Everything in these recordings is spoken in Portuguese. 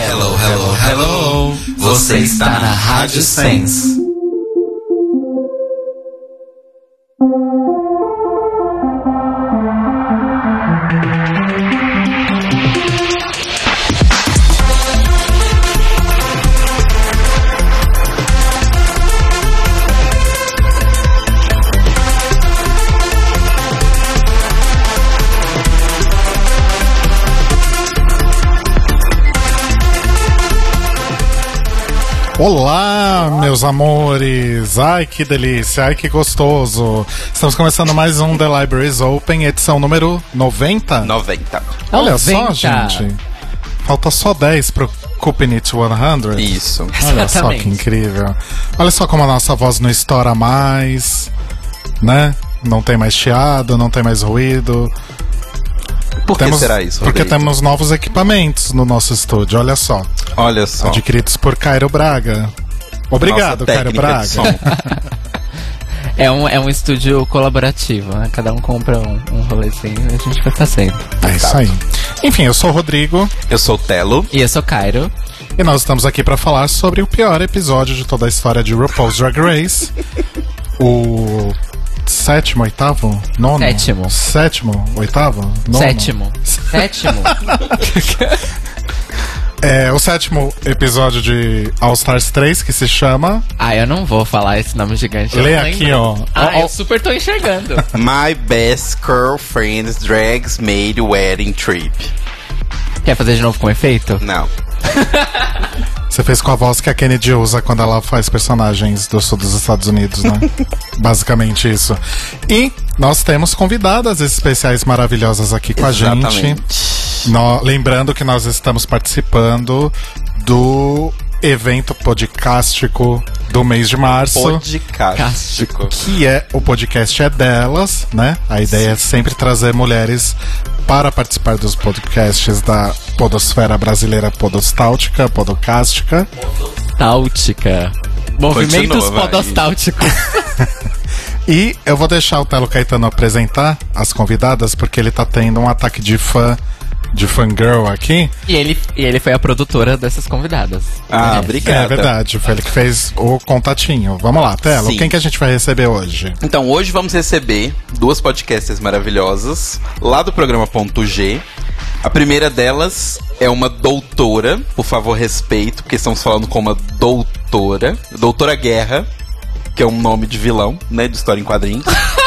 Hello, hello, hello. Você está na Rádio Sense. Olá, meus amores! Ai, que delícia! Ai, que gostoso! Estamos começando mais um The Libraries Open, edição número 90. 90. Olha 90. só, gente. Falta só 10 pro Couping It 100. Isso. Olha só que incrível. Olha só como a nossa voz não estoura mais, né? Não tem mais chiado, não tem mais ruído. Por que Temos- será isso? Porque Rodrigo? temos novos equipamentos no nosso estúdio, olha só. Olha só. Adquiridos por Cairo Braga. Obrigado, Nossa Cairo Braga. É um, é um estúdio colaborativo, né? Cada um compra um, um rolezinho e a gente vai fazendo. É isso aí. Enfim, eu sou o Rodrigo Eu sou o Telo. E eu sou Cairo. e nós estamos aqui para falar sobre o pior episódio de toda a história de RuPaul's Drag Race. o sétimo, oitavo, nono? Sétimo. Sétimo, oitavo? Nono? Sétimo. Sétimo. É o sétimo episódio de All Stars 3 que se chama. ah, eu não vou falar esse nome gigante. eu Lê aqui, ó. Ah, Ó, ó. eu super tô enxergando. My best girlfriend's drags made wedding trip. Quer fazer de novo com efeito? Não. Você fez com a voz que a Kennedy usa quando ela faz personagens do sul dos Estados Unidos, né? Basicamente isso. E nós temos convidadas especiais maravilhosas aqui com a gente. Exatamente. Nó- lembrando que nós estamos participando do evento podcástico do mês de março. Podcástico. Que é o podcast é delas, né? A ideia é sempre trazer mulheres para participar dos podcasts da Podosfera Brasileira Podostáltica, Podocástica. Táutica. Movimentos Continua, podostálticos. E eu vou deixar o Telo Caetano apresentar as convidadas, porque ele tá tendo um ataque de fã, de fangirl aqui. e, ele, e ele foi a produtora dessas convidadas. Ah, É. obrigado. É verdade, foi ele que fez o contatinho. Vamos lá, Telo, Sim. quem que a gente vai receber hoje? Então, hoje vamos receber duas podcasters maravilhosas lá do programa Ponto G. A primeira delas é uma doutora, por favor, respeito, porque estamos falando com uma doutora, Doutora Guerra, que é um nome de vilão, né, de história em quadrinhos.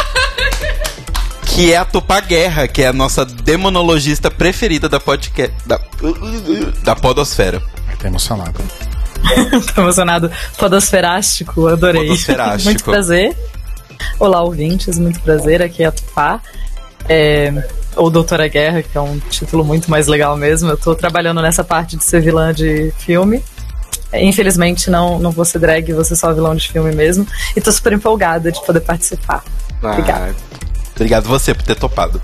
que é a Tupá Guerra, que é a nossa demonologista preferida da podcast da, da podosfera. Ai, Tá emocionado. Tô emocionado. Podosferástico, adorei. Podosferástico. muito prazer. Olá, ouvintes, muito prazer. Aqui é a Tupá. É, ou Doutora Guerra, que é um título muito mais legal mesmo. Eu tô trabalhando nessa parte de ser vilã de filme. Infelizmente, não, não vou ser drag, vou ser só vilão de filme mesmo. E tô super empolgada de poder participar. Obrigada. Obrigado você por ter topado.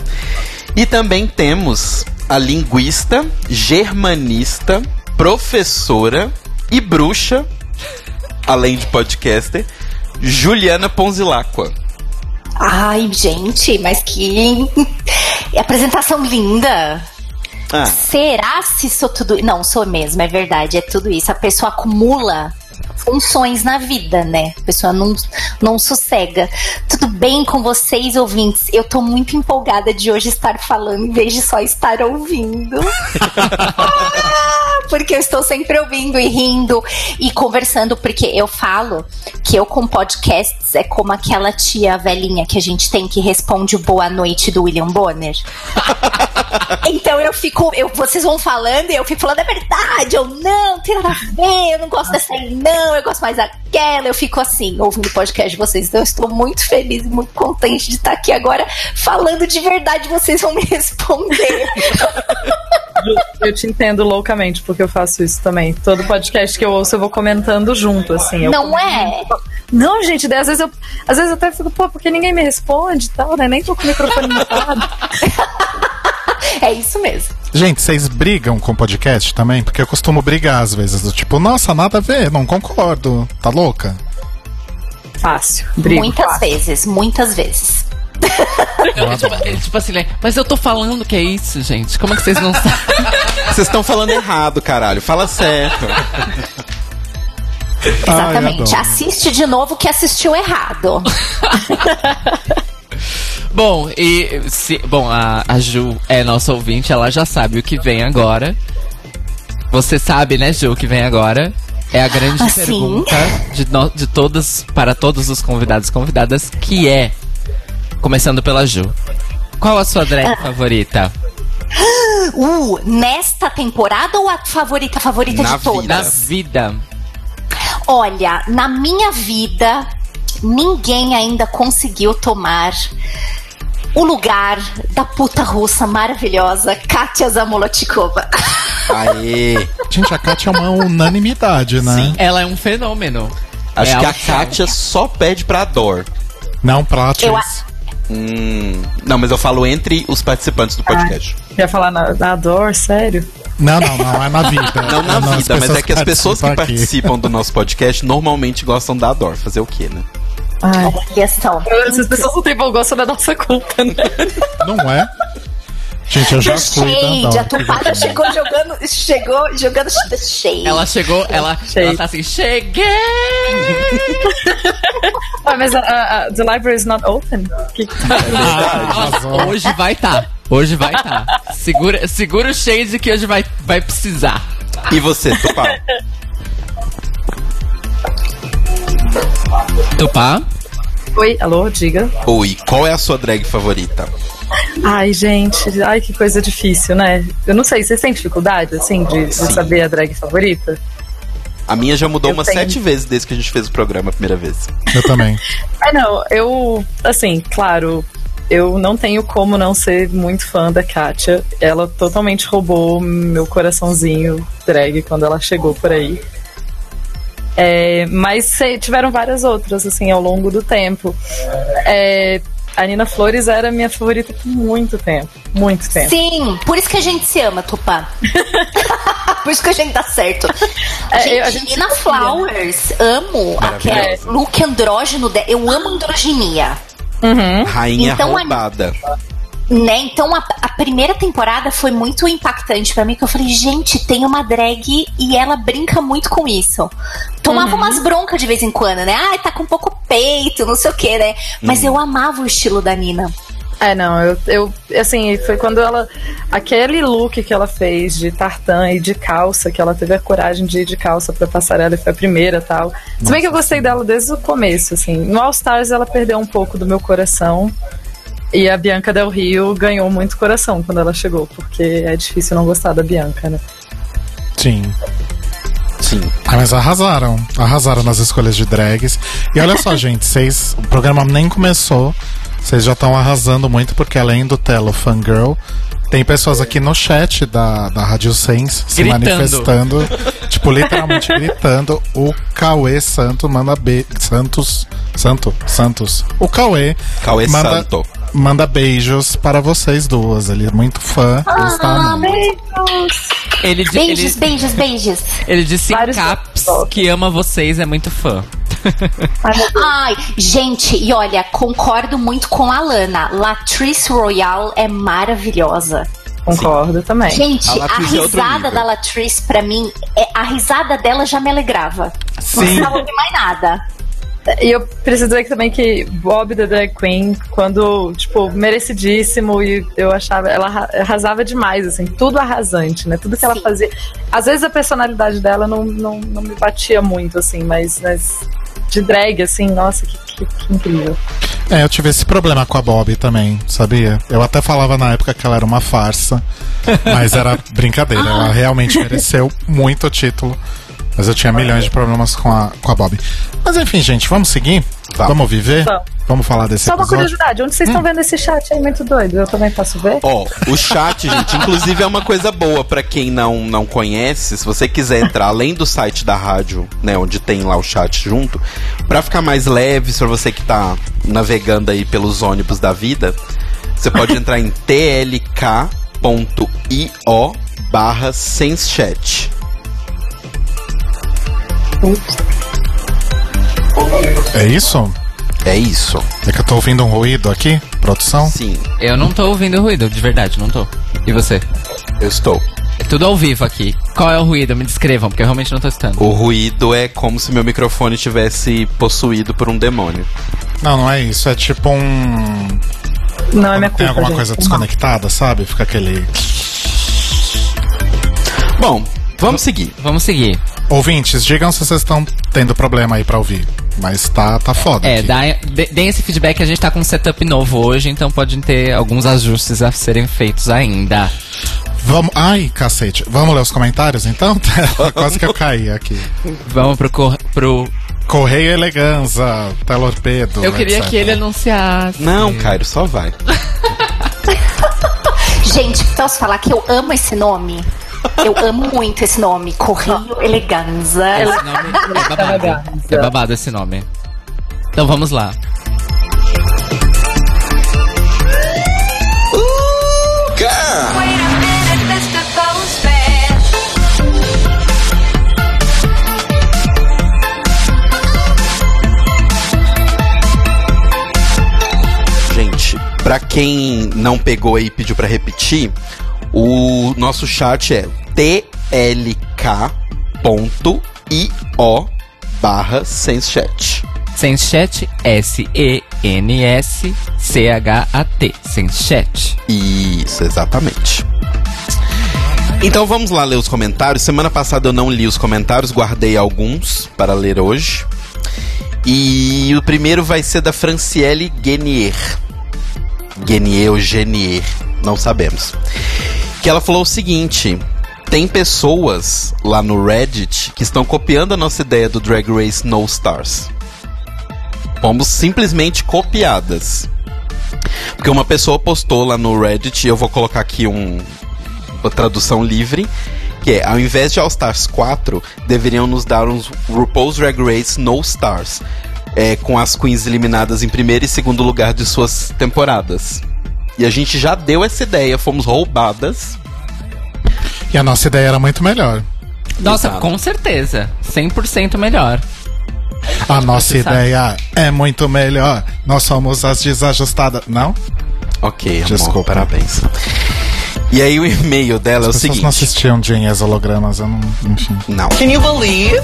E também temos a linguista, germanista, professora e bruxa, além de podcaster, Juliana Ponzilacqua. Ai, gente, mas que apresentação linda. Ah, Será se sou tudo. Não, sou mesmo, é verdade, é tudo isso. A pessoa acumula funções na vida, né? A pessoa não, não sossega. Tudo bem com vocês, ouvintes? Eu tô muito empolgada de hoje estar falando em vez de só estar ouvindo. Porque eu estou sempre ouvindo e rindo e conversando, porque eu falo que eu com podcasts é como aquela tia velhinha que a gente tem que responde o boa noite do William Bonner. Então eu fico, eu, vocês vão falando e eu fico falando, é verdade, eu não, tem nada a ver, eu não gosto dessa aí, não, eu gosto mais daquela. Eu fico assim, ouvindo o podcast de vocês. Então eu estou muito feliz e muito contente de estar aqui agora falando de verdade, vocês vão me responder. Eu te entendo loucamente, porque eu faço isso também. Todo podcast que eu ouço, eu vou comentando junto, assim. Eu Não é? Não, gente, daí às vezes eu, às vezes eu até fico, pô, porque ninguém me responde e tal, né? Nem tô com o microfone mutado. É isso mesmo. Gente, vocês brigam com podcast também? Porque eu costumo brigar às vezes, do tipo, nossa, nada a ver, não concordo. Tá louca? Fácil. Brigo, muitas fácil. vezes, muitas vezes. Eu tipo, é, tipo assim, né? Mas eu tô falando que é isso, gente. Como é que vocês não sabem? Vocês estão falando errado, caralho. Fala certo. Exatamente. adoro. Assiste de novo que assistiu errado. Bom, e se, bom, a, a Ju é nossa ouvinte, ela já sabe o que vem agora. Você sabe, né, Ju, o que vem agora? É a grande Ah, sim. pergunta de, no- de todos, para todos os convidados e convidadas, que é, começando pela Ju. Qual a sua drag Ah. favorita? Uh, nesta temporada ou a favorita favorita Na de todas? vida. Na vida. Olha, na minha vida, ninguém ainda conseguiu tomar o lugar da puta russa maravilhosa, Katia Zamolotikova. Aê. Gente, a Kátia é uma unanimidade, né? Sim. Ela é um fenômeno. Acho É que a Kátia só pede pra Dor. Não, Prates. Eu a- Hum, não, mas eu falo entre os participantes do podcast. Ia falar na, na dor, sério? Não, não, não, é na vida. Não na É vida, mas é que as pessoas que participam aqui. participam do nosso podcast normalmente gostam da Dor. Fazer o quê, né? Ai. Questão. Essas pessoas não têm bom gosto da nossa culpa, né? Não é? Gente, eu já The fui Shade, da a Dor. Tupada chegou jogando, chegou jogando The Shade. Ela chegou, ela, Cheguei. ela tá assim, cheguei! Ah, mas a, a- a- the library is not open. Que, Arrasou. Hoje vai tá. Hoje vai tá. Segura, segura o shade que hoje vai, vai precisar. E você, Tupá? Tupá? Oi, alô, diga. Oi, qual é a sua drag favorita? Ai, gente, ai, que coisa difícil, né? Eu não sei, vocês têm dificuldade, assim, de, de saber a drag favorita? A minha já mudou Eu umas tenho. sete vezes desde que a gente fez o programa a primeira vez. Eu também. Ah, não, eu, assim, claro, eu não tenho como não ser muito fã da Katia. Ela totalmente roubou meu coraçãozinho drag quando ela chegou por aí. É, mas tiveram várias outras, assim, ao longo do tempo. É, a Nina Flores era minha favorita por muito tempo. Muito tempo. Sim, por isso que a gente se ama, Tupá. por isso que a gente dá certo. É, gente, eu- a gente Nina. Flowers, amo aquele look andrógeno dela. Eu amo androginia. Rainha Então, a- roubada. Né? Então a, a primeira temporada foi muito impactante pra mim, que eu falei, gente, tem uma drag e ela brinca muito com isso. Tomava umas broncas de vez em quando, né? Ai, tá com pouco peito, não sei o que, né? Mas eu amava o estilo da Nina. É, não, eu, eu, assim, foi quando ela. Aquele look que ela fez de tartan e de calça, que ela teve a coragem de ir de calça pra passarela e foi a primeira tal. Se bem que eu gostei dela desde o começo, assim. No All Stars ela perdeu um pouco do meu coração. E a Bianca Del Rio ganhou muito coração quando ela chegou, porque é difícil não gostar da Bianca, né? Sim. Sim. Ah, mas arrasaram. Arrasaram nas escolhas de drags. E olha só, gente, vocês. O programa nem começou. Vocês já estão arrasando muito, porque além do Telo Fangirl, tem pessoas aqui no chat da, da Rádio Sense se Gritando. manifestando. tipo, literalmente gritando. O Cauê Santo manda be Santos. Santo? Santos. O Cauê. Cauê manda, Santo. Manda beijos para vocês duas. Ele é muito fã. ele está amando. Ele, Beijos, ele, beijos, beijos. ele disse em Vários caps que ama vocês, é muito fã. Ai, gente, e olha, concordo muito com a Lana. Latrice Royale é maravilhosa. Concordo também. Gente, A a, é outro risada nível. da Latrice, pra mim, é, a risada dela já me alegrava. Não Sim. precisava ouvir mais nada. E eu preciso dizer que também que Bob the Drag Queen, quando, tipo, merecidíssimo, e eu achava, ela arra- arrasava demais, assim, tudo arrasante, né? Tudo que ela Sim. fazia. Às vezes a personalidade dela não, não, não me batia muito, assim, mas, mas de drag, assim, nossa, que, que, que incrível. É, eu tive esse problema com a Bob também, sabia? Eu até falava na época que ela era uma farsa, mas era brincadeira. Ela realmente mereceu muito o título. Mas eu tinha milhões de problemas com a, com a Bob. Mas enfim, gente, vamos seguir? Vamos. Vamos viver? Vamos. Vamos falar desse Só uma episódio? curiosidade, onde vocês estão vendo esse chat aí muito doido? Eu também posso ver? Ó, o chat, gente, inclusive é uma coisa boa pra quem não, não conhece. Se você quiser entrar além do site da rádio, né, onde tem lá o chat junto, pra ficar mais leve, pra você que tá navegando aí pelos ônibus da vida, você pode entrar em tlk.io barra senschat. É isso? É isso. É que eu tô ouvindo um ruído aqui, produção. Sim, Eu não tô ouvindo ruído, de verdade, não tô. E você? eu estou. É tudo ao vivo aqui. Qual é o ruído? Me descrevam, porque eu realmente não tô escutando. O ruído é como se meu microfone tivesse possuído por um demônio. Não, não é isso. É tipo um. Não é minha culpa, Tem alguma gente. coisa desconectada, sabe? Fica aquele. Bom, vamos seguir. Vamos seguir. Ouvintes, digam se vocês estão tendo problema aí pra ouvir. Mas tá, tá foda. É, aqui. dá, de- deem esse feedback, a gente tá com um setup novo hoje, então pode ter alguns ajustes a serem feitos ainda. Vamos. Ai, cacete. Vamos ler os comentários então? Quase que eu caí aqui. Vamos pro. cor- pro... Correio Eleganza, Telorpedo. Eu queria etc. que ele anunciasse. Não, Cairo, só vai. Gente, posso falar que eu amo esse nome? Eu amo muito esse nome. Correio Eleganza. Esse nome é babado. É babado esse nome. Então vamos lá. Mr. Postman. Gente, pra quem não pegou aí e pediu pra repetir, o nosso chat é tlk.io barra senschat. Senschat, S-E-N-S-C-H-A-T. Senschat. Isso, exatamente. Então vamos lá ler os comentários. Semana passada eu não li os comentários, guardei alguns para ler hoje. E o primeiro vai ser da Franciele Guenier. Guenier ou Genier, não sabemos. Que ela falou o seguinte: tem pessoas lá no Reddit que estão copiando a nossa ideia do Drag Race No Stars. Fomos simplesmente copiadas. Porque uma pessoa postou lá no Reddit, eu vou colocar aqui um, uma tradução livre, que é, ao invés de All Stars 4, deveriam nos dar uns RuPaul's Drag Race No Stars, é, com as queens eliminadas em primeiro e segundo lugar de suas temporadas. E a gente já deu essa ideia, fomos roubadas. E a nossa ideia era muito melhor. Nossa, Exato. com certeza. 100% melhor. A nossa ideia é muito melhor. Nós somos as desajustadas. Não? Ok, amor, Desculpa. parabéns. E aí o e-mail dela é o As pessoas não seguinte. assistiam Jane as hologramas, eu não. Enfim. Não. Can you believe?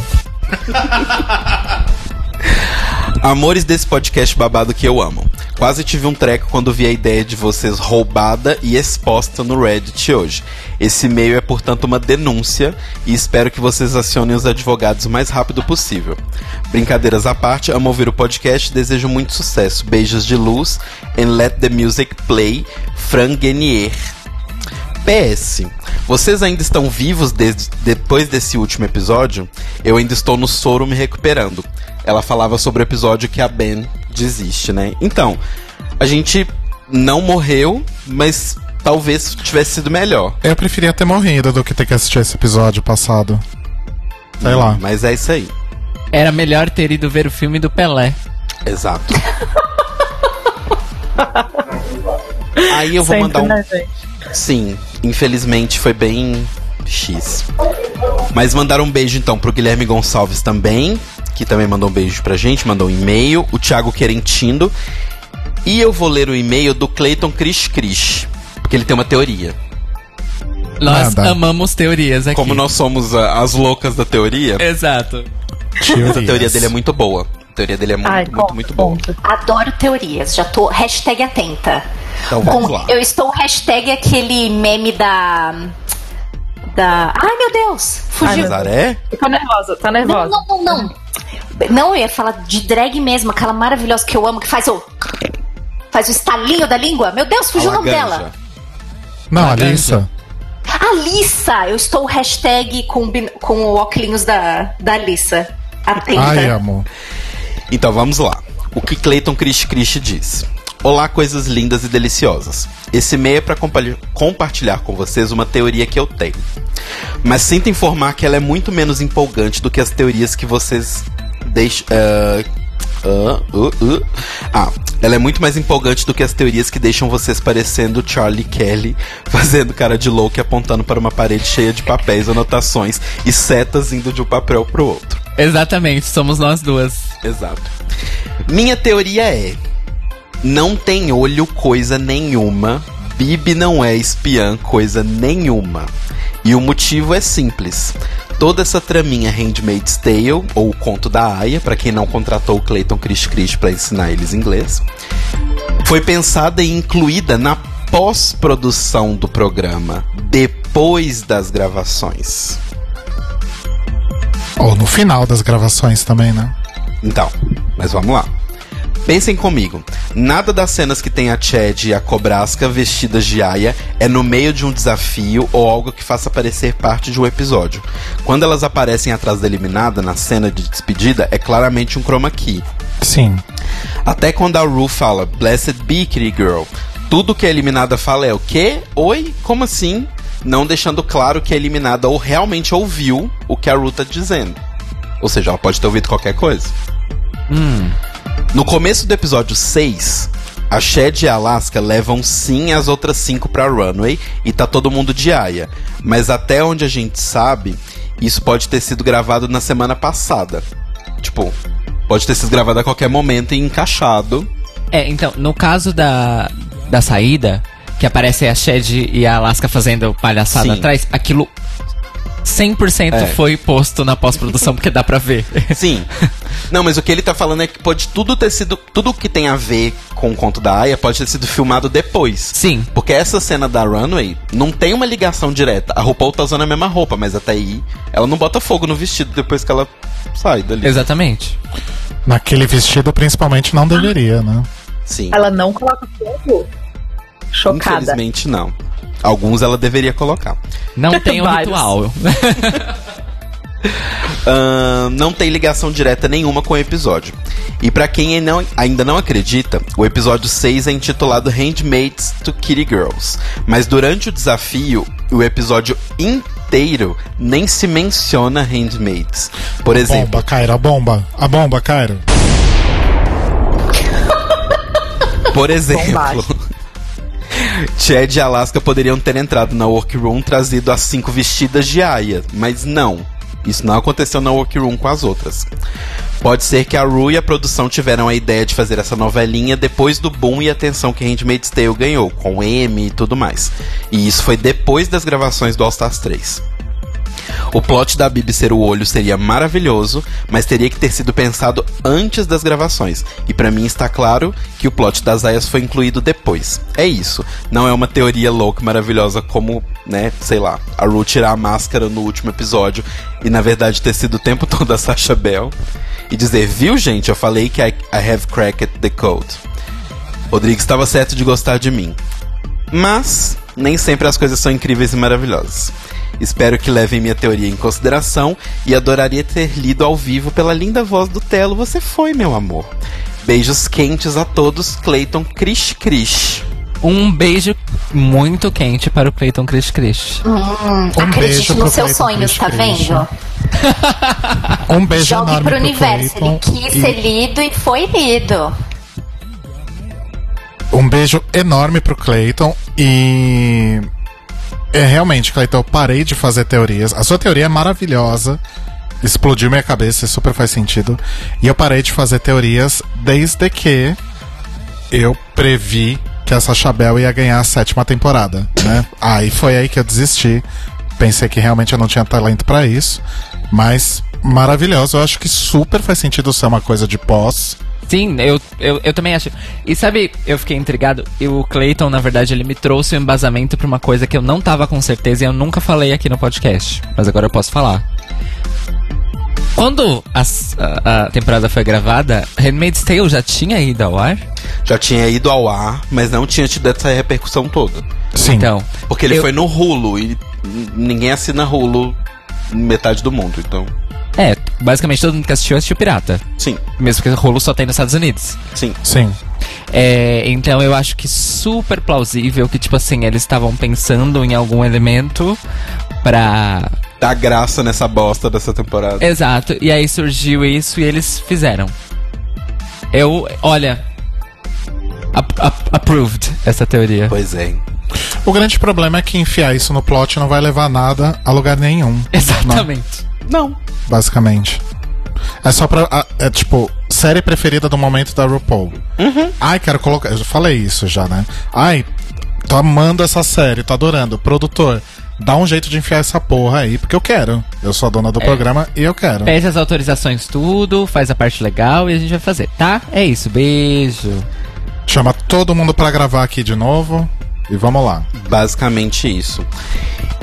Amores desse podcast babado que eu amo. Quase tive um treco quando vi a ideia de vocês roubada e exposta no Reddit hoje. Esse e-mail é, portanto, uma denúncia e espero que vocês acionem os advogados o mais rápido possível. Brincadeiras à parte, amo ouvir o podcast e desejo muito sucesso. Beijos de luz and let the music play. Fran Guenier. PS, vocês ainda estão vivos desde, depois desse último episódio? Eu ainda estou no soro me recuperando. Ela falava sobre o episódio que a Ben desiste, né? Então, a gente não morreu, mas talvez tivesse sido melhor. Eu preferia ter morrido do que ter que assistir esse episódio passado. Sei lá. Mas é isso aí. Era melhor ter ido ver o filme do Pelé. Exato. aí eu vou Sempre, mandar um. né, gente? Sim, infelizmente foi bem X. Mas mandaram um beijo então pro Guilherme Gonçalves também, que também mandou um beijo pra gente, mandou um e-mail, o Thiago Querentindo. E eu vou ler o e-mail do Clayton Cris Cris, porque ele tem uma teoria. Nós Nada. amamos teorias aqui. Como nós somos ah, as loucas da teoria, Exato. essa teoria dele é muito boa. A teoria dele é muito, Ai, muito, muito boa. Adoro teorias. Já tô hashtag atenta. Então vamos lá. Eu estou hashtag aquele meme da. Da. Ai meu Deus! Fugiu. Nazaré? Tá nervosa, tá Não, nervosa. não, não, não. Não, eu ia falar de drag mesmo, aquela maravilhosa que eu amo, que faz o. Faz o estalinho da língua. Meu Deus, fugiu o nome dela. Não, Laranja. Alissa. Alissa! Eu estou hashtag com, com o óculos da, da Alissa. Atenta. Ai, amo. Então vamos lá. O que Clayton Christ Christ diz. Olá, coisas lindas e deliciosas. Esse e-mail é para compartilhar com vocês uma teoria que eu tenho. Mas sinto informar que ela é muito menos empolgante do que as teorias que vocês deixam. ah, ah, uh, uh. Ah, ela é muito mais empolgante do que as teorias que deixam vocês parecendo Charlie Kelly, fazendo cara de louco e apontando para uma parede cheia de papéis, anotações e setas indo de um papel pro outro. Exatamente, somos nós duas. Exato. Minha teoria é: não tem olho coisa nenhuma. Bibi não é espiã coisa nenhuma. E o motivo é simples. Toda essa traminha Handmaid's Tale, ou o conto da Aya, para quem não contratou o Clayton Chris Chris para ensinar eles inglês, foi pensada e incluída na pós-produção do programa, depois das gravações. Ou no final das gravações também, né? Então, mas vamos lá. Pensem comigo, nada das cenas que tem a Chad e a Cobrasca vestidas de Aya é no meio de um desafio ou algo que faça parecer parte de um episódio. Quando elas aparecem atrás da eliminada na cena de despedida, é claramente um chroma key. Sim. Até quando a Ru fala Blessed be Kitty Girl, tudo que a eliminada fala é o quê? Oi? Como assim? Não deixando claro que a eliminada ou realmente ouviu o que a Ru tá dizendo. Ou seja, ela pode ter ouvido qualquer coisa. No começo do episódio 6, a Shed e a Alaska levam sim as outras cinco pra runway e tá todo mundo de aia. Mas até onde a gente sabe, isso pode ter sido gravado na semana passada. Tipo, pode ter sido gravado a qualquer momento e encaixado. É, então, no caso da, da saída, que aparece a Shed e a Alaska fazendo palhaçada Sim. atrás, aquilo 100% É. foi posto na pós-produção, porque dá pra ver. Sim. Não, mas o que ele tá falando é que pode tudo ter sido. Tudo que tem a ver com o conto da Aya pode ter sido filmado depois. Sim. Porque essa cena da runway não tem uma ligação direta. A RuPaul tá usando a mesma roupa, mas até aí ela não bota fogo no vestido depois que ela sai dali. Exatamente. Naquele vestido, principalmente, não deveria, né? Sim. Ela não coloca fogo? Chocada. Infelizmente não. Alguns ela deveria colocar. Não tem Vários. ritual. Ahn, não tem ligação direta nenhuma com o episódio. E pra quem não- ainda não acredita, o episódio 6 é intitulado Handmaids to Kitty Girls. Mas durante o desafio, o episódio inteiro nem se menciona Handmaids. Por exemplo, Bomba, Cairo, a bomba. A bomba, Cairo. Por exemplo, Bombagem. Chad e Alaska poderiam ter entrado na workroom trazido as cinco vestidas de Aya, mas não. Isso não aconteceu na workroom com as outras. Pode ser que a Ru e a produção tiveram a ideia de fazer essa novelinha depois do boom e atenção que Handmaid's Tale ganhou, com M e tudo mais. E isso foi depois das gravações do All Stars 3. O plot da Bibi ser o olho seria maravilhoso, mas teria que ter sido pensado antes das gravações. E pra mim está claro que o plot das aias foi incluído depois. É isso. Não é uma teoria louca maravilhosa como, né, sei lá, a Ru tirar a máscara no último episódio e na verdade ter sido o tempo todo a Sasha Bell e dizer, viu gente, eu falei que I, I have cracked the code. Rodrigues estava certo de gostar de mim. Mas nem sempre as coisas são incríveis e maravilhosas. Espero que levem minha teoria em consideração e adoraria ter lido ao vivo pela linda voz do Telo. Você foi, meu amor. Beijos quentes a todos, Clayton Krish Krish. Um beijo muito quente para o Clayton Chris Chris. Hum, Um acredite beijo pro nos seus sonhos, tá vendo? Um beijo Jogue enorme pro pro universo. Clayton. Ele quis e ser lido e foi lido. Um beijo enorme pro Clayton e. É realmente, Clayton, eu parei de fazer teorias. A sua teoria é maravilhosa. Explodiu minha cabeça, super faz sentido. E eu parei de fazer teorias desde que eu previ que a Sacha Bell ia ganhar a sétima temporada, né? Aí foi aí que eu desisti. Pensei que realmente eu não tinha talento pra isso. Mas maravilhoso. Eu acho que super faz sentido ser uma coisa de pós. Sim, eu, eu, eu também acho. E sabe, eu fiquei intrigado. E o Clayton, na verdade, ele me trouxe um embasamento pra uma coisa que eu não tava com certeza e eu nunca falei aqui no podcast. Mas agora eu posso falar. Quando as- a, a temporada foi gravada, Handmaid's Tale já tinha ido ao ar? Já tinha ido ao ar, mas não tinha tido essa repercussão toda. Sim. Então, Porque ele Eu- foi no Hulu e ninguém assina Hulu em metade do mundo, então. É, basicamente todo mundo que assistiu assistiu pirata. Sim, Mesmo que o rolo só tem nos Estados Unidos. sim. Sim. É, então eu acho que super plausível que, tipo assim, eles estavam pensando em algum elemento pra. Dá graça nessa bosta dessa temporada. Exato, e aí surgiu isso e eles fizeram. Eu, olha. ap- ap- approved essa teoria. Pois é. O grande problema é que enfiar isso no plot não vai levar nada a lugar nenhum. Exatamente. Não. Basicamente. É só pra. É tipo, série preferida do momento da RuPaul. Ai, quero colocar. Eu já falei isso já, né? Ai, tô amando essa série, tô adorando. Produtor, dá um jeito de enfiar essa porra aí, porque eu quero. Eu sou a dona do programa e eu quero. Pede as autorizações tudo, faz a parte legal e a gente vai fazer, tá? É isso, beijo. Chama todo mundo pra gravar aqui de novo. E vamos lá. Basicamente isso.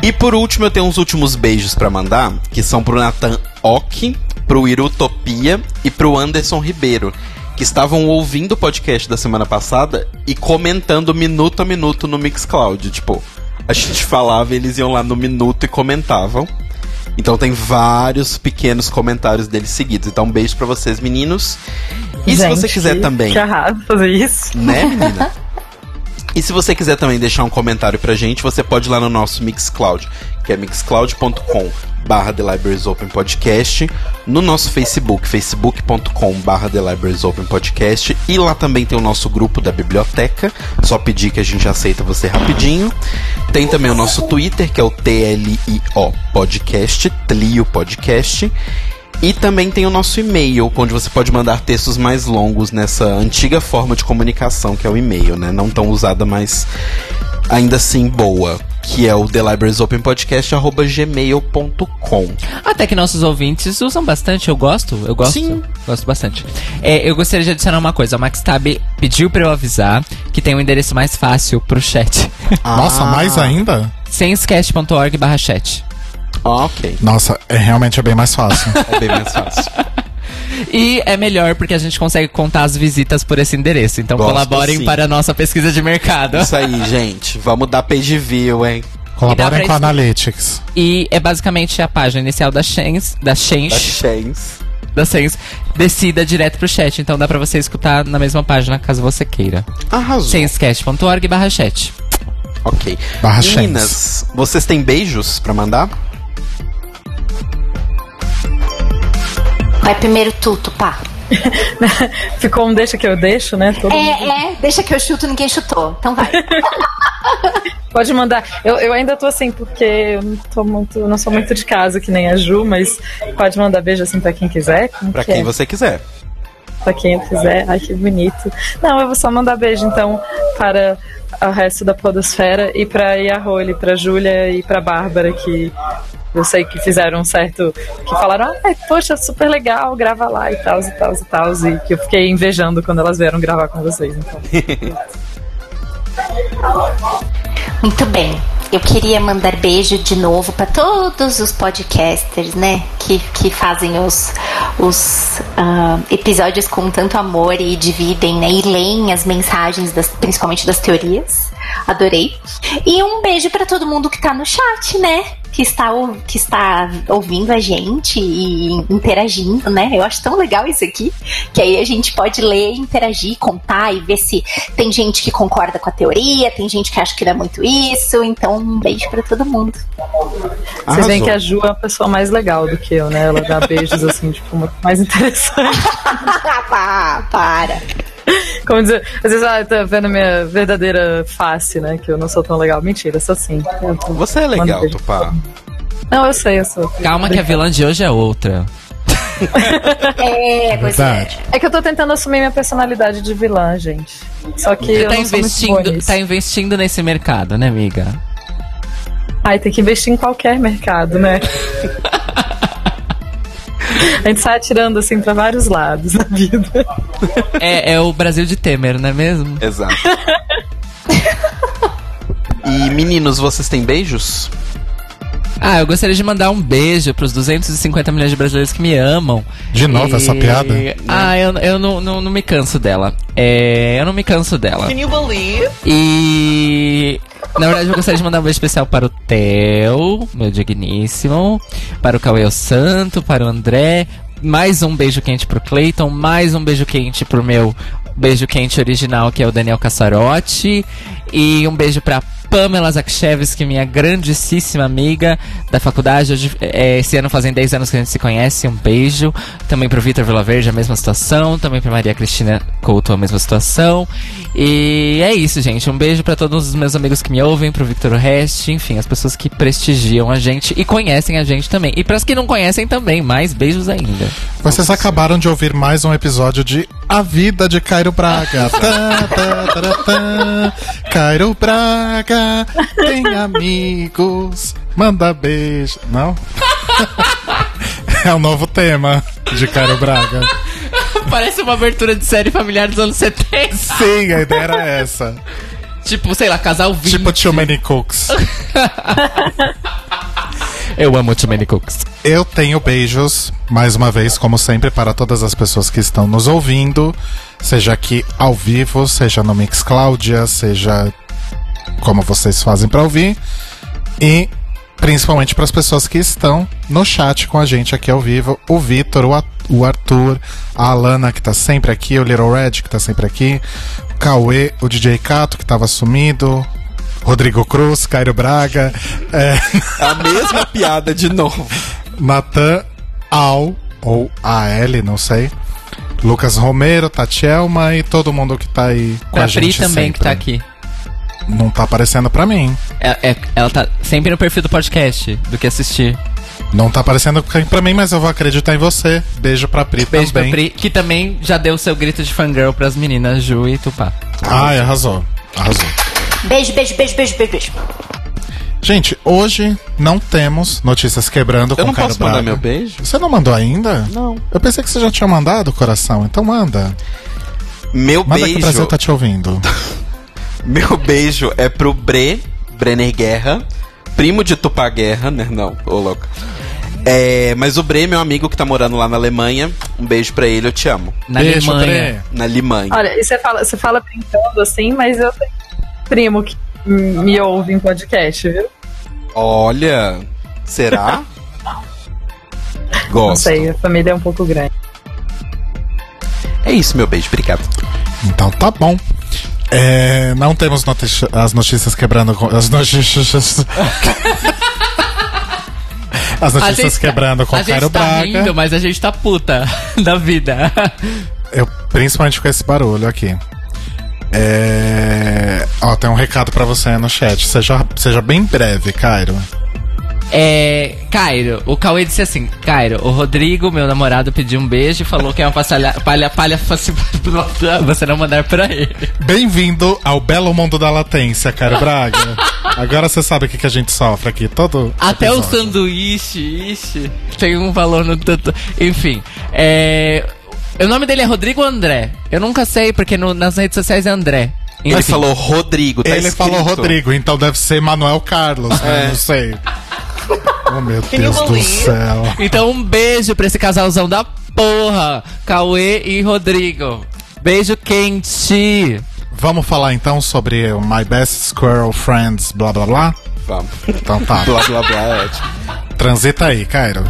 E por último, eu tenho uns últimos beijos pra mandar, que são pro Nathan Ock, pro Irutopia e pro Anderson Ribeiro, que estavam ouvindo o podcast da semana passada e comentando minuto a minuto no Mixcloud. Tipo, a gente falava e eles iam lá no minuto e comentavam. Então tem vários pequenos comentários deles seguidos. Então um beijo pra vocês, meninos. E se você Gente, quiser também, Que arraso fazer isso. né, menina? E se você quiser também deixar um comentário pra gente, você pode ir lá no nosso Mixcloud, que é mixcloud.com barra The Libraries Open Podcast, no nosso Facebook, facebook.com barra The Libraries Open Podcast, e lá também tem o nosso grupo da biblioteca, só pedir que a gente aceita você rapidinho. Tem também o nosso Twitter, que é o TLIO Podcast, Tlio Podcast, e também tem o nosso e-mail, onde você pode mandar textos mais longos nessa antiga forma de comunicação que é o e-mail, né? Não tão usada, mas ainda assim boa. Que é o thelibrariesopenpodcast.gmail.com Até que nossos ouvintes usam bastante, eu gosto, eu gosto. Sim. Gosto bastante. É, eu gostaria de adicionar uma coisa, a Max Tab pediu pra eu avisar que tem um endereço mais fácil pro chat. Nossa, Ah. mais ainda? senscast.org barra chat. Ah, ok. Nossa, é realmente é bem mais fácil. É bem mais fácil. E é melhor porque a gente consegue contar as visitas por esse endereço. Então Gosto, colaborem sim. para a nossa pesquisa de mercado. Isso aí, gente. Vamos dar page view, hein? Colaborem com a Analytics. E é basicamente a página inicial da Chance, da Da Change, Chance. da Sense, descida direto pro chat. Então dá pra você escutar na mesma página, caso você queira. Arrasou. senscast.org barra chat. Ok. Barra Meninas, vocês têm beijos pra mandar? Vai primeiro tudo, pá. Ficou um deixa que eu deixo, né? Todo mundo- É, é, deixa que eu chuto, ninguém chutou. Então vai. Pode mandar. Eu, eu ainda tô assim, porque eu não, tô muito, não sou muito de casa, que nem a Ju, mas pode mandar beijo assim pra quem quiser. Como Pra que quem é? você quiser. Pra quem quiser. Ai, que bonito. Não, eu vou só mandar beijo, então, para o resto da Podosfera e pra Yarrole, pra Júlia e pra Bárbara, que eu sei que fizeram um certo. que falaram, ai, poxa, super legal, grava lá e tal, e tal, e tal. E que eu fiquei invejando quando elas vieram gravar com vocês. Então. Muito bem. Eu queria mandar beijo de novo para todos os podcasters, né? Que, que fazem os, os ah, episódios com tanto amor e dividem, né? E leem as mensagens, das, principalmente das teorias. Adorei. E um beijo para todo mundo que tá no chat, né? Que está, que está ouvindo a gente e interagindo, né? Eu acho tão legal isso aqui. Que aí a gente pode ler, interagir, contar e ver se tem gente que concorda com a teoria, tem gente que acha que não é muito isso. Então, um beijo pra todo mundo. Vocês veem Arrasou. que a Ju é uma pessoa mais legal do que eu, né? Ela dá beijos assim, tipo, muito mais interessante. Ah, para. Como dizer, às vezes, ah, tá vendo a minha verdadeira face, né? Que eu não sou tão legal. Mentira, sou sim. Você é legal. Tupá. Não, eu sei, eu sou. Calma que a vilã de hoje é outra. É, pois é. É que eu tô tentando assumir minha personalidade de vilã, gente. Só que Você eu tá não investindo, tá investindo nesse mercado, né, amiga? Ai, tem que investir em qualquer mercado, né? A gente sai atirando assim pra vários lados na vida. É, é o Brasil de Temer, não é mesmo? Exato. e meninos, vocês têm beijos? Ah, eu gostaria de mandar um beijo pros 250 milhões de brasileiros que me amam. De novo essa piada? Ah, eu, eu não, não, não me canso dela. É, eu não me canso dela. Can you believe? E. Na verdade, eu gostaria de mandar um beijo especial para o Theo, meu digníssimo, para o Cauê Santo, para o André. Mais um beijo quente pro Clayton, mais um beijo quente pro meu beijo quente original, que é o Daniel Cassarotti. E um beijo pra Pamela Zakchevski, minha grandíssima amiga da faculdade. Hoje, é, esse ano fazem 10 anos que a gente se conhece. Um beijo. Também pro Vitor Vilaverde, a mesma situação. Também pra Maria Cristina Couto, a mesma situação. E é isso, gente. Um beijo pra todos os meus amigos que me ouvem, pro Victor Rest, enfim, as pessoas que prestigiam a gente e conhecem a gente também. E pras que não conhecem também, mais beijos ainda. Vocês acabaram de ouvir mais um episódio de A Vida de Cairo Braga. Tá, tá, tará, tá. Cairo Braga tem amigos, manda beijo. Não? É o novo tema de Cairo Braga. Parece uma abertura de série familiar dos anos 70. Sim, a ideia era essa. Tipo, sei lá, casal 20. Tipo Too Many Cooks. Eu amo Too Many Cooks. Eu tenho beijos, mais uma vez, como sempre, para todas as pessoas que estão nos ouvindo, seja aqui ao vivo, seja no Mix Cláudia, seja como vocês fazem para ouvir, e principalmente para as pessoas que estão no chat com a gente aqui ao vivo, o Vitor, o, Arthur, a Alana que tá sempre aqui, o Little Red que tá sempre aqui, o Cauê, o DJ Cato que tava sumido, Rodrigo Cruz, Cairo Braga, é, A mesma piada de novo. Natan Al, ou AL, não sei. Lucas Romero, Tatielma e todo mundo que tá aí com Pra a Pri gente também, sempre. que tá aqui. Não tá aparecendo pra mim. É- é- ela tá sempre no perfil do podcast, do que assistir. Não tá aparecendo pra mim, mas eu vou acreditar em você. Beijo pra Pri Beijo também. pra Pri, que também já deu seu grito de fangirl pras meninas Ju e Tupá. Ai, arrasou. Arrasou. Beijo, beijo, beijo, beijo, beijo, beijo. Gente, hoje não temos notícias quebrando com Eu não posso mandar Braga. meu beijo? Você não mandou ainda? Não. Eu pensei que você já tinha mandado, coração. Então manda. Meu Manda que o Brasil beijo. tá te ouvindo. Meu beijo é pro Bre, Brenner Guerra, primo de Tupá Guerra, né? Não, ô louco. É, mas o Bre, meu amigo que tá morando lá na Alemanha, um beijo pra ele, eu te amo. Na Beijo, Alemanha. Bre. Na Alemanha. Olha, e você fala, você fala brincando assim, mas eu tenho um primo que me ouve em podcast, viu? Olha, será? Não Gosto. sei, a família é um pouco grande. É isso, meu beijo, obrigado. Então tá bom. É, não temos as notícias quebrando com. As notícias. as notícias gente- quebrando com a o Cairo tá Braga. rindo, mas a gente tá puta da vida. Eu, principalmente com esse barulho aqui. É... Ó, tem um recado pra você no chat. Seja, seja bem breve, Cairo. É. Cairo, o Cauê disse assim: Cairo, o Rodrigo, meu namorado, pediu um beijo e falou que é uma passalha, palha, palha, faci- você não mandar pra ele. Bem-vindo ao belo mundo da latência, Cairo Braga. Agora você sabe o que, que a gente sofre aqui. Todo Até o episódio. sanduíche, ixi, tem um valor no tanto. Enfim, é. O nome dele é Rodrigo André. Eu nunca sei, porque no- nas redes sociais é André. Ele Enfim, falou Rodrigo, tá Ele escrito. falou Rodrigo, então deve ser Manuel Carlos, né? É. Não sei. Oh, meu you Deus do céu. Então um beijo pra esse casalzão da porra, Cauê e Rodrigo. Beijo quente. Vamos falar então sobre o My Best Squirrel Friends, blá blá blá? Vamos. Então tá. Blá, blá, blá, é ótimo. Transita aí, Cairo.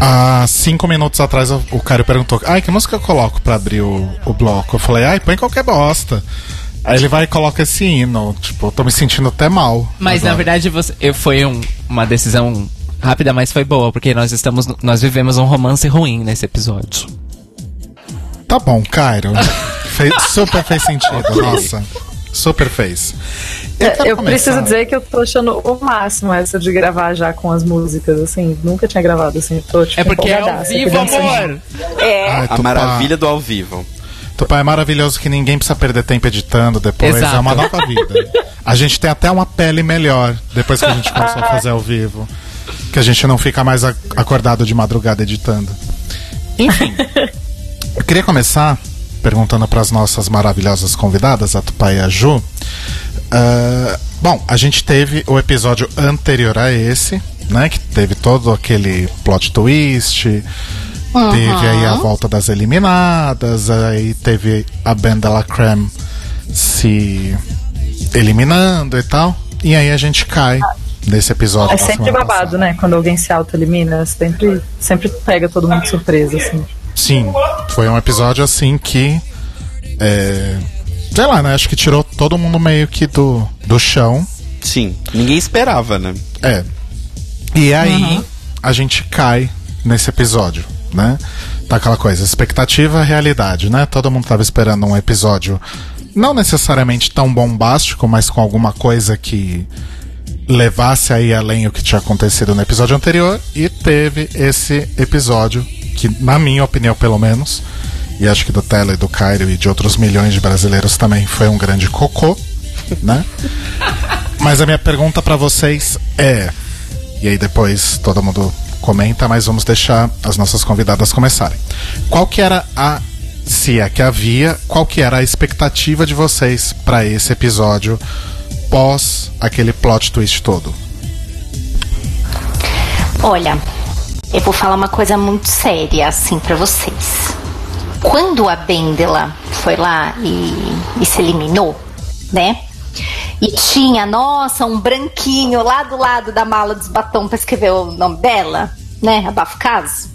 Há cinco minutos atrás o Cairo perguntou: Ai, que música eu coloco pra abrir o, o bloco? Eu falei: Ai, põe qualquer bosta. Aí ele vai e coloca esse hino. Tipo, eu tô me sentindo até mal. Mas na agora. verdade você, eu, foi um- uma decisão rápida, mas foi boa, porque nós estamos, nós vivemos um romance ruim nesse episódio. Tá bom, Cairo. Fez- super fez sentido, nossa. Super fez. quero Eu começar- preciso dizer que eu tô achando o máximo essa de gravar já com as músicas, assim. Nunca tinha gravado assim. eu Tô, tipo, É porque é ao vivo, amor! É. Ai, A maravilha do ao vivo. Tupá é maravilhoso que ninguém precisa perder tempo editando depois. Exato. É uma nova vida. A gente tem até uma pele melhor depois que a gente começou a fazer ao vivo. Que a gente não fica mais acordado de madrugada editando. Enfim. eu queria começar perguntando para as nossas maravilhosas convidadas, a Tupá e a Ju. ah, bom, a gente teve o episódio anterior a esse, né? Que teve todo aquele plot twist. Teve aí a volta das eliminadas, aí teve a banda La Creme se eliminando e tal. E aí a gente cai nesse episódio. É sempre babado, né? Quando alguém se auto-elimina, sempre, sempre pega todo mundo de surpresa, assim. Sim, foi um episódio assim que. É, sei lá, né? Acho que tirou todo mundo meio que do, do chão. Sim, ninguém esperava, né? É. E aí a gente cai nesse episódio, né? Tá aquela coisa, expectativa, realidade, né? Todo mundo tava esperando um episódio não necessariamente tão bombástico, mas com alguma coisa que levasse aí além o que tinha acontecido no episódio anterior e teve esse episódio que, na minha opinião, pelo menos, e acho que do Tela e do Cairo e de outros milhões de brasileiros também foi um grande cocô, né? Mas a minha pergunta pra vocês é, e aí depois todo mundo comenta, mas vamos deixar as nossas convidadas começarem. Qual que era a se é que havia, qual que era a expectativa de vocês pra esse episódio pós aquele plot twist todo? Olha, eu vou falar uma coisa muito séria assim pra vocês. Quando a Bendela foi lá e, e se eliminou, né? E tinha, nossa, um branquinho lá do lado da mala dos batom pra escrever o nome dela, né? Abafo caso.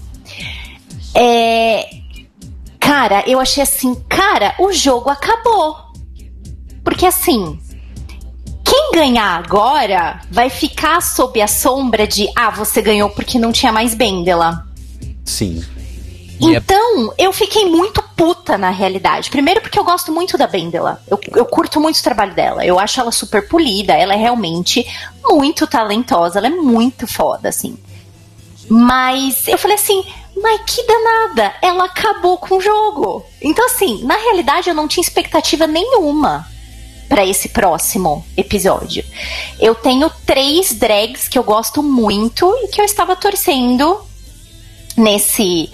É. Cara, eu achei assim, cara, o jogo acabou. Porque assim, quem ganhar agora vai ficar sob a sombra de ah, você ganhou porque não tinha mais Bendela. Sim. Yep. Então, eu fiquei muito puta na realidade. Primeiro porque eu gosto muito da Bendela. Eu, eu curto muito o trabalho dela. Eu acho ela super polida. Ela é realmente muito talentosa. Ela é muito foda, assim. Mas eu falei assim, mas que danada, ela acabou com o jogo. Então, assim, na realidade eu não tinha expectativa nenhuma pra esse próximo episódio. Eu tenho três drags que eu gosto muito e que eu estava torcendo nesse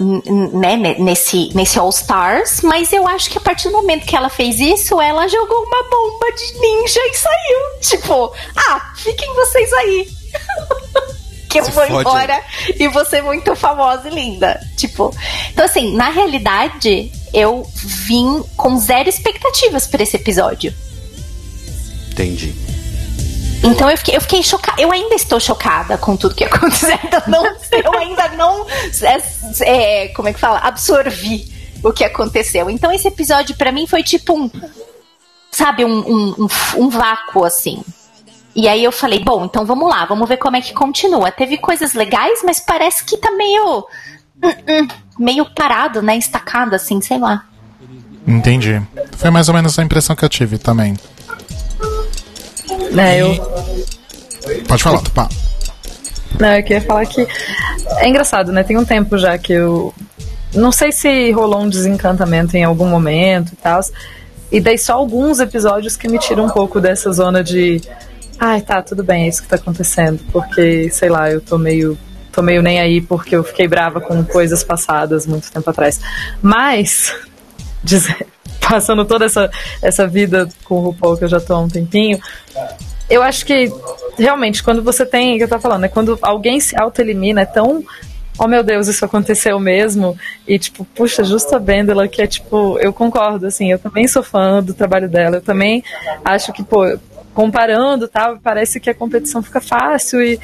n- né, ne- nesse nesse All Stars, mas eu acho que a partir do momento que ela fez isso, ela jogou uma bomba de ninja e saiu. Tipo, ah, fiquem vocês aí. que eu Se vou fode embora e ser muito famosa e linda. Tipo, então assim, na realidade, eu vim com zero expectativas pra esse episódio. Entendi. Então eu fiquei, eu fiquei chocada. Eu ainda estou chocada com tudo que aconteceu. Ainda não, eu ainda não. é, é, como é que fala? Absorvi o que aconteceu. Então esse episódio pra mim foi tipo um. Sabe, um, um, um, um vácuo assim. E aí eu falei, bom, então vamos lá, vamos ver como é que continua. Teve coisas legais, mas parece que tá meio. hum, hum, meio parado, né? Estacado, assim, sei lá. Entendi. Foi mais ou menos a impressão que eu tive também. Né, eu, Pode falar, Tupá. Não, eu queria falar que é engraçado, né? Tem um tempo já que eu não sei se rolou um desencantamento em algum momento e tal. E daí só alguns episódios que me tiram um pouco dessa zona de ai, tá, tudo bem, é isso que tá acontecendo, porque sei lá, eu tô meio tô meio nem aí porque eu fiquei brava com coisas passadas muito tempo atrás. Mas dizer, passando toda essa essa vida com o RuPaul que eu já tô há um tempinho, eu acho que realmente quando você tem, que eu tava falando, é quando alguém se auto-elimina, é tão. Oh meu Deus, isso aconteceu mesmo. E tipo, puxa, justo a Bendela, que é tipo, eu concordo, assim, eu também sou fã do trabalho dela, eu também acho que, pô, comparando tal, parece que a competição fica fácil e.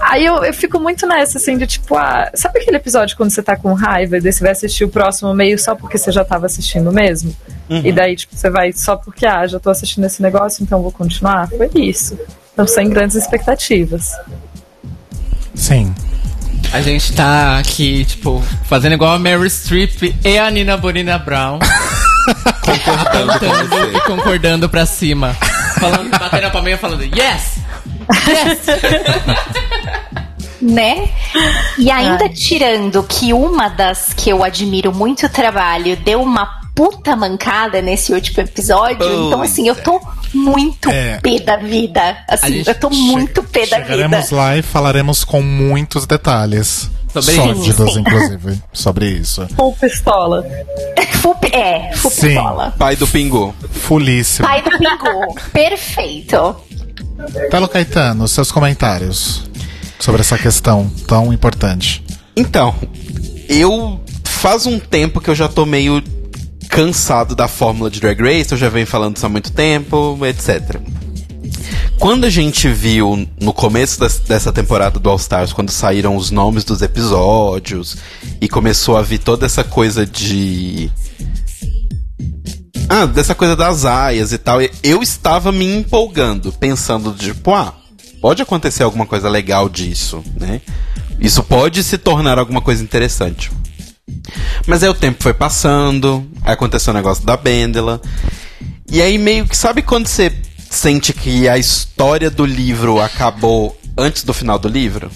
Aí eu, eu fico muito nessa, assim, de tipo, ah, sabe aquele episódio quando você tá com raiva e daí você vai assistir o próximo meio só porque você já tava assistindo mesmo? E daí, tipo, você vai só porque, ah, já tô assistindo esse negócio, então vou continuar? Foi isso. Então, sem grandes expectativas. Sim. A gente tá aqui, tipo, fazendo igual a Mary Streep e a Nina Bonina Brown. Cantando e concordando pra cima. Falando, batendo a palminha falando, yes! Yes! né? E ainda tirando que uma das que eu admiro muito o trabalho deu uma puta mancada nesse último episódio. Pois então, assim, eu tô muito É. pé da vida. Assim, eu tô muito pé da vida. Chegaremos lá e falaremos com muitos detalhes. Sobre isso. sórdidas, Sim. inclusive, sobre isso. Full pistola. Full, pi- é, full Sim. pistola. Pai do Pingu. Fulíssimo. Pai do Pingu. Perfeito. Telo Caetano, seus comentários sobre essa questão tão importante. Então, eu faz um tempo que eu já tô meio cansado da fórmula de Drag Race, eu já venho falando isso há muito tempo, etc. Quando a gente viu no começo dessa temporada do All Stars, quando saíram os nomes dos episódios e começou a vir toda essa coisa de. Ah, dessa coisa das aias e tal, eu estava me empolgando, pensando, tipo, ah, pode acontecer alguma coisa legal disso, né? Isso pode se tornar alguma coisa interessante. Mas aí o tempo foi passando, aí aconteceu o negócio da Bendela. E aí meio que sabe quando você sente que a história do livro acabou antes do final do livro?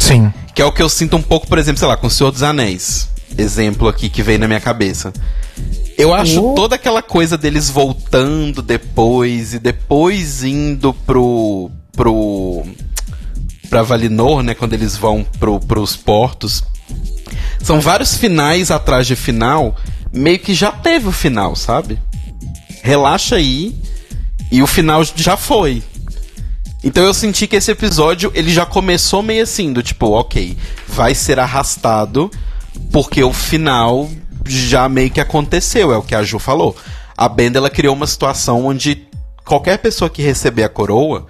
Sim. Que é o que eu sinto um pouco, por exemplo, sei lá, com o Senhor dos Anéis. Exemplo aqui que veio na minha cabeça. Eu acho toda aquela coisa deles voltando depois e depois indo pro. pro. pra Valinor, né? Quando eles vão pro, pros portos. São vários finais atrás de final, meio que já teve o final, sabe? Relaxa aí. E o final já foi. Então eu senti que esse episódio ele já começou meio assim, do tipo, ok, vai ser arrastado, porque o final já meio que aconteceu, é o que a Ju falou. A Benda ela criou uma situação onde qualquer pessoa que receber a coroa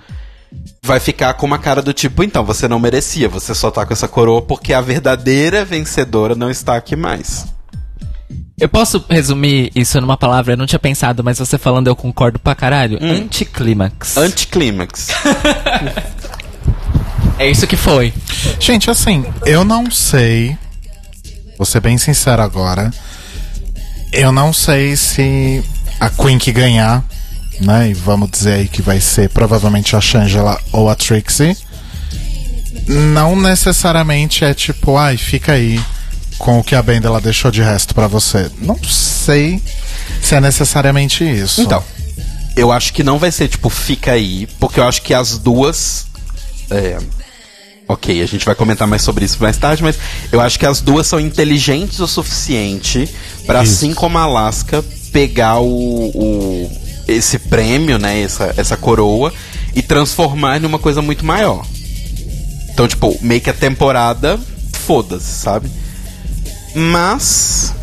vai ficar com uma cara do tipo, então, você não merecia, você só tá com essa coroa porque a verdadeira vencedora não está aqui mais. Eu posso resumir isso numa palavra? Eu não tinha pensado, mas você falando eu concordo pra caralho. Anticlímax. Anticlímax. É isso que foi. Gente, assim, eu não sei. Vou ser bem sincero agora. Eu não sei se a Queen que ganhar, né? E vamos dizer aí que vai ser provavelmente a Shangela ou a Trixie. Não necessariamente é tipo, ai, fica aí com o que a Benda ela deixou de resto pra você. Não sei se é necessariamente isso. Então, eu acho que não vai ser tipo, fica aí, porque eu acho que as duas. É, ok, a gente vai comentar mais sobre isso mais tarde, mas eu acho que as duas são inteligentes o suficiente pra, Isso. assim como a Alaska, pegar o, o- esse prêmio, né, essa, essa coroa, e transformar numa coisa muito maior. Então, tipo, meio que a temporada, foda-se, sabe? Mas.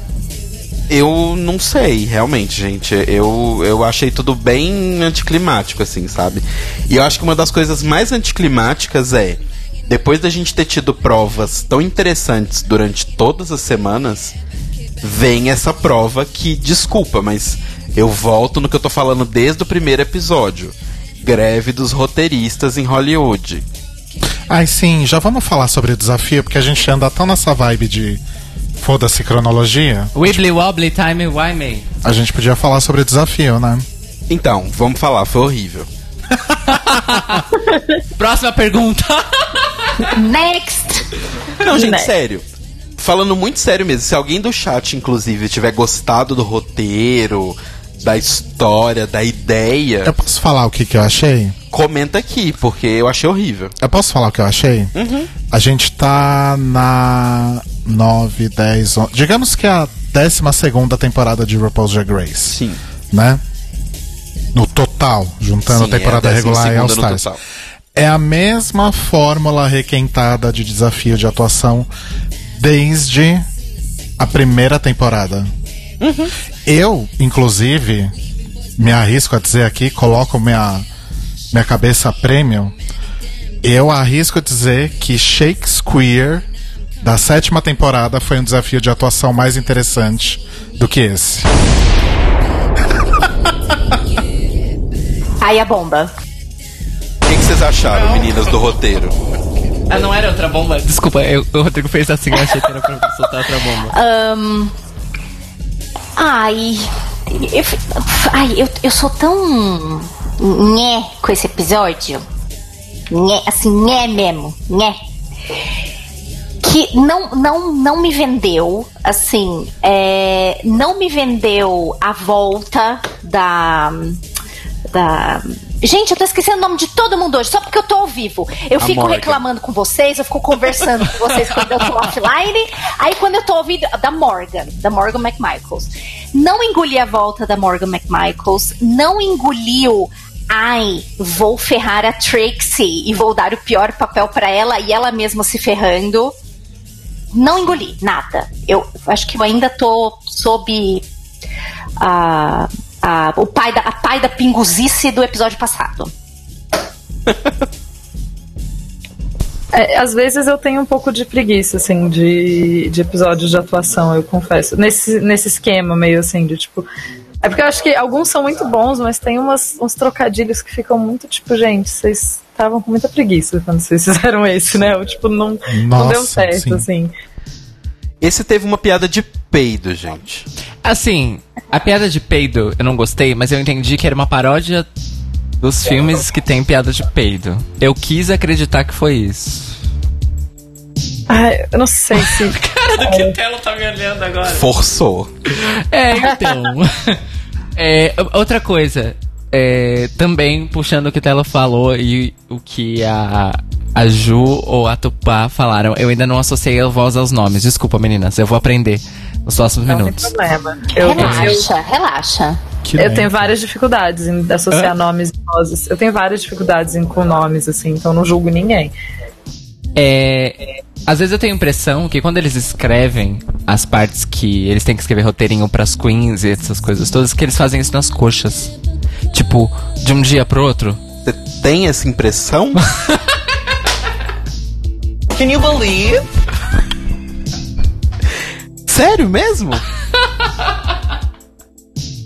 Eu não sei, realmente, gente. Eu, eu achei tudo bem anticlimático, assim, sabe? E eu acho que uma das coisas mais anticlimáticas é. Depois da gente ter tido provas tão interessantes durante todas as semanas, vem essa prova que, desculpa, mas eu volto no que eu tô falando desde o primeiro episódio. Greve dos roteiristas em Hollywood. Ai, sim, já vamos falar sobre o desafio, porque a gente anda tão nessa vibe de foda-se cronologia. Wibbly wobbly time wimey. A gente podia falar sobre o desafio, né? Então, vamos falar, foi horrível. Próxima pergunta. Next. Não, gente, Né? sério. Falando muito sério mesmo, se alguém do chat, inclusive, tiver gostado do roteiro, da história, da ideia, Eu posso falar o que, que eu achei? Comenta aqui, porque eu achei horrível. Eu posso falar o que eu achei? A gente tá na 9, 10, 11. Digamos que é a 12 temporada de RuPaul's Drag Race. Sim. Né? No total, juntando Sim, a temporada é a regular e All 12ª no Stars. É a mesma fórmula requentada de desafio de atuação desde a primeira temporada. Eu, inclusive, me arrisco a dizer aqui, coloco minha, minha cabeça prêmio. Eu arrisco a dizer que Shakespeare da sétima temporada foi um desafio de atuação mais interessante do que esse. Aí a bomba. O que, que vocês acharam, meninas, do roteiro? Ah, não era outra bomba? Desculpa, eu- o Rodrigo fez assim, eu achei que era pra soltar outra bomba. Ahn, ai. Eu, ai, eu, eu sou tão. Nhé com esse episódio. Nhé, assim, nhé mesmo. Nhé. Que não, não, não me vendeu, assim, é, não me vendeu a volta da. da Gente, eu tô esquecendo o nome de todo mundo hoje, só porque eu tô ao vivo. Eu A fico Morgan. reclamando com vocês, eu fico conversando com vocês quando eu tô offline. Aí quando eu tô ouvindo. Da Morgan, da Morgan McMichaels. Não engoli a volta da Morgan McMichaels, não engoliu. Ai, vou ferrar a Trixie e vou dar o pior papel pra ela e ela mesma se ferrando. Não engoli, nada. Eu acho que eu ainda tô sob a, a, o pai da, a pai da pinguzice do episódio passado. É, às vezes eu tenho um pouco de preguiça, assim, de, de episódios de atuação, eu confesso. Nesse, nesse esquema meio assim, de tipo. É porque eu acho que alguns são muito bons, mas tem umas, uns trocadilhos que ficam muito tipo, gente, vocês estavam com muita preguiça quando vocês fizeram esse, né? Eu, tipo, não, não deu Nossa, certo, sim. assim. Esse teve uma piada de peido, gente. Assim, a piada de peido eu não gostei, mas eu entendi que era uma paródia dos filmes que tem piada de peido. Eu quis acreditar que foi isso. Ai, eu não sei se. Cara do que tela tá me olhando agora. Forçou. É, então. É, outra coisa, é, também puxando o que Tela falou e o que a, a Ju ou a Tupá falaram, eu ainda não associei a voz aos nomes. Desculpa, meninas, eu vou aprender nos próximos Não tem minutos. problema. Eu, eu, Relaxa, relaxa. Que eu lento. tenho várias dificuldades em associar nomes e vozes. Eu tenho várias dificuldades em, com nomes, assim, então eu não julgo ninguém. É, às vezes eu tenho a impressão que quando eles escrevem as partes que eles têm que escrever roteirinho pras queens e essas coisas todas, que eles fazem isso nas coxas. Tipo, de um dia pro outro. Você tem essa impressão? Can you believe? sério mesmo?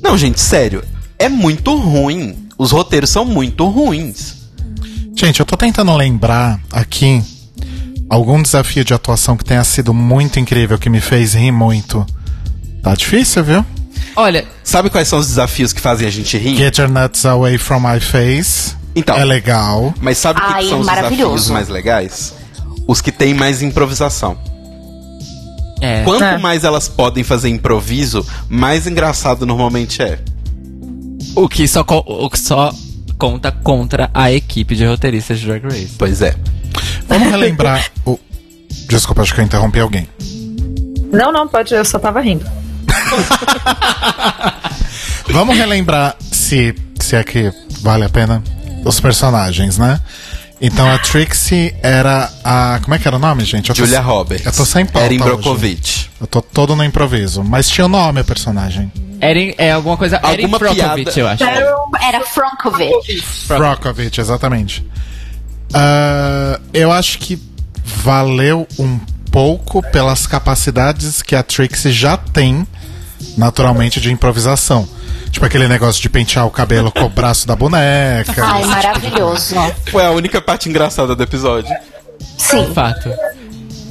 Não, gente, sério. É muito ruim. Os roteiros são muito ruins. Gente, eu tô tentando lembrar aqui algum desafio de atuação que tenha sido muito incrível, que me fez rir muito. Tá difícil, viu? Olha, Sabe quais são os desafios que fazem a gente rir? Get your nuts away from my face. Então. É legal. Mas sabe o que, que são os desafios mais legais? Os que têm mais improvisação. é. Quanto É. mais elas podem fazer improviso, mais engraçado normalmente é. O que só, co- o que só conta contra a equipe de roteiristas de Drag Race. Pois é. Vamos relembrar o. Desculpa, acho que eu interrompi alguém. Não, não, pode, eu só tava rindo. Vamos relembrar se, se é que vale a pena os personagens, né? Então a Trixie era a. Como é que era o nome, gente? Eu tô- Julia Roberts. Eu tô sem pauta. Erin hoje. Brokovich. Eu tô todo no improviso. Mas tinha o nome a personagem. Erin, é alguma coisa. Erin Alguma Brockovich, piada. eu acho. Era Frankovic. Brockovich, exatamente. Ah, eu acho que valeu um pouco pelas capacidades que a Trixie já tem naturalmente de improvisação. Tipo aquele negócio de pentear o cabelo com o braço da boneca. Ai, maravilhoso. Foi a única parte engraçada do episódio. Sim. Fato.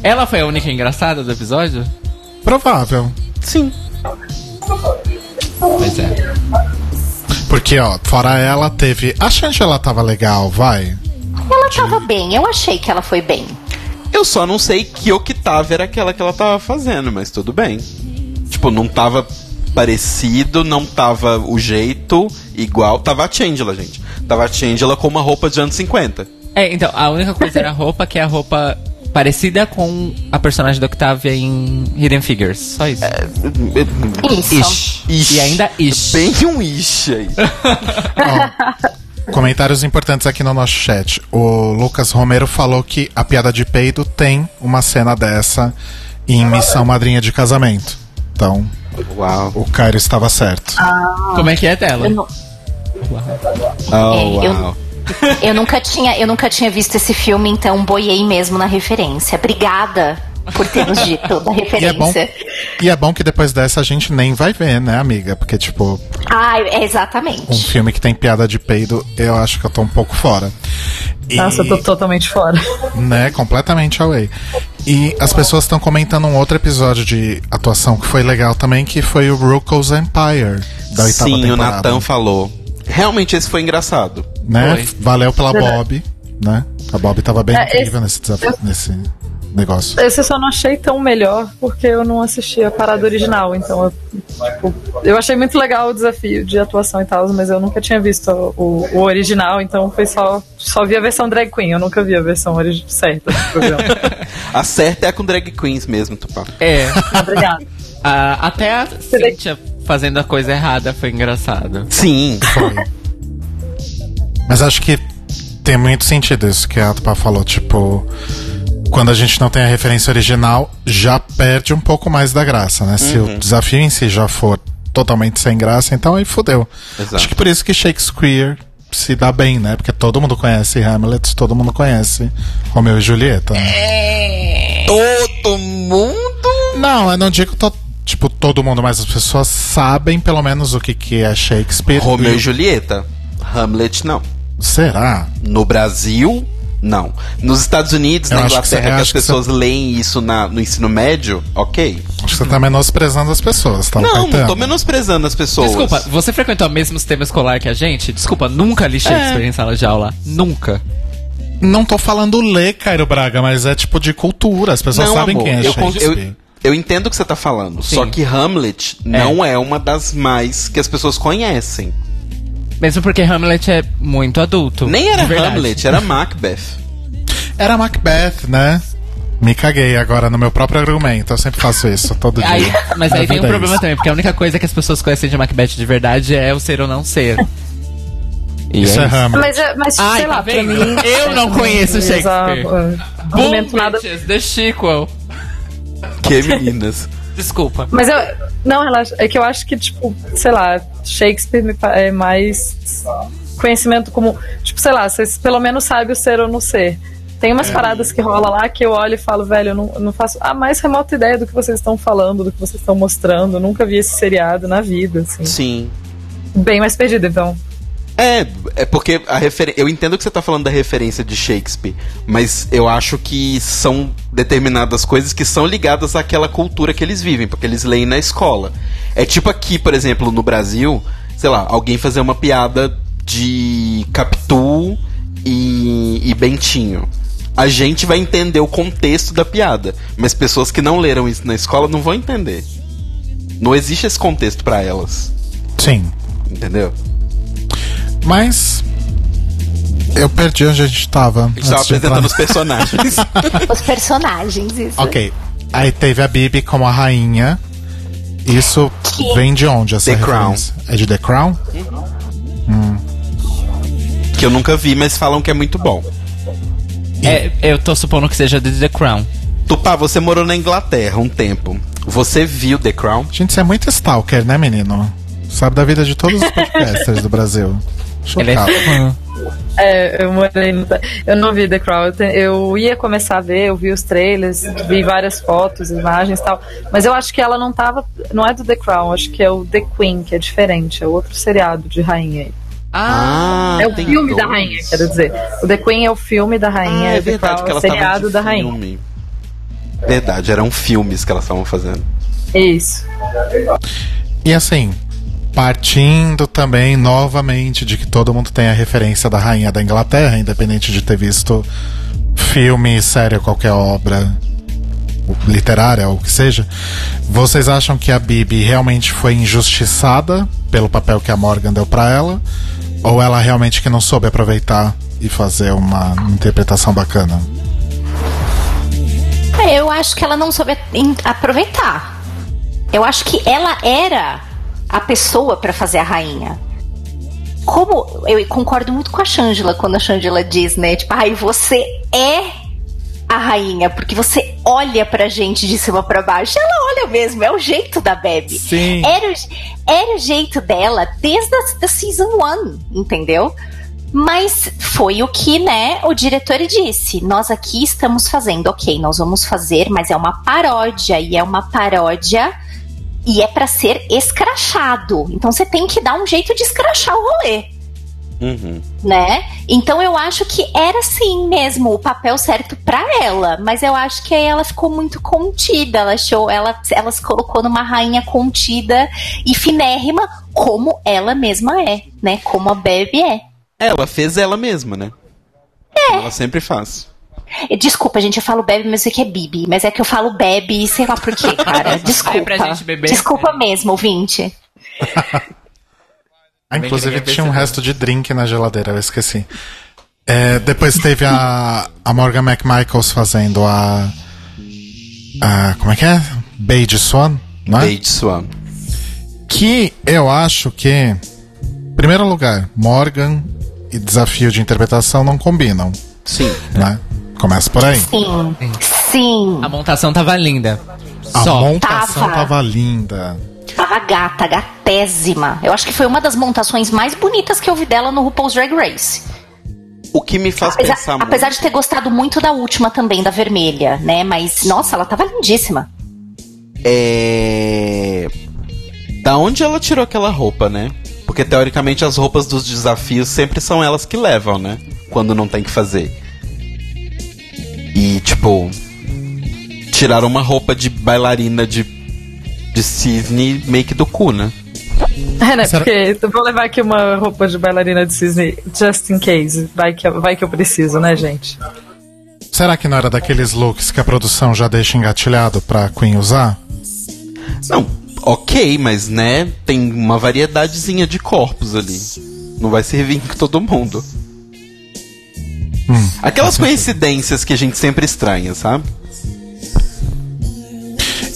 Ela foi a única engraçada do episódio? Provável. Sim. Pois é. Porque, ó, fora ela, teve. A Shangela tava legal, vai. Ela tava bem, eu achei que ela foi bem. Eu só não sei que octava era aquela que ela tava fazendo, mas tudo bem. Tipo, não tava parecido, não tava o jeito igual. Tava a Changela, gente. Tava a Changela com uma roupa de anos 50. É, então, a única coisa era a roupa, que é a roupa parecida com a personagem da Octavia em Hidden Figures. Só isso. Isso. Ish. Ish. E ainda ish. Bem um ish aí. Comentários importantes aqui no nosso chat. O Lucas Romero falou que a piada de peido tem uma cena dessa em Missão Madrinha de Casamento. Então, Uau. o Cairo estava certo. Como é que é dela? Oh, É, eu- uau. eu nunca tinha, eu nunca tinha visto esse filme, então boiei mesmo na referência. Obrigada por ter nos dito da E é, bom, referência. e é bom que depois dessa a gente nem vai ver, né, amiga? Porque, tipo, Ai, é um exatamente. filme que tem piada de peido, eu acho que eu tô um pouco fora. E, Nossa, eu tô totalmente fora. né, completamente away. E as pessoas estão comentando um outro episódio de atuação que foi legal também, que foi o Ruco's Empire, da oitava Sim, o temporada. Natan falou. Realmente esse foi engraçado. né? Foi. Valeu pela. Bob, né? A Bob tava bem É, incrível esse- nesse desafio, nesse negócio. Esse eu só não achei tão melhor porque eu não assisti a parada original. Então, eu, tipo, eu achei muito legal o desafio de atuação e tal, mas eu nunca tinha visto o, o original, então foi só, só vi a versão drag queen. Eu nunca vi a versão certa do programa. A certa é com drag queens mesmo, Tupá. É. Obrigada. até a Cynthia fazendo a coisa errada foi engraçado. Sim. Foi. Mas acho que tem muito sentido isso que a Tupá falou, tipo. Quando a gente não tem a referência original, já perde um pouco mais da graça, né? Se o desafio em si já for totalmente sem graça, então aí. Exato. Acho que por isso que Shakespeare se dá bem, né? Porque todo mundo conhece Hamlet, todo mundo conhece Romeu e Julieta. né? Todo mundo? Não, eu não digo to- tipo todo mundo, mas as pessoas sabem pelo menos o que, que é Shakespeare. Romeu e Julieta. Hamlet, não. Será? No Brasil, não. Nos Estados Unidos, Eu na que Inglaterra, eu que, as acho que pessoas leem isso na- no ensino médio, ok. Acho que você tá menosprezando as pessoas, tá? não, não tô menosprezando as pessoas. Desculpa, você frequentou o mesmo sistema escolar que a gente? Desculpa, nunca li Shakespeare em sala de aula. Nunca. Não tô falando ler, Cairo Braga, mas é tipo de cultura. As pessoas Não, sabem amor, quem é eu, con- Shakespeare. eu, eu entendo o que você tá falando. Sim. Só que Hamlet não é uma das mais que as pessoas conhecem. Mesmo porque Hamlet é muito adulto. Nem era. Hamlet, era Macbeth. Era Macbeth, né? Me caguei agora no meu próprio argumento. Eu sempre faço isso, todo dia. Aí, mas aí A vem um é problema isso. também, porque a única coisa que as pessoas conhecem de Macbeth de verdade é o ser ou não ser. E Isso é Hamlet. Mas, é- mas Ai, sei tá lá, pra vendo? mim. Eu não conheço Shakespeare. Boom, nada. the sequel. Que meninas. Desculpa. Mas eu. Não, relaxa. É que eu acho que, tipo, sei lá, Shakespeare me é mais conhecimento como. Tipo, sei lá, vocês pelo menos sabem o ser ou não ser. Tem umas paradas que rola lá que eu olho e falo, velho, eu não, eu não faço a mais remota ideia do que vocês estão falando, do que vocês estão mostrando. Eu nunca vi esse seriado na vida, assim. Sim. Bem mais perdido, então. É, é porque a refer... eu entendo que você tá falando da referência de Shakespeare, mas eu acho que são determinadas coisas que são ligadas àquela cultura que eles vivem, porque eles leem na escola. É tipo aqui, por exemplo, no Brasil, sei lá, alguém fazer uma piada de Capitu e, e Bentinho. A gente vai entender o contexto da piada, mas pessoas que não leram isso na escola não vão entender. Não existe esse contexto pra elas, Sim. entendeu? Mas. Eu perdi onde a gente tava. A gente tava apresentando os personagens. Os personagens, isso. Ok. Aí teve a Bibi como a rainha. Isso Que? vem de onde essa The Crown. referência? É de The Crown? que eu nunca vi, mas falam que é muito bom. É, eu tô supondo que seja de The Crown. Tupá, você morou na Inglaterra um tempo. Você viu The Crown? Gente, você é muito stalker, né, menino? Sabe da vida de todos os podcasters do Brasil. Ele é Chocado. fã. É, eu morei no. Eu não vi The Crown. Eu, ia começar a ver, eu vi os trailers, vi várias fotos, imagens e tal. Mas eu acho que ela não tava. Não é do The Crown, acho que é o The Queen, que é diferente. É outro seriado de rainha aí. Ah, é o tem filme da dois. rainha, quero dizer. O The Queen é o filme da rainha, Ah, é The verdade Crown que é o elas estavam seriado da rainha. filme. Verdade, eram filmes que elas estavam fazendo. Isso. E assim, partindo também novamente de que todo mundo tem a referência da rainha da Inglaterra, independente de ter visto filme, série qualquer obra literária ou o que seja, vocês acham que a Bibi realmente foi injustiçada pelo papel que a Morgan deu pra ela? Ou ela realmente que não soube aproveitar e fazer uma interpretação bacana? É, Eu acho que ela não soube aproveitar. Eu acho que ela era a pessoa pra fazer a rainha. Como eu concordo muito com a Shangela quando a Shangela diz, né? Tipo, ai, você é a rainha, porque você olha pra gente de cima pra baixo. Ela olha mesmo, é o jeito da Bebe. Sim. Era, o- era o jeito dela desde a da season 1, entendeu? Mas foi o que, né, o diretor disse. Nós aqui estamos fazendo, ok, nós vamos fazer, mas é uma paródia e é uma paródia e é pra ser escrachado. Então você tem que dar um jeito de escrachar o rolê Uhum. né? Então eu acho que era sim mesmo o papel certo pra ela, mas eu acho que aí ela ficou muito contida, ela achou, ela, ela se colocou numa rainha contida e finérrima, como ela mesma é, né? Como a Bebe é. Ela fez ela mesma, né? É. Ela sempre faz. Eh, Desculpa, gente, eu falo bebe, mas isso aqui é bibi. Mas é que eu falo bebe, sei lá por quê, cara. Desculpa. É pra gente beber? Desculpa mesmo, ouvinte. Ah, inclusive tinha um resto de drink na geladeira, eu esqueci. É, depois teve a, a Morgan McMichaels fazendo a. a como é que é? Beige Swan, não é? Beige Swan. Que eu acho que. em Primeiro lugar, Morgan e desafio de interpretação não combinam, Sim. né? Começa por aí. Sim. Sim. A montação tava linda. A Só. montação Tava. tava linda. Tava gata, gatésima. Eu acho que foi uma das montações mais bonitas que eu vi dela no RuPaul's Drag Race. O que me faz Apesar, pensar muito. apesar de ter gostado muito da última também, da vermelha, né? Mas, nossa, ela tava lindíssima. É. Da onde ela tirou aquela roupa, né? Porque teoricamente as roupas dos desafios sempre são elas que levam, né? Quando não tem que fazer. E tipo. Tiraram uma roupa de bailarina de. de cisne meio que do cu, né? É, né? Será- Porque eu vou levar aqui uma roupa de bailarina de cisne, just in case. Vai que, vai que eu preciso, né, gente? Será que não era daqueles looks que a produção já deixa engatilhado pra Queen usar? Não, ok, mas né, tem uma variedadezinha de corpos ali. Não vai servir em todo mundo. Aquelas coincidências que a gente sempre estranha, sabe?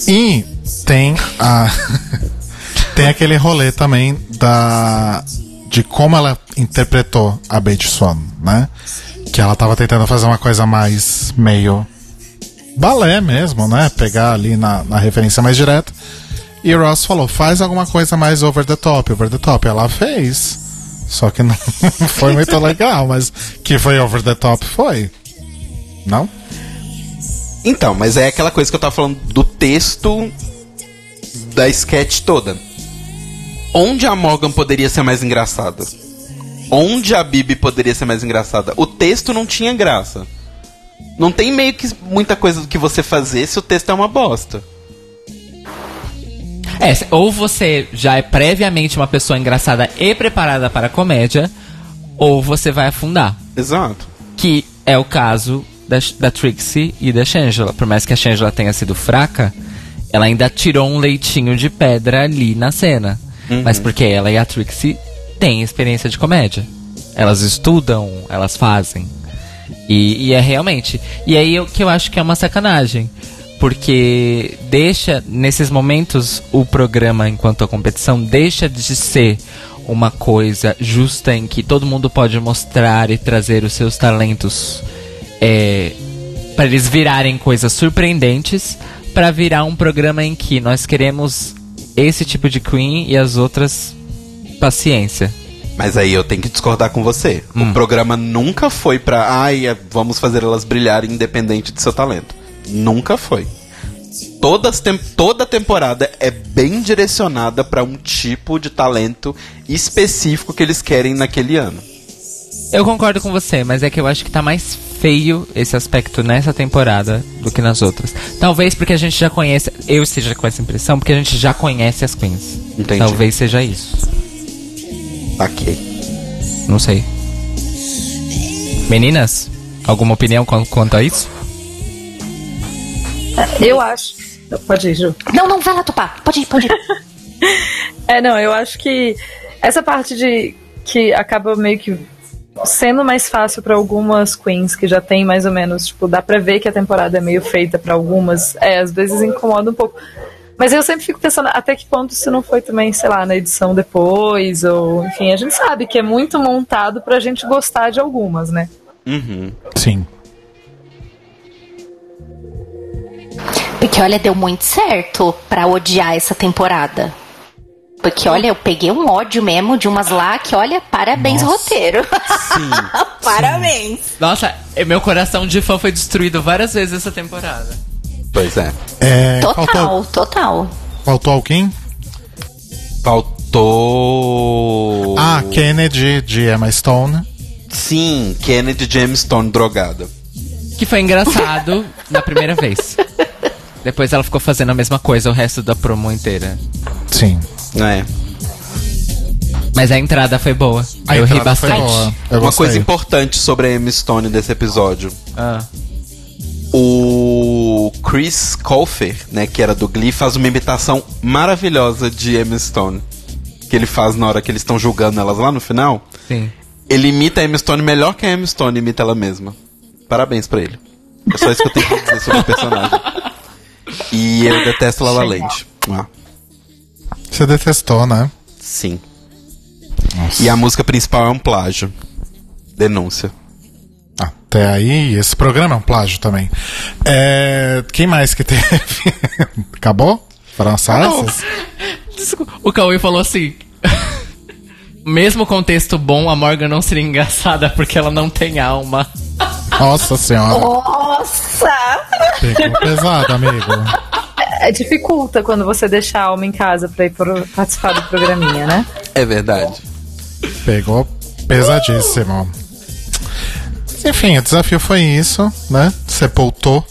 E tem a. tem aquele rolê também da. de como ela interpretou a Beige Swan, né? Que ela tava tentando fazer uma coisa mais meio. balé mesmo, né? Pegar ali na, na referência mais direta. E o Ross falou: faz alguma coisa mais over the top, over the top. Ela fez. Só que não foi muito legal, mas que foi over the top foi. Não? Então, mas é aquela coisa que eu tava falando do texto da sketch toda. Onde a Morgan poderia ser mais engraçada? Onde a Bibi poderia ser mais engraçada? O texto não tinha graça. Não tem meio que muita coisa do que você fazer se o texto é uma bosta. É, ou você já é previamente uma pessoa engraçada e preparada para a comédia, ou você vai afundar. Exato. Que é o caso da, da Trixie e da Shangela. Por mais que a Shangela tenha sido fraca, ela ainda tirou um leitinho de pedra ali na cena. Mas porque ela e a Trixie têm experiência de comédia. Elas estudam, elas fazem. E, e é realmente. E aí o que eu acho que é uma sacanagem. Porque deixa, nesses momentos, o programa, enquanto a competição, deixa de ser uma coisa justa em que todo mundo pode mostrar e trazer os seus talentos é, para eles virarem coisas surpreendentes, para virar um programa em que nós queremos esse tipo de Queen e as outras paciência. Mas aí eu tenho que discordar com você. Hum. O programa nunca foi pra. Ai, vamos fazer elas brilharem independente de seu talento. Nunca foi. Todas tem, toda temporada é bem direcionada pra um tipo de talento específico que eles querem naquele ano. Eu concordo com você, mas é que eu acho que tá mais feio esse aspecto nessa temporada do que nas outras. Talvez porque a gente já conhece, eu esteja com essa impressão, porque a gente já conhece as queens. Entendi. Talvez seja isso. Ok. Não sei. Meninas, alguma opinião quan- quanto a isso? Eu acho. Pode ir, Ju. Não, não, vai lá topar. Pode ir, pode ir. É, não, eu acho que essa parte de que acaba meio que sendo mais fácil pra algumas queens que já tem mais ou menos, tipo, dá pra ver que a temporada é meio feita pra algumas, é, às vezes incomoda um pouco. Mas eu sempre fico pensando até que ponto isso não foi também, sei lá, na edição depois, ou enfim, a gente sabe que é muito montado pra gente gostar de algumas, né? Uhum. Sim. Porque olha, deu muito certo pra odiar essa temporada. Porque olha, eu peguei um ódio mesmo de umas lá que, olha, parabéns, Nossa. roteiro. parabéns. Nossa, é- meu coração de fã foi destruído várias vezes essa temporada. Pois é. É, Total, faltou, total. faltou alguém? Faltou. Ah, Kennedy de Emma Stone. Sim, Kennedy Jamestown drogada. Que foi engraçado na primeira vez. Depois ela ficou fazendo a mesma coisa o resto da promo inteira. Sim. É. Mas a entrada foi boa. A eu ri bastante. boa. Eu Uma gostei. coisa importante sobre a Emma Stone desse episódio. Ah. O Chris Colfer, né, que era do Glee, faz uma imitação maravilhosa de Emma Stone. Que ele faz na hora que eles estão julgando elas lá no final. Sim. Ele imita a Emma Stone melhor que a Emma Stone imita ela mesma. Parabéns pra ele. É só isso que eu tenho pra dizer sobre o personagem. E eu detesto La La Land. Ah, Você detestou, né? sim. E a música principal é um plágio. Denúncia. Até aí, esse programa é um plágio também. É, quem mais que teve? Acabou? Desculpa. O Cauê falou assim. Mesmo contexto bom, a Morgan não seria engraçada porque ela não tem alma. Nossa senhora. Nossa! Pegou pesado, amigo. É, dificulta quando você deixa a alma em casa pra ir pro- participar do programinha, né? É verdade. Pegou pesadíssimo. Enfim, o desafio foi isso, né? Sepultou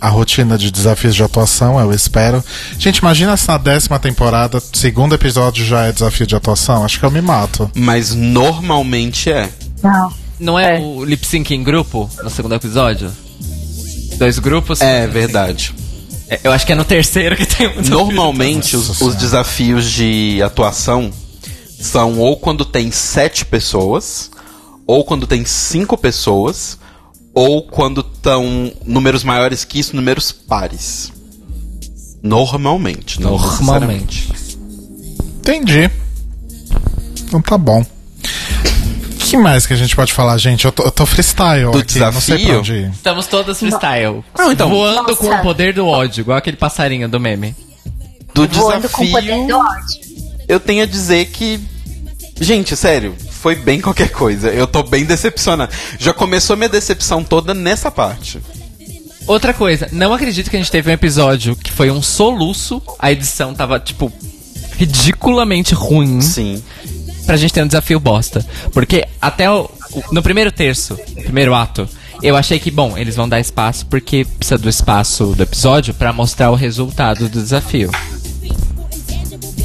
a rotina de desafios de atuação, eu espero. Gente, imagina se na décima temporada, segundo episódio já é desafio de atuação. Acho que eu me mato. Mas normalmente é. Não. Não é, É. o lip sync em grupo no segundo episódio? Dois grupos? É verdade. É, Eu acho que é no terceiro que tem um Normalmente os, os desafios de atuação são ou quando tem sete pessoas, ou quando tem cinco pessoas, ou quando estão números maiores que isso, números pares. Normalmente, Normalmente. Entendi. Então tá bom. O que mais que a gente pode falar, gente? Eu tô, eu tô freestyle Do aqui, não sei pra desafio? onde ir. Estamos todos freestyle. Não, então- Voando Nossa. com o poder do ódio, igual aquele passarinho do meme. Do Voando com o poder desafio, do ódio. eu tenho a dizer que. Gente, sério, foi bem qualquer coisa. Eu tô bem decepcionado. Já começou minha decepção toda nessa parte. Outra coisa, não acredito que a gente teve um episódio que foi um soluço, a edição tava, tipo, ridiculamente ruim Sim. Pra gente ter um desafio bosta. Porque até o, no primeiro terço, primeiro ato, eu achei que, bom, eles vão dar espaço porque precisa do espaço do episódio pra mostrar o resultado do desafio.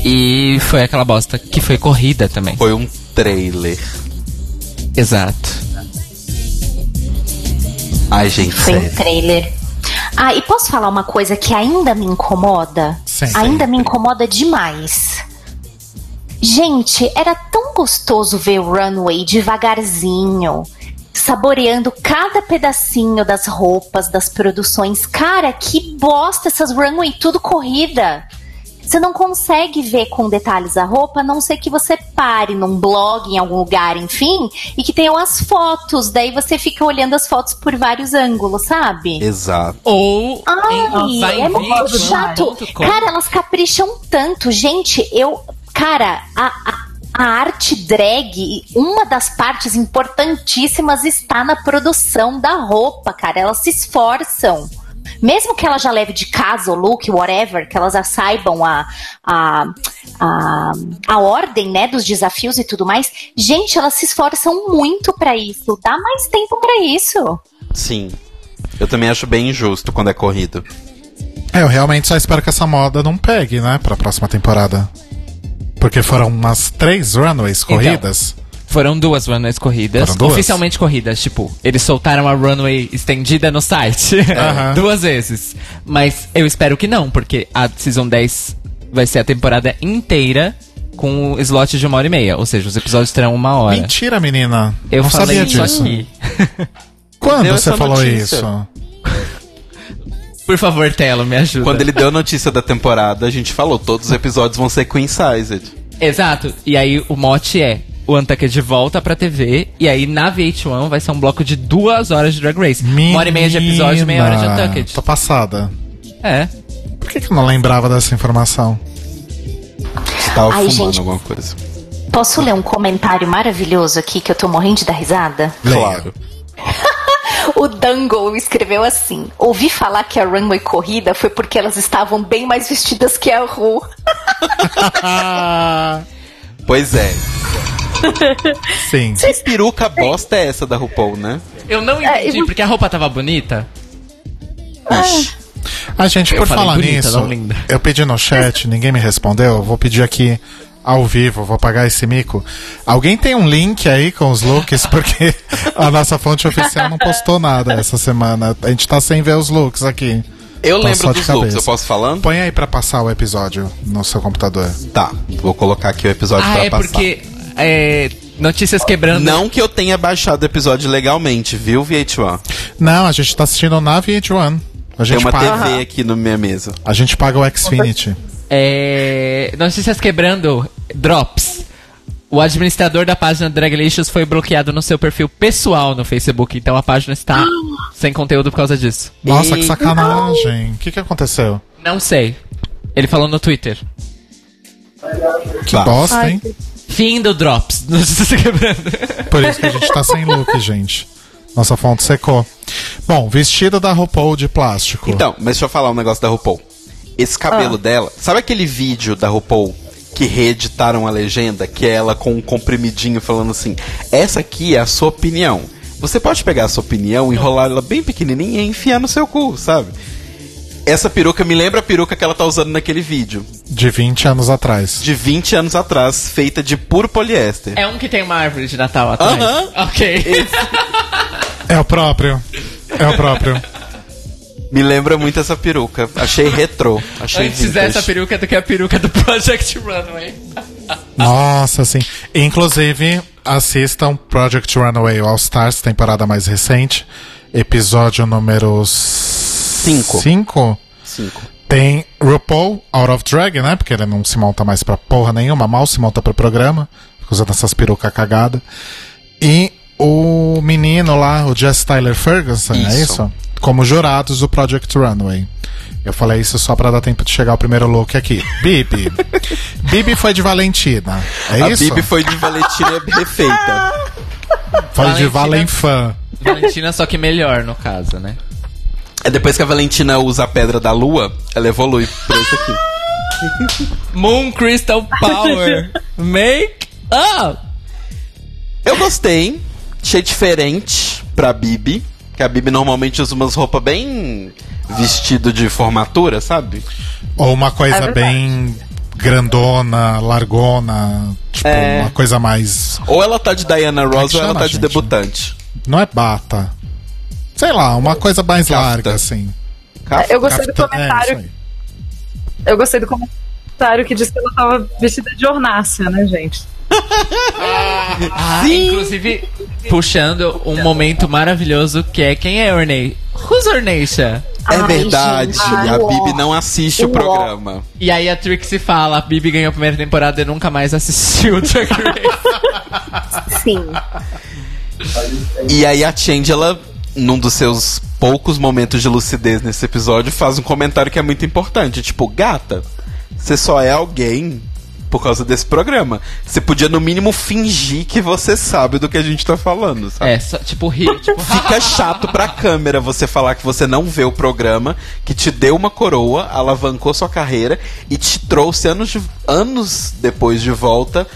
E foi aquela bosta que foi corrida também. Foi um trailer. Exato. Ai, gente, Foi um trailer. Ah, e posso falar uma coisa que ainda me incomoda? Sim. Ainda me incomoda demais. Gente, era tão gostoso ver o runway devagarzinho, saboreando cada pedacinho das roupas, das produções. Cara, que bosta essas runway tudo corrida. Você não consegue ver com detalhes a roupa, a não ser que você pare num blog, em algum lugar, enfim, e que tenham as fotos. Daí você fica olhando as fotos por vários ângulos, sabe? Exato. Ou em- Ai, é muito chato. Cara, elas capricham tanto. Gente, eu. Cara, a, a, a arte drag, uma das partes importantíssimas está na produção da roupa, cara. Elas se esforçam. Mesmo que ela já leve de casa o look, whatever, que elas já saibam a, a, a, a ordem, né, dos desafios e tudo mais. Gente, elas se esforçam muito pra isso. Dá mais tempo pra isso. Sim. Eu também acho bem injusto quando é corrido. É, eu realmente só espero que essa moda não pegue, né, pra próxima temporada. Porque foram umas três runaways corridas. Foram duas runways corridas. Foram duas? Oficialmente corridas, tipo, eles soltaram a runway estendida no site. Aham. duas vezes. Mas eu espero que não, porque a Season 10 vai ser a temporada inteira com o slot de uma hora e meia. Ou seja, os episódios terão uma hora. Mentira, menina. Eu não falei sabia isso disso. aqui. Quando Deu você falou notícia. isso? Por favor, Telo, me ajuda. Quando ele deu a notícia da temporada, a gente falou, todos os episódios vão ser Queen Sized. Exato. E aí o mote é o Untucked volta pra TV e aí na VH1 vai ser um bloco de duas horas de Drag Race. Uma hora e meia de episódio, meia hora de Menina, Untucked. Tô passada. É. Por que, que eu não lembrava dessa informação? Tava Ai, fumando gente. alguma coisa. Posso ler um comentário maravilhoso aqui que eu tô morrendo de dar risada? Claro. O Dangle escreveu assim: Ouvi falar que a runway corrida foi porque elas estavam bem mais vestidas que a Ru. Pois é. Sim. Que peruca bosta é essa da RuPaul, né? Eu não É, entendi, eu- porque a roupa tava bonita. Ah, gente, Eu por falar bonita, nisso, eu pedi no chat, ninguém me respondeu. Eu vou pedir aqui ao vivo, vou pagar esse mico. Alguém tem um link aí com os looks? Porque a nossa fonte oficial não postou nada essa semana. A gente tá sem ver os looks aqui. Eu Tô lembro só de dos looks, eu posso falando? Põe aí pra passar o episódio no seu computador. Tá, vou colocar aqui o episódio Ah, pra é passar. porque. É, notícias quebrando. Não que eu tenha baixado o episódio legalmente, viu, VH1? Não, a gente tá assistindo na VH1. A Tem gente, uma paga, TV aqui na minha mesa. a gente paga o Xfinity. É, notícias quebrando. Drops. O administrador da página Draglicious foi bloqueado no seu perfil pessoal no Facebook, então a página está sem conteúdo por causa disso. Nossa, E- que sacanagem. O que, que aconteceu? Não sei. Ele falou no Twitter. Que Tá. bosta, hein? Fim do Drops. Quebrando. Por isso que a gente tá sem look, gente. Nossa fonte secou. Bom, vestido da RuPaul de plástico. Então, mas deixa eu falar um negócio da RuPaul. Esse cabelo dela, sabe aquele vídeo da RuPaul que reeditaram a legenda, que é ela com um comprimidinho falando assim: essa aqui é a sua opinião. Você pode pegar a sua opinião, enrolar ela bem pequenininha e enfiar no seu cu, sabe? Essa peruca me lembra a peruca que ela tá usando naquele vídeo, De 20 anos atrás. de 20 anos atrás, feita de puro poliéster. É um que tem uma árvore de Natal atrás. Aham. Ok. É o próprio. É o próprio. Me lembra muito essa peruca. Achei retrô. Achei Antes vintage. dessa peruca do que a peruca do Project Runway. Nossa, sim. Inclusive, assistam Project Runaway All Stars, temporada mais recente. Episódio número Cinco. 5. Cinco. Tem RuPaul Out of Drag, né? Porque ele não se monta mais pra porra nenhuma, mal se monta pro programa. Fica usando essas perucas cagadas. E o menino lá, o Jess Tyler Ferguson, é Isso. Como jurados do Project Runway. Eu falei isso só pra dar tempo de chegar o primeiro look aqui. Bibi. Bibi foi de Valentina. É a isso? Bibi foi de Valentina refeita. Foi de Valentina- Valenfã. Valentina, só que melhor, no caso, né? É depois que a Valentina usa a pedra da lua, ela evolui pra isso aqui. Moon Crystal Power. Make up. Eu gostei. Achei diferente pra Bibi. Que a Bibi normalmente usa umas roupas bem vestido de formatura, sabe? Ou uma coisa É bem grandona, largona. Tipo, É. uma coisa mais. Ou ela tá de Diana é Ross que ou ela tá de gente? debutante. Não é bata. Sei lá, uma coisa mais larga, assim. Cafta. Eu gostei do é, comentário. Eu gostei do comentário que disse que ela tava vestida de ornácea, né, gente? Ah, inclusive, puxando um momento maravilhoso que é quem é Ornei? Who's Orneisha? É Ai, verdade. gente, a. Bibi não assiste o Uó. programa. E aí a Trixie fala, a Bibi ganhou a primeira temporada e nunca mais assistiu Drag Race. Sim. E aí a Change, ela, num dos seus poucos momentos de lucidez nesse episódio, faz um comentário que é muito importante. Tipo, gata, você só é alguém por causa desse programa. Você podia, no mínimo, fingir que você sabe do que a gente tá falando, sabe? é, só, tipo, rir, tipo, Fica chato pra câmera você falar que você não vê o programa, que te deu uma coroa, alavancou sua carreira e te trouxe anos, de- anos depois de volta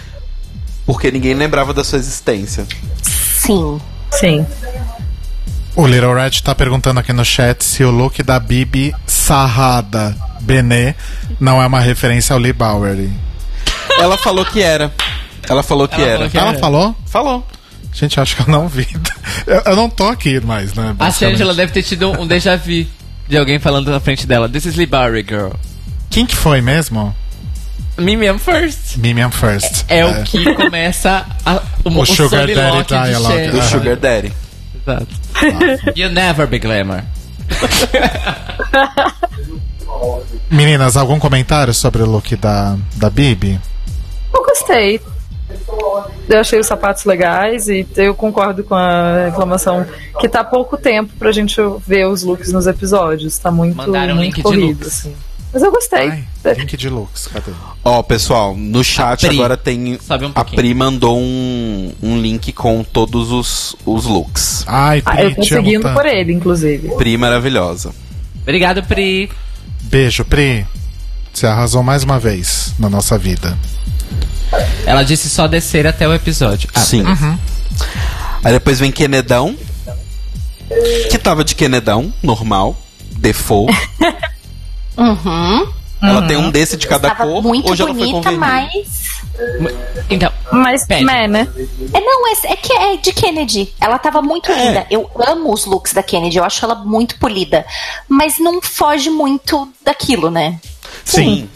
porque ninguém lembrava da sua existência. Sim. Sim. O Little Red tá perguntando aqui no chat se o look da Bibi Sarrada Benê não é uma referência ao Lee Bowery. Ela falou que era. Ela falou que Ela era. falou que Ela É. falou? Falou. Gente, acho que eu não vi. Eu, eu não tô aqui mais, né? A. Shangela deve ter tido um déjà vu de alguém falando na frente dela. This is Lee Bowery, girl. Quem que foi mesmo? Me mesmo first. Mimiam First. É, o que começa a, o, O Sugar Daddy Dialogue. Do Aham. Sugar Daddy. Exato. You'll never be glamour. Meninas, algum comentário sobre o look da, da Bibi? Eu gostei. Eu achei os sapatos legais e eu concordo com a reclamação que tá pouco tempo pra gente ver os looks nos episódios. Tá muito, Mandaram muito link de corrido, looks. assim. Mas eu gostei. Ai, link de looks, cadê? Ó, pessoal, no chat agora tem. Sabe um a. Pri mandou um, um link com todos os, os looks. Ai, Ah, Pri, eu tô te amo seguindo tanto. por ele, inclusive. Pri maravilhosa. Obrigado, Pri. Beijo, Pri. Você arrasou mais uma vez na nossa vida. Ela disse só descer até o episódio. Ah, Sim. Aí depois vem Kenedão. Que tava de Kenedão, normal. Default. Uhum. Ela tem um desse de cada cor. muito Hoje ela foi bonita, mas. Então, Mas, Pede. né, né? É, não, é, é que é de Kennedy. Ela tava muito É. linda. Eu amo os looks da Kennedy, eu acho ela muito polida. Mas não foge muito daquilo, né? Sim.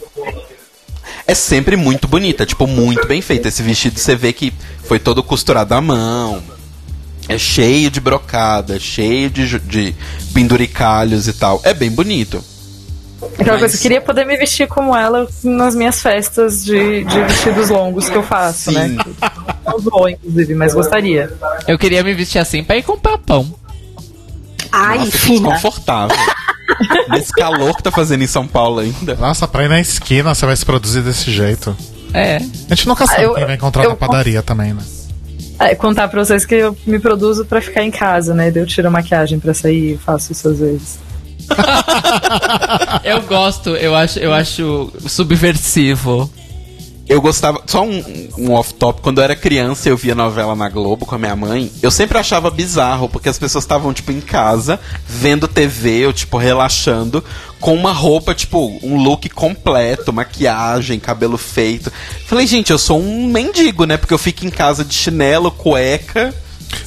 É sempre muito bonita, tipo, muito bem feita. Esse vestido você vê que foi todo costurado à mão. É cheio de brocada, cheio de, de penduricalhos e tal. É bem bonito. Aquela Mas- eu queria poder me vestir como ela nas minhas festas de, de vestidos longos que eu faço, Sim. né? Não vou, inclusive, mas gostaria. eu queria me vestir assim pra ir comprar pão. Ai, Nossa, que fina. desconfortável. Nesse calor que tá fazendo em São Paulo ainda. Nossa, pra ir na esquina você vai se produzir desse jeito. É. A gente nunca sabe Ah, eu- quem vai encontrar eu- na padaria também, né? É, contar pra vocês que eu me produzo pra ficar em casa, né? Daí eu tiro a maquiagem pra sair e faço isso às vezes. Eu gosto, eu acho, eu acho subversivo. Eu gostava. Só um, um off-top. Quando eu era criança, eu via novela na Globo com a minha mãe. Eu sempre achava bizarro, porque as pessoas estavam, tipo, em casa, vendo TV, ou, tipo, relaxando, com uma roupa, tipo, um look completo, maquiagem, cabelo feito. Falei, gente, eu sou um mendigo, né? Porque eu fico em casa de chinelo, cueca.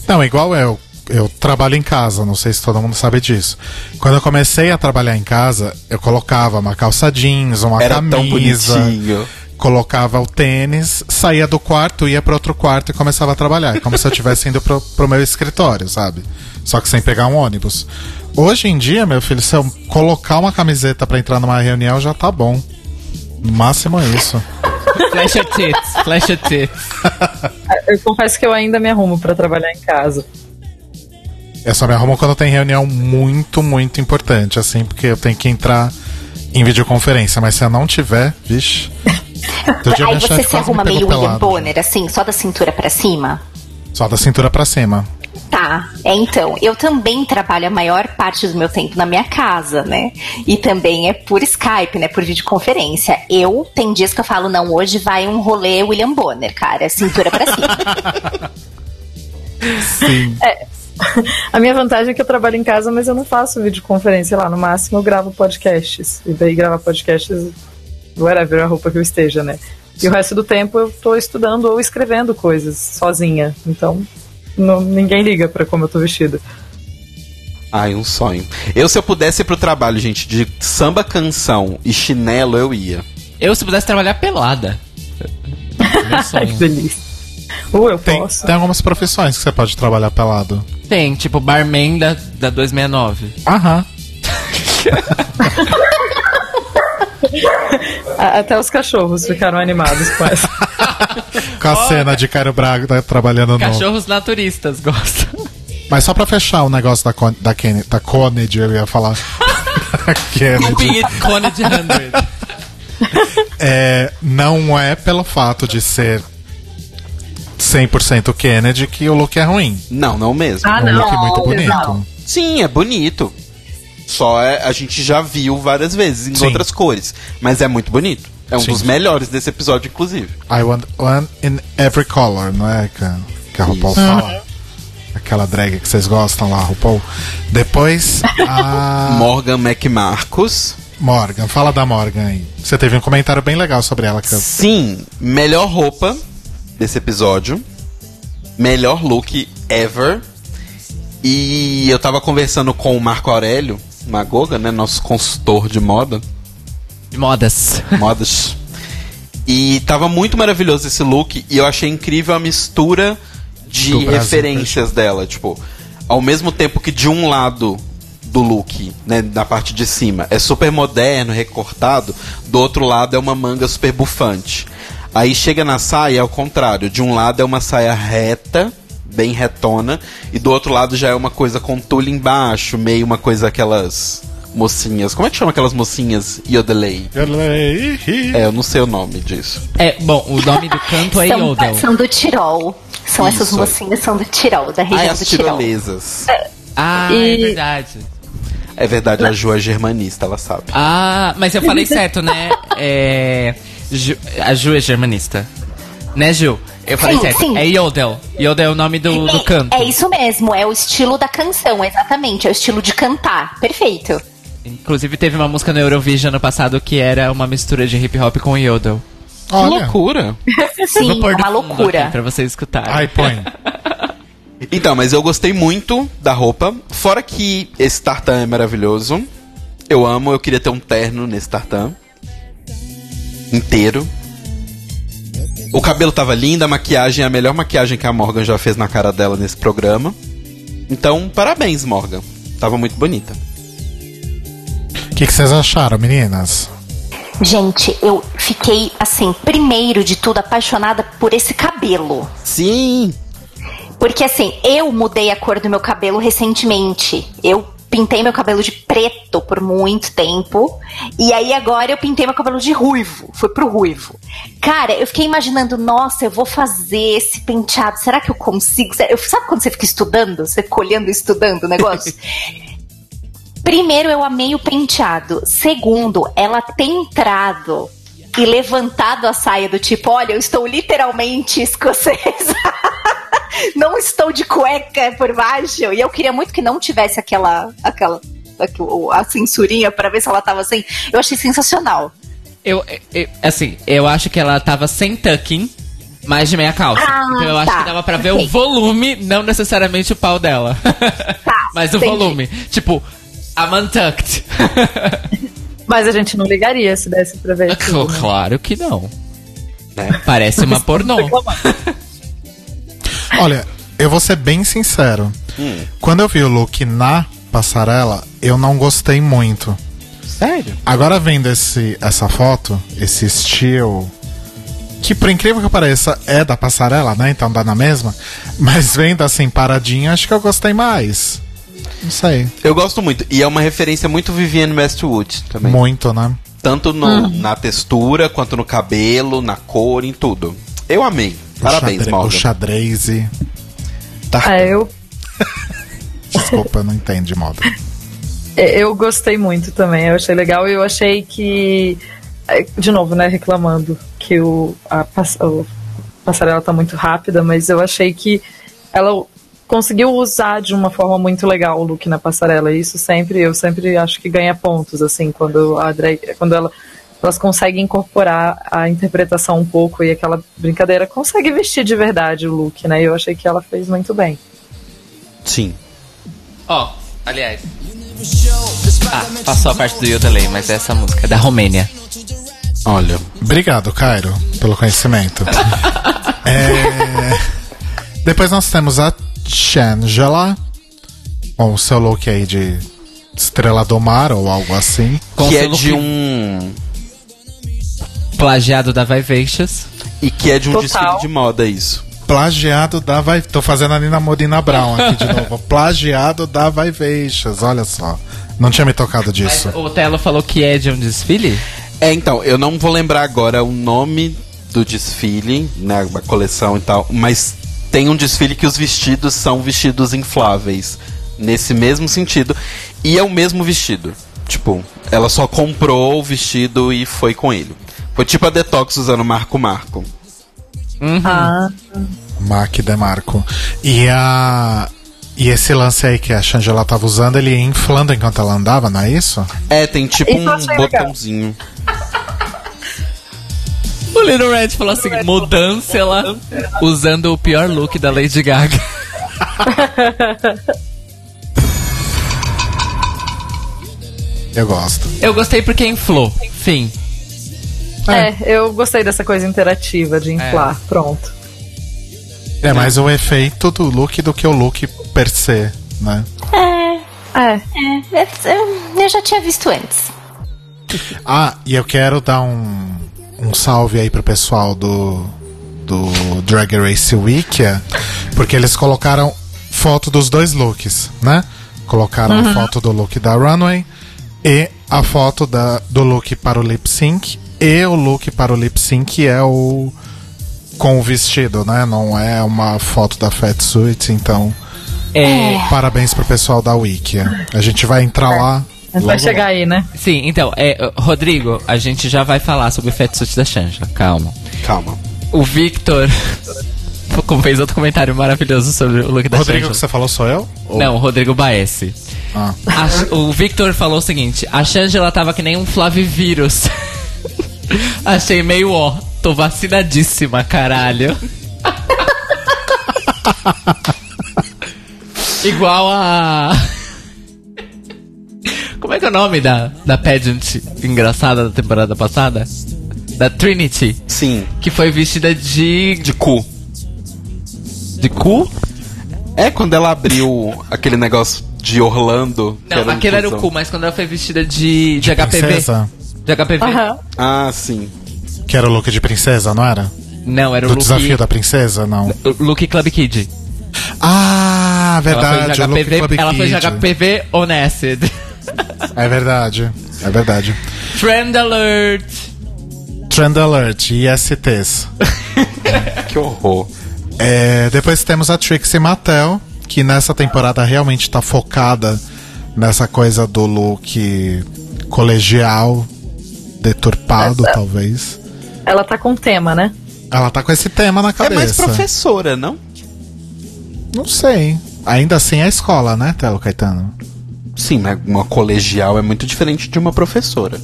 Não, igual eu. Eu trabalho em casa, não sei se todo mundo sabe disso. Quando eu comecei a trabalhar em casa, eu colocava uma calça jeans, uma Era tão camisa, bonitinho. Colocava o tênis, saía do quarto, ia para outro quarto e começava a trabalhar. Como se eu estivesse indo pro, pro meu escritório, sabe? Só que sem pegar um ônibus. Hoje em dia, meu filho, se eu colocar uma camiseta para entrar numa reunião, já tá bom. No máximo é isso. Flash of tits, flash of tits. Eu confesso que eu ainda me arrumo pra trabalhar em casa. Eu só me arrumo quando tem reunião muito, muito importante, assim, porque eu tenho que entrar em videoconferência. Mas se eu não tiver, vixe. Dia Aí você se me arruma pegou meio William. Bonner, assim, só da cintura pra cima? Só da cintura pra cima. Tá, é então, eu também trabalho a maior parte do meu tempo na minha casa, né? E também é por Skype, né? Por videoconferência. Eu, tem dias que eu falo, não, hoje vai um rolê William Bonner, cara, cintura pra cima. Sim. A minha vantagem é que eu trabalho em casa, mas eu não faço videoconferência lá. No máximo eu gravo podcasts. E daí gravar podcasts, whatever a roupa que eu esteja, né? E o resto do tempo eu tô estudando ou escrevendo coisas sozinha. Então, não- ninguém liga pra como eu tô vestida. Ai, um sonho. Eu, se eu pudesse ir pro trabalho, gente, de samba canção e chinelo, eu ia. Eu, se pudesse trabalhar pelada. Que sonho. delícia. Uh, eu Tem, posso. tem algumas profissões que você pode trabalhar pelado. Tem, tipo, barman da, da 269. Aham. Até os cachorros ficaram animados com essa. Com a cena de Cairo Braga tá trabalhando no. Cachorros naturistas gostam. Mas só pra fechar o negócio da, Con da, Ken da Kennedy, eu ia falar. Kennedy. Coned 100. É, não é pelo fato de ser 100% Kennedy que o look é ruim. Não, não mesmo. Ah, É um não. look muito não. bonito. Sim, é bonito. Só é, a gente já viu várias vezes em Sim. outras cores. Mas é muito bonito. É um Sim. dos melhores desse episódio, inclusive. I want one in every color, não é? Que, a- que a RuPaul fala. Aquela drag que vocês gostam lá, RuPaul. Depois, a Morgan McMarcos. Morgan. Fala da Morgan aí. Você teve um comentário bem legal sobre ela. Que eu... Sim, melhor roupa desse episódio. Melhor look ever. E eu tava conversando com o Marco Aurélio Magoga, né? Nosso consultor de moda. Modas. modas. E tava muito maravilhoso esse look e eu achei incrível a mistura de Brasil, referências dela, tipo, ao mesmo tempo que de um lado do look, né, na parte de cima, é super moderno, recortado, do outro lado é uma manga super bufante. Aí chega na saia, é ao contrário, de um lado é uma saia reta, bem retona, e do outro lado já é uma coisa com tule embaixo, meio uma coisa aquelas mocinhas. Como é que chama aquelas mocinhas Yodelay? É, eu não sei o nome disso. É, bom, o nome do canto é São, Yodel. são do Tirol. São essas Isso. mocinhas, são do Tirol, da Ah, região é do as Tirol. tirolesas. Ah, E- é verdade. É verdade, a Ju é germanista, ela sabe. Ah, mas eu falei certo, né? É. Ju- a Ju é germanista. Né, Ju? Eu falei Sim, certo. sim. É Yodel. Yodel é o nome do, do canto. É isso mesmo, é o estilo da canção, exatamente. É o estilo de cantar. Perfeito. Inclusive teve uma música no Eurovision ano passado que era uma mistura de hip hop com yodel. Que Olha. loucura. Sim, é uma fundo loucura. aqui Pra vocês escutarem. Ai, põe. Então, mas eu gostei muito da roupa. Fora que esse tartan é maravilhoso. Eu amo, eu queria ter um terno nesse tartan. Inteiro. O cabelo tava lindo, a maquiagem é a melhor maquiagem que a Morgan já fez na cara dela nesse programa. Então, parabéns, Morgan. Tava muito bonita. O que, que vocês acharam, meninas? Gente, eu fiquei, assim, primeiro de tudo, apaixonada por esse cabelo. Sim! Porque assim, eu mudei a cor do meu cabelo recentemente. Eu pintei meu cabelo de preto por muito tempo. E aí agora eu pintei meu cabelo de ruivo. Fui pro ruivo. Cara, eu fiquei imaginando, nossa, eu vou fazer esse penteado. Será que eu consigo? Eu, sabe quando você fica estudando? Você fica olhando e estudando o negócio? Primeiro, eu amei o penteado. Segundo, ela tem entrado e levantado a saia do tipo, olha, eu estou literalmente escocesa. não estou de cueca por baixo. E eu queria muito que não tivesse aquela aquela aqu- a censurinha pra ver se ela tava assim. Eu achei sensacional. Eu, eu- assim, eu acho que ela tava sem tucking, mas de meia calça. Ah, então eu acho tá. que dava pra ver Ok. o volume, não necessariamente o pau dela. mas o entendi. volume. Tipo, I'm untucked. Mas a gente não ligaria se desse pra ver tudo, né? claro que não. Né? Parece uma pornô. Olha, eu vou ser bem sincero. Quando eu vi o look na passarela, eu não gostei muito. Sério? Agora vendo esse, essa foto, esse estilo. Que por incrível que pareça é da passarela, né? Então dá na mesma. Mas vendo assim paradinho, acho que eu gostei mais. Não sei. Eu gosto muito. E é uma referência muito Vivienne Westwood também. Muito, né? Tanto no- na textura, quanto no cabelo, na cor, em tudo. Eu amei. O Parabéns, Morgan. O xadrez e. Ah, eu, Desculpa, eu não entendo de moda. eu gostei muito também. Eu achei legal e eu achei que. é, De novo, né, reclamando que o, a, o- a passarela tá muito rápida, mas eu achei que ela conseguiu usar de uma forma muito legal o look na passarela. E isso sempre, eu sempre acho que ganha pontos, assim, quando a drag, quando ela, elas conseguem incorporar a interpretação um pouco e aquela brincadeira consegue vestir de verdade o look, né? E eu achei que ela fez muito bem. Sim. Ó, aliás. Ah, passou a parte do Yodelay, mas é essa música, é da Romênia. Olha. Obrigado, Cairo, pelo conhecimento. É, Depois nós temos a Shangela, com o seu look aí de estrela do mar ou algo assim. Que é de um. Plagiado da Vivacious. E que é de um Total. desfile de moda, isso. Plagiado da Vai. Tô fazendo a Nina Modina Brown aqui de novo. Plagiado da Vivacious, olha só. Não tinha me tocado disso. O Telo falou que é de um desfile? É, então, eu não vou lembrar agora o nome do desfile, né, a coleção e tal, mas tem um desfile que os vestidos são vestidos infláveis, nesse mesmo sentido, e é o mesmo vestido. Tipo, ela só comprou o vestido e foi com ele. Foi tipo a Detox usando Marco Marco. Ah, Mac Demarco. E a. E esse lance aí que a Shangela tava usando, ele ia inflando enquanto ela andava, não é isso? É, tem tipo Isso um botãozinho. O Little Red falou assim: mudança ela usando o pior look da Lady Gaga. Eu gosto. Eu gostei porque inflou. Fim. É, eu gostei dessa coisa interativa de inflar. Pronto. É mais o efeito do look do que o look per se, né? É, É, é, é, eu já tinha visto antes. Ah, e eu quero dar um, um salve aí pro pessoal do, do Drag Race Wikia, porque eles colocaram foto dos dois looks, né? Colocaram a foto do look da Runway e a foto da, do look para o lip sync. E o look para o lip sync é o com o vestido, né? Não é uma foto da Fat Suit, então É, parabéns pro pessoal da Wikia. A gente vai entrar lá. a gente vai chegar aí, né? sim, então, é, Rodrigo, a gente já vai falar sobre o Fatsuit da Shanja. Calma. Calma. O Victor como fez outro comentário maravilhoso sobre o look da Rodrigo, Shanja. que você falou sou eu? Ou- Não, o Rodrigo Baesse. Ah. A- o Victor falou o seguinte: a Shangela tava que nem um Flavivírus. Achei meio ó. Tô vacinadíssima, caralho. Igual a. Como é que é o nome da, da pageant engraçada da temporada passada? Da Trinity, Sim, que foi vestida de. de cu. de cu? É quando ela abriu aquele negócio de Orlando. Não, aquele era o cu, mas quando ela foi vestida de, de, HPV. Princesa? De HPV. Aham. Ah, sim. Que era o look de princesa, não era? Não, era o Do look. desafio da princesa, não. o Look Club Kid. Ah, verdade. ela o foi de HPV, ela foi de. HPV on acid. É verdade. É verdade. Trend alert. Trend Alert, ISTs. Que horror. É, depois temos a Trixie Mattel, que nessa temporada realmente tá focada nessa coisa do look colegial, deturpado, Essa- talvez. Ela tá com tema, né? Ela tá com esse tema na É cabeça. mais professora, não? Não sei. Ainda assim é a escola, né, Telo Caetano? Sim, mas uma colegial é muito diferente de uma professora.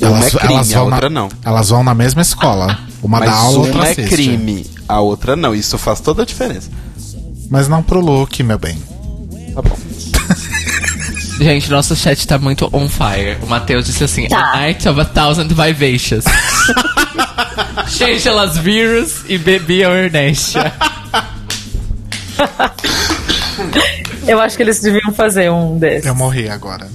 Uma é Elas- crime, elas a vão na- outra não. Elas vão na mesma escola. Uma Mas dá aula, outra uma é assiste. crime, a outra não. Isso faz toda a diferença. Mas não pro look, meu bem. Tá bom. Gente, nosso chat tá muito on fire. O Matheus disse assim: Tá. A night of a thousand vivacious. Changelas vírus e bebiam Ernestia. Eu acho que eles deviam fazer um desses. Eu morri agora.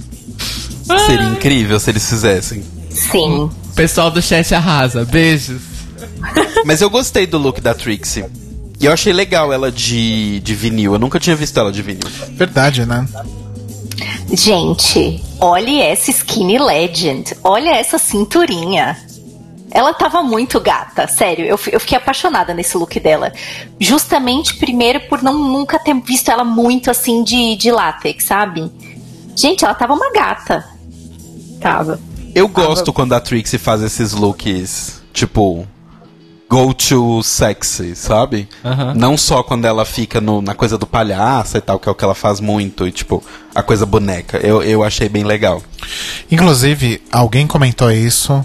Seria incrível se eles fizessem. Sim. O pessoal do chat arrasa. Beijos. Mas eu gostei do look da Trixie. E eu achei legal ela de, de vinil. Eu nunca tinha visto ela de vinil. Verdade, né? Gente, olhe essa skinny legend. Olha essa cinturinha. Ela tava muito gata, sério. Eu, eu fiquei apaixonada nesse look dela. Justamente, primeiro, por não nunca ter visto ela muito assim de, de látex, sabe? Gente, ela tava uma gata. Tava. Eu gosto quando a Trixie faz esses looks, tipo, go to sexy, sabe? Não só quando ela fica no- na coisa do palhaço e tal, que é o que ela faz muito, e tipo, a coisa boneca. Eu, eu achei bem legal. Inclusive, alguém comentou isso.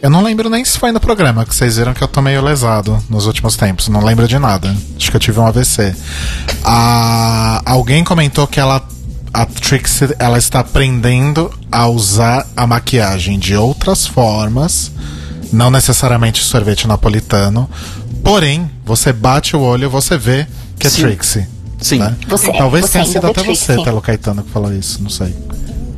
Eu não lembro nem se foi no programa, que vocês viram que eu tô meio lesado nos últimos tempos. Não lembro de nada. Acho que eu tive um AVC. Ah, alguém comentou que ela. A Trixie ela está aprendendo a usar a maquiagem de outras formas. Não necessariamente sorvete napolitano. Porém, você bate o olho e você vê que é Sim. Trixie. Sim. né? Você é, Talvez você tenha sido até Trixie. você, Telo Caetano, que falou isso, não sei.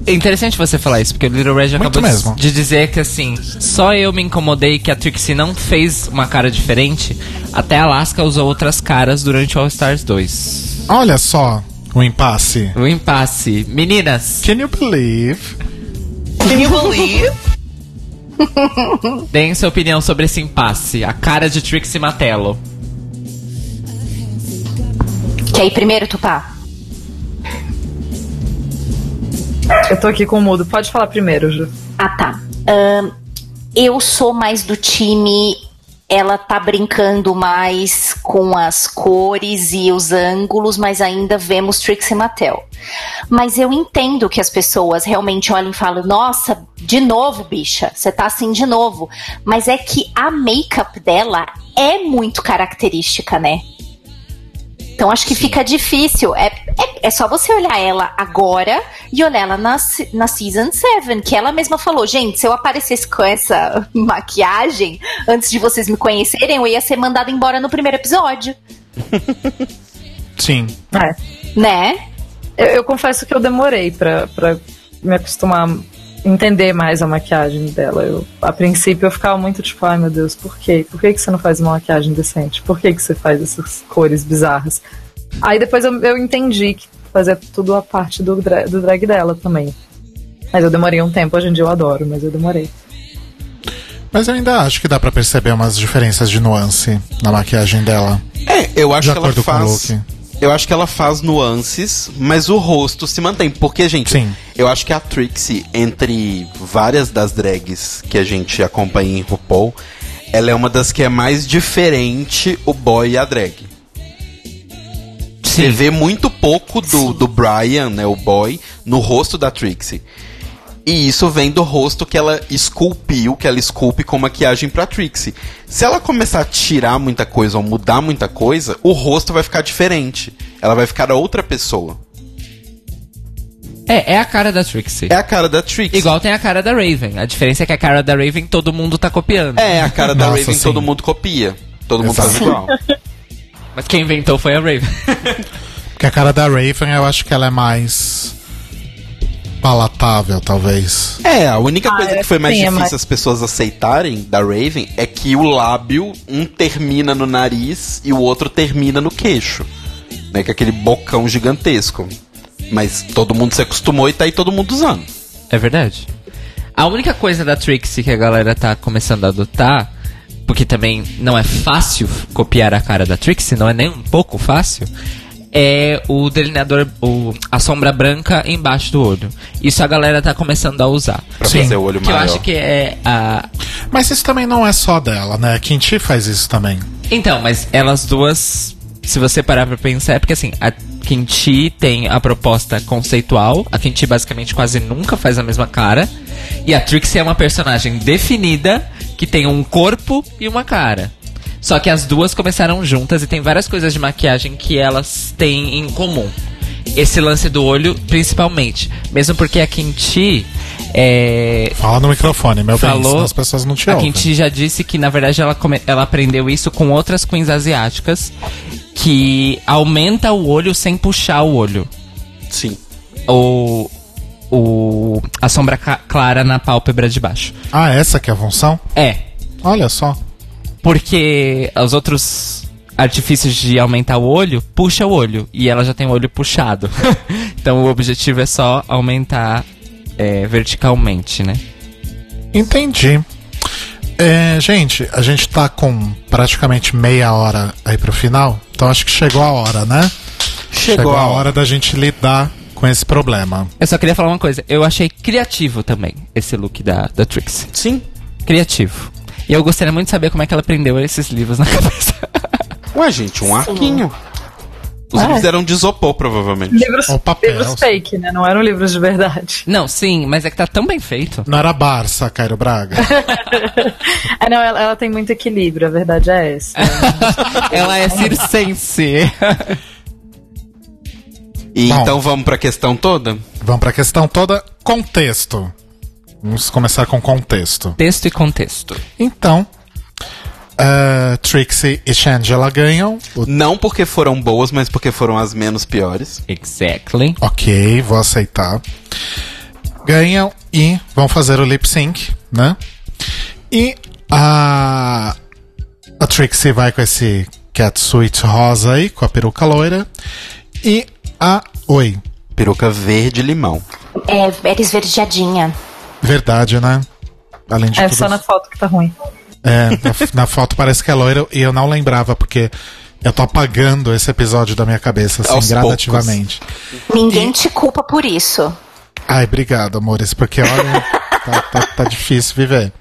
É interessante você falar isso, porque o Little Red Muito acabou de- mesmo. de dizer que assim, só eu me incomodei que a Trixie não fez uma cara diferente, até a Alaska usou outras caras durante All Stars 2. Olha só o impasse. O impasse. Meninas, Can you believe? can you believe? Deem sua opinião sobre esse impasse, a cara de Trixie Mattello. Quer ir primeiro, Tupá? Eu tô aqui com o mudo. Pode falar primeiro, Ju. Ah, tá. Ahn, eu sou mais do time. Ela tá brincando mais com as cores e os ângulos, mas ainda vemos Trixie Mattel. Mas eu entendo que as pessoas realmente olham e falam: Nossa, de novo, bicha, você tá assim de novo. Mas é que a make-up dela é muito característica, né? Então acho que fica difícil. É, é, é só você olhar ela agora e olhar ela na, na Season 7, que ela mesma falou, gente, se eu aparecesse com essa maquiagem antes de vocês me conhecerem, eu ia ser mandada embora no primeiro episódio, Sim. É. né? Eu, eu confesso que eu demorei pra, pra me acostumar entender mais a maquiagem dela. Eu, a princípio eu ficava muito tipo, ai meu Deus, por quê? Por que, que você não faz uma maquiagem decente? Por que, que você faz essas cores bizarras? Aí depois eu, eu entendi que fazia tudo a parte do, dra- do drag dela também. Mas eu demorei um tempo, hoje em dia eu adoro, mas eu demorei. Mas eu ainda acho que dá pra perceber umas diferenças de nuance na maquiagem dela. É, eu acho De que ela acordo com o faz. look. Eu acho que ela faz nuances, mas o rosto se mantém. Porque, gente, Sim. eu acho que a Trixie, entre várias das drags que a gente acompanha em RuPaul, ela é uma das que é mais diferente o boy e a drag. Você vê muito pouco do, do Brian, né, o boy, no rosto da Trixie. E isso vem do rosto que ela esculpiu, que ela esculpe com maquiagem pra Trixie. Se ela começar a tirar muita coisa ou mudar muita coisa, o rosto vai ficar diferente. Ela vai ficar outra pessoa. É, é a cara da Trixie. É a cara da Trixie. Igual tem a cara da Raven. A diferença é que a cara da Raven todo mundo tá copiando. É, a cara da Nossa, Raven sim. todo mundo copia. Todo mundo faz igual. Mas quem inventou foi a Raven. Porque a cara da Raven eu acho que ela é mais palatável, talvez. É, a única Ah, coisa é, que foi mais sim, é difícil mais- as pessoas aceitarem da Raven é que o lábio, um termina no nariz e o outro termina no queixo. Né, com aquele bocão gigantesco. Mas todo mundo se acostumou e tá aí todo mundo usando. É verdade. A única coisa da Trixie que a galera tá começando a adotar, porque também não é fácil copiar a cara da Trixie, não é nem um pouco fácil, é o delineador, o, a sombra branca embaixo do olho. Isso a galera tá começando a usar. Pra Sim. fazer o olho Que eu maior. acho que é a. Mas isso também não é só dela, né? A Kinti faz isso também. Então, mas elas duas, se você parar pra pensar, é porque assim, a Kinti tem a proposta conceitual, a Kinti basicamente quase nunca faz a mesma cara, e a Trixie é uma personagem definida que tem um corpo e uma cara. Só que as duas começaram juntas e tem várias coisas de maquiagem que elas têm em comum. Esse lance do olho, principalmente. Mesmo porque a Kinti é, Fala no microfone, meu bem, Falou. senão as pessoas não te a ouvem. Kinti já disse que, na verdade, ela, come- ela aprendeu isso com outras queens asiáticas, que aumenta o olho sem puxar o olho. Sim. O, o, a sombra clara na pálpebra de baixo. Ah, essa que é a função? É, Olha só. Porque os outros artifícios de aumentar o olho, puxa o olho. E ela já tem o olho puxado. então o objetivo é só aumentar é, verticalmente, né? Entendi. É, gente, a gente tá com praticamente meia hora aí pro final, então acho que chegou a hora, né? Chegou a a hora da gente lidar com esse problema. Eu só queria falar uma coisa. Eu achei criativo também esse look da, da Trixie. Sim. Criativo. E eu gostaria muito de saber como é que ela aprendeu esses livros na cabeça. Ué, gente, um arquinho. Os Ah, livros é. eram de isopor, provavelmente. Livros, Ou papel. livros fake, né? Não eram livros de verdade. Não, sim, mas é que tá tão bem feito. Não era Barça, Cairo Braga. Ah, não, ela, ela tem muito equilíbrio, a verdade é essa. ela é circense. E Bom. então vamos pra questão toda? Vamos pra questão toda. Contexto. Vamos começar com contexto. Texto e contexto. Então, eh, Trixie e Shangela ganham. O- Não porque foram boas, mas porque foram as menos piores. Exactly. Ok, vou aceitar. Ganham e vão fazer o lip sync, né? E a, a Trixie vai com esse catsuit rosa aí, com a peruca loira. E a. Oi, Peruca verde-limão. É, era esverdeadinha. Verdade, né? Além de É tudo. só na foto que tá ruim. É, na, na foto parece que é loira e eu não lembrava, porque eu tô apagando esse episódio da minha cabeça, assim, Aos gradativamente. Ninguém te culpa por isso. Ai, obrigado, amores, porque olha, tá, tá, tá difícil viver.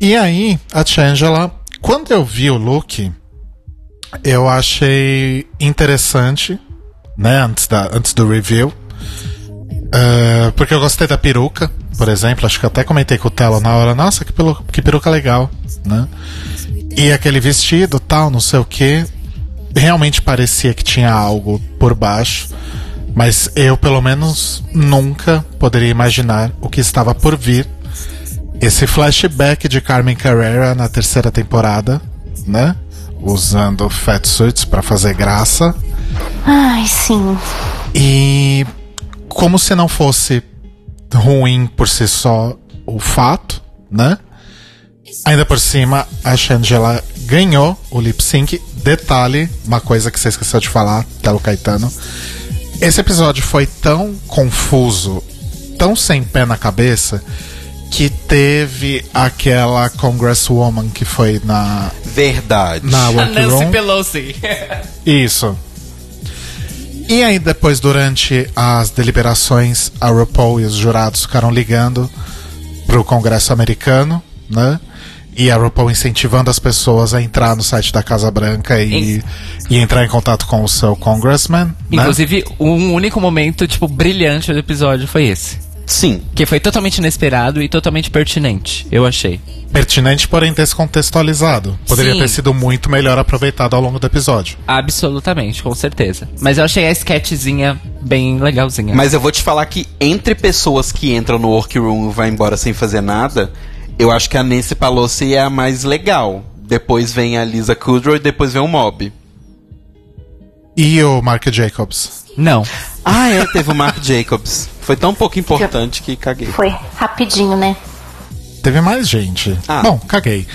E aí, a Changela, quando eu vi o look, eu achei interessante, né, antes, da, antes do review. Ah, porque eu gostei da peruca, por exemplo, acho que eu até comentei com o Telo na hora, nossa, que, pelu- que peruca legal, né? E aquele vestido, tal, não sei o que, realmente parecia que tinha algo por baixo. Mas eu, pelo menos, nunca poderia imaginar o que estava por vir. Esse flashback de Carmen Carrera na terceira temporada, né? Usando fat suits para fazer graça. Ai, sim. E como se não fosse ruim por si só o fato, né? Ainda por cima, a Shangela ganhou o lip sync. Detalhe, uma coisa que você esqueceu de falar, Telo Caetano. Esse episódio foi tão confuso, tão sem pé na cabeça, que teve aquela Congresswoman que foi na, Verdade. na Workroom. Pelosi. Isso. E aí depois, durante as deliberações, a RuPaul e os jurados ficaram ligando pro Congresso americano, né? E a RuPaul incentivando as pessoas a entrar no site da Casa Branca e, e entrar em contato com o seu congressman. né? Inclusive, um único momento, tipo, brilhante do episódio foi esse. Sim. Que foi totalmente inesperado e totalmente pertinente, eu achei. Pertinente, porém descontextualizado. Poderia Sim. ter sido muito melhor aproveitado ao longo do episódio. Absolutamente, com certeza. Mas eu achei a sketchzinha bem legalzinha. Mas eu vou te falar que entre pessoas que entram no workroom e vai embora sem fazer nada, eu acho que a Nancy Pelosi é a mais legal. Depois vem a Lisa Kudrow e depois vem o Mob. E o Mark Jacobs. Não. Ah, é, teve o Mark Jacobs. Foi tão pouco importante que caguei. Foi rapidinho, né? Teve mais gente. Ah. Bom, caguei.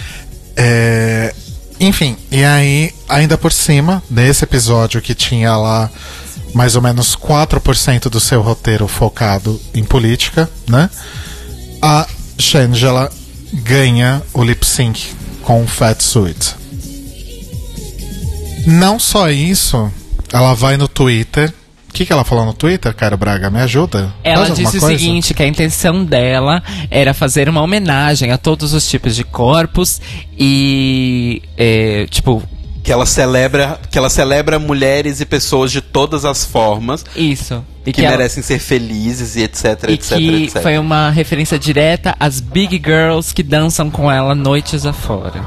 É, Enfim, e aí, ainda por cima, nesse episódio que tinha lá mais ou menos 4% do seu roteiro focado em política, né? A Shangela ganha o lip sync com o Fat Suit. Não só isso, ela vai no Twitter. O que, que ela falou no Twitter, cara Braga? Me ajuda? Ela Faz disse o coisa? seguinte, que a intenção dela era fazer uma homenagem a todos os tipos de corpos e, é, tipo, Que ela celebra, que ela celebra mulheres e pessoas de todas as formas isso. E que, ela- merecem ser felizes e etc, e etc, que etc. foi uma referência direta às big girls que dançam com ela noites afora.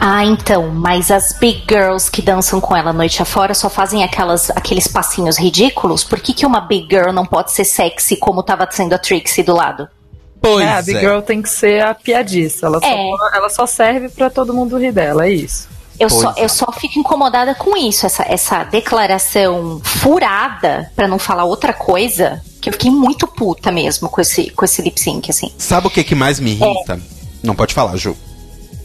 Ah, então, mas as big girls que dançam com ela noite afora só fazem aquelas, aqueles passinhos ridículos? Por que, que uma big girl não pode ser sexy como tava sendo a Trixie do lado? Pois É, a Big é. Girl tem que ser a piadiça. Ela, É. só, ela só serve pra todo mundo rir dela, é isso. Eu só, é. eu só fico incomodada com isso, essa, essa declaração furada, pra não falar outra coisa, que eu fiquei muito puta mesmo com esse, com esse lip sync, assim. Sabe o que, que mais me irrita? Não pode falar, Ju.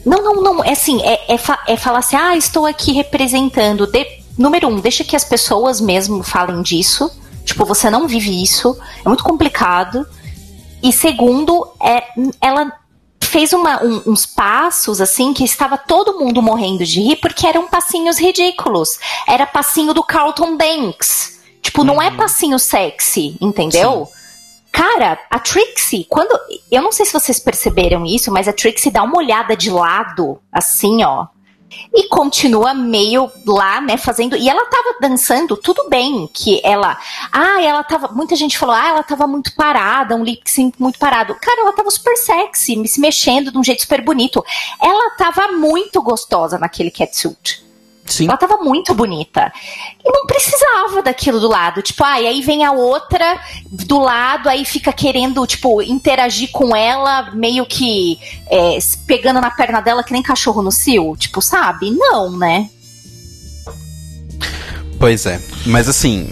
Não, não, não. É assim, é, é, fa- é falar assim, ah, estou aqui representando. De- número um, deixa que as pessoas mesmo falem disso. Tipo, você não vive isso. É muito complicado. E segundo, é, ela fez uma- um- uns passos assim que estava todo mundo morrendo de rir porque eram passinhos ridículos. Era passinho do Carlton Banks. Tipo, não é passinho sexy, entendeu? Cara, a Trixie, quando. Eu não sei se vocês perceberam isso, mas a Trixie dá uma olhada de lado, assim, ó. E continua meio lá, né, fazendo. E ela tava dançando, tudo bem que ela. Ah, ela tava. Muita gente falou, ah, ela tava muito parada, um lip sync muito parado. Cara, ela tava super sexy, se mexendo de um jeito super bonito. Ela tava muito gostosa naquele catsuit. Sim. Ela tava muito bonita. E não precisava daquilo do lado. Tipo, ah, e aí vem a outra do lado, aí fica querendo, tipo, interagir com ela, meio que é, pegando na perna dela que nem cachorro no cio. Tipo, sabe? Não, né? Pois é. Mas assim.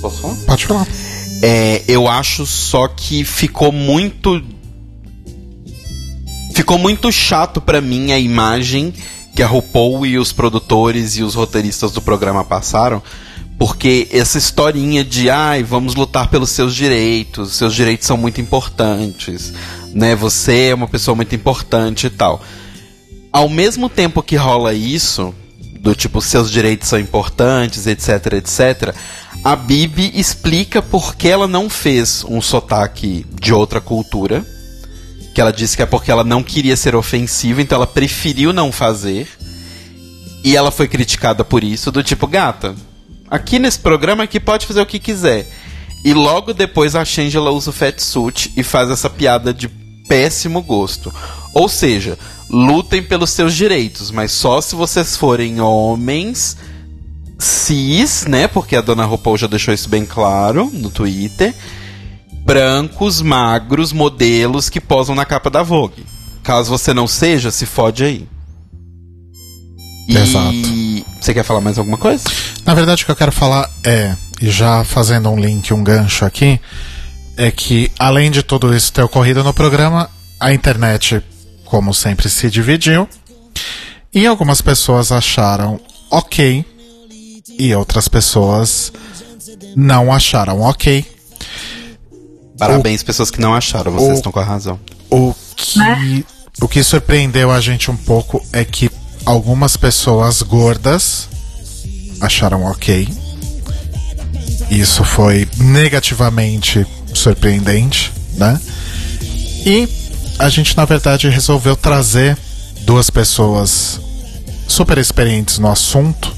Posso falar? Pode falar. É, eu acho só que ficou muito. Ficou muito chato pra mim a imagem que a RuPaul e os produtores e os roteiristas do programa passaram. Porque essa historinha de ai, vamos lutar pelos seus direitos, seus direitos são muito importantes, né? Você é uma pessoa muito importante e tal. Ao mesmo tempo que rola isso, do tipo, seus direitos são importantes, etc, etc, a Bibi explica por que ela não fez um sotaque de outra cultura. Que ela disse que é porque ela não queria ser ofensiva, então ela preferiu não fazer. E ela foi criticada por isso, do tipo, gata, aqui nesse programa aqui pode fazer o que quiser. E logo depois a Shangela usa o fat suit e faz essa piada de péssimo gosto. Ou seja, lutem pelos seus direitos, mas só se vocês forem homens cis, né? Porque a dona RuPaul já deixou isso bem claro no Twitter. Brancos, magros, modelos que posam na capa da Vogue. Caso você não seja, se fode aí. E Exato. você quer falar mais alguma coisa? Na verdade, o que eu quero falar é, e já fazendo um link, um gancho aqui, é que além de tudo isso ter ocorrido no programa, a internet, como sempre, se dividiu. E algumas pessoas acharam ok, e outras pessoas não acharam ok. Parabéns, pessoas que não acharam, vocês o- estão com a razão. O que, o que surpreendeu a gente um pouco é que algumas pessoas gordas acharam ok. Isso foi negativamente surpreendente, né? E a gente na verdade resolveu trazer duas pessoas super experientes no assunto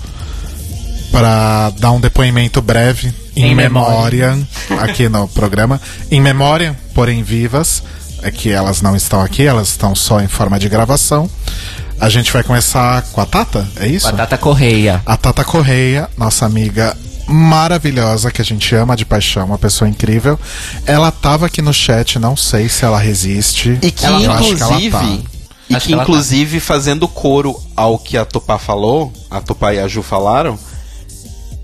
para dar um depoimento breve em, Em memória aqui no programa. Em memória, porém vivas, é que elas não estão aqui, elas estão só em forma de gravação. A gente vai começar com a Tata, é isso? Com a Tata Correia. A Tata Correia, nossa amiga maravilhosa, que a gente ama de paixão, uma pessoa incrível. Ela tava aqui no chat, não sei se ela resiste. E que Eu acho que ela inclusive. tá. E que que tá. inclusive fazendo coro ao que a Tupá falou, a Tupá e a Ju falaram,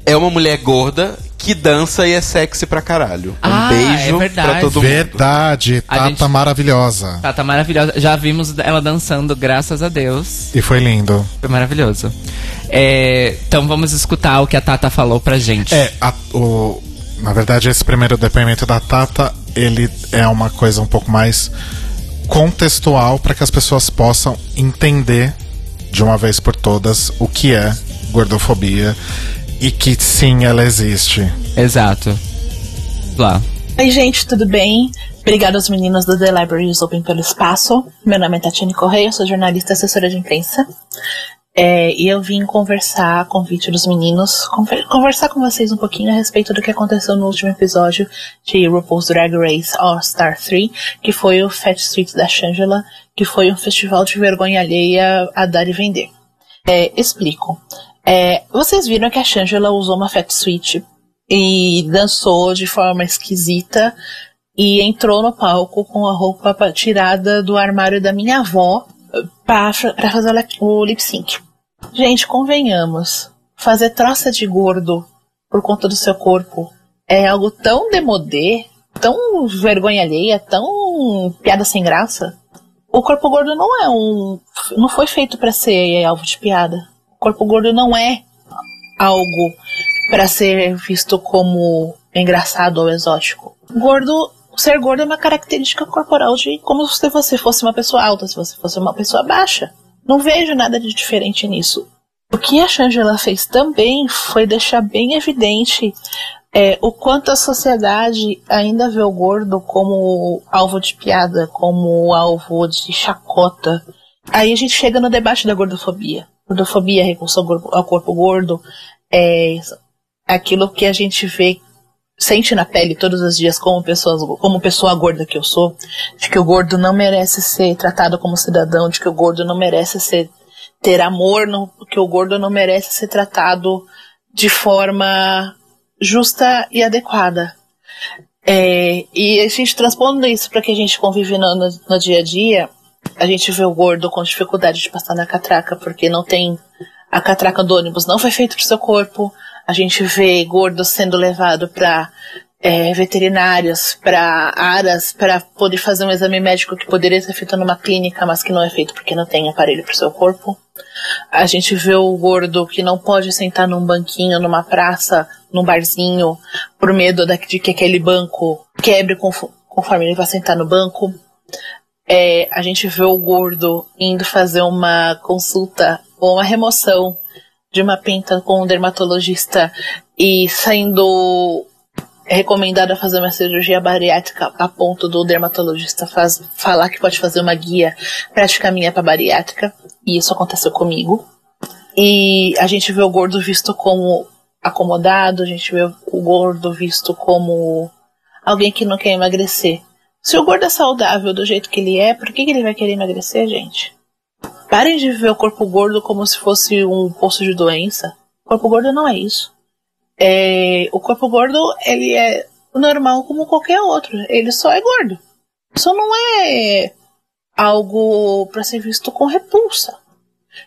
é uma mulher gorda que dança e é sexy pra caralho. Um Ah, beijo é verdade. pra todo mundo. Verdade, Tata gente- maravilhosa. Tata maravilhosa. Já vimos ela dançando, graças a Deus. E foi lindo. Foi maravilhoso. É, então vamos escutar o que a Tata falou pra gente. É, a- o, na verdade, esse primeiro depoimento da Tata, ele é uma coisa um pouco mais contextual para que as pessoas possam entender de uma vez por todas o que é gordofobia e que sim, ela existe. Exato. Lá. Oi, gente, tudo bem? Obrigada aos meninos do The Library is Open pelo espaço. Meu nome é Tatiane Correia, eu sou jornalista e assessora de imprensa. É, e eu vim conversar a convite dos meninos, conver- conversar com vocês um pouquinho a respeito do que aconteceu no último episódio de RuPaul's Drag Race All Star 3, que foi o Fat Street da Shangela, que foi um festival de vergonha alheia a dar e vender. É, explico. É, vocês viram que a Shangela usou uma Fat Suite e dançou de forma esquisita e entrou no palco com a roupa pa- tirada do armário da minha avó para fazer o lip- o lip sync. Gente, convenhamos, fazer troça de gordo por conta do seu corpo é algo tão demodê, tão vergonha alheia, tão piada sem graça. O corpo gordo não é um. não foi feito para ser alvo de piada. Corpo gordo não é algo para ser visto como engraçado ou exótico. Gordo, ser gordo é uma característica corporal de como se você fosse uma pessoa alta, se você fosse uma pessoa baixa. Não vejo nada de diferente nisso. O que a Shangela fez também foi deixar bem evidente é, o quanto a sociedade ainda vê o gordo como alvo de piada, como alvo de chacota. Aí a gente chega no debate da gordofobia. Gordofobia, repulsão ao corpo- gordo, é aquilo que a gente vê, sente na pele todos os dias como, pessoas, como pessoa gorda que eu sou, de que o gordo não merece ser tratado como cidadão, de que o gordo não merece ser ter amor, não, que o gordo não merece ser tratado de forma justa e adequada. É, e a gente transpondo isso para que a gente convive no, no, no dia a dia, a gente vê o gordo com dificuldade de passar na catraca porque não tem a catraca do ônibus não foi feita para o seu corpo. A gente vê gordo sendo levado para veterinários, para aras, para poder fazer um exame médico que poderia ser feito numa clínica, mas que não é feito porque não tem aparelho para o seu corpo. A gente vê o gordo que não pode sentar num banquinho, numa praça, num barzinho, por medo de que aquele banco quebre confo- conforme ele vai sentar no banco. É, a gente vê o gordo indo fazer uma consulta ou uma remoção de uma pinta com um dermatologista e saindo recomendado a fazer uma cirurgia bariátrica a ponto do dermatologista faz, falar que pode fazer uma guia prática minha para bariátrica. E isso aconteceu comigo. E a gente vê o gordo visto como acomodado a gente vê o gordo visto como alguém que não quer emagrecer se o gordo é saudável do jeito que ele é por que, que ele vai querer emagrecer gente Parem de ver o corpo gordo como se fosse um poço de doença. O corpo gordo não é isso. É, o corpo gordo, ele é normal como qualquer outro. Ele só é gordo. Isso não é algo para ser visto com repulsa.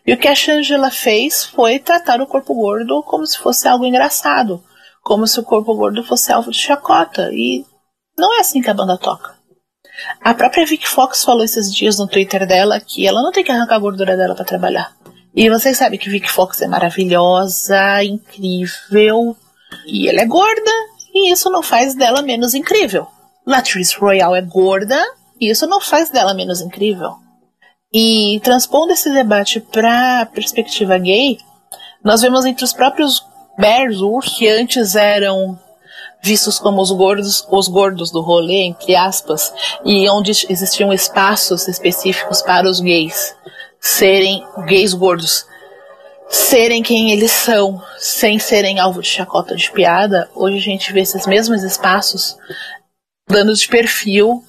E o que a Shangela fez foi tratar o corpo gordo como se fosse algo engraçado. Como se o corpo gordo fosse alvo de chacota. E não é assim que a banda toca. A própria Vic Fox falou esses dias no Twitter dela que ela não tem que arrancar a gordura dela para trabalhar. E vocês sabem que Vic Fox é maravilhosa, incrível, e ela é gorda, e isso não faz dela menos incrível. Latrice Royale é gorda, e isso não faz dela menos incrível. E transpondo esse debate para perspectiva gay, nós vemos entre os próprios bears, ursos, que antes eram vistos como os gordos, os gordos do rolê, entre aspas, e onde existiam espaços específicos para os gays serem gays gordos, serem quem eles são, sem serem alvo de chacota de piada, hoje a gente vê esses mesmos espaços dando de perfil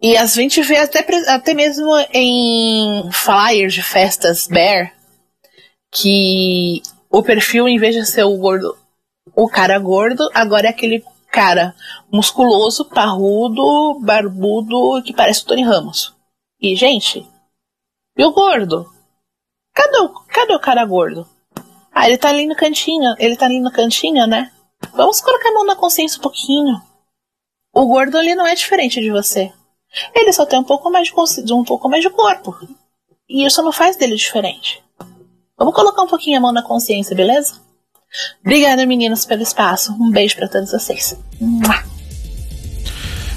e a gente vê até, até mesmo em flyers de festas bear que o perfil, em vez de ser o gordo, o cara gordo, agora é aquele cara musculoso, parrudo, barbudo, que parece o Tony Ramos. E, gente, e o gordo? Cadê o, cadê o cara gordo? Ah, ele tá ali no cantinho, ele tá ali no cantinho, né? Vamos colocar a mão na consciência um pouquinho. O gordo ali não é diferente de você. Ele só tem um pouco mais de, um pouco mais de corpo. E isso não faz dele diferente. Vamos colocar um pouquinho a mão na consciência, beleza? Obrigada, meninos, pelo espaço. Um beijo pra todos vocês. Mua.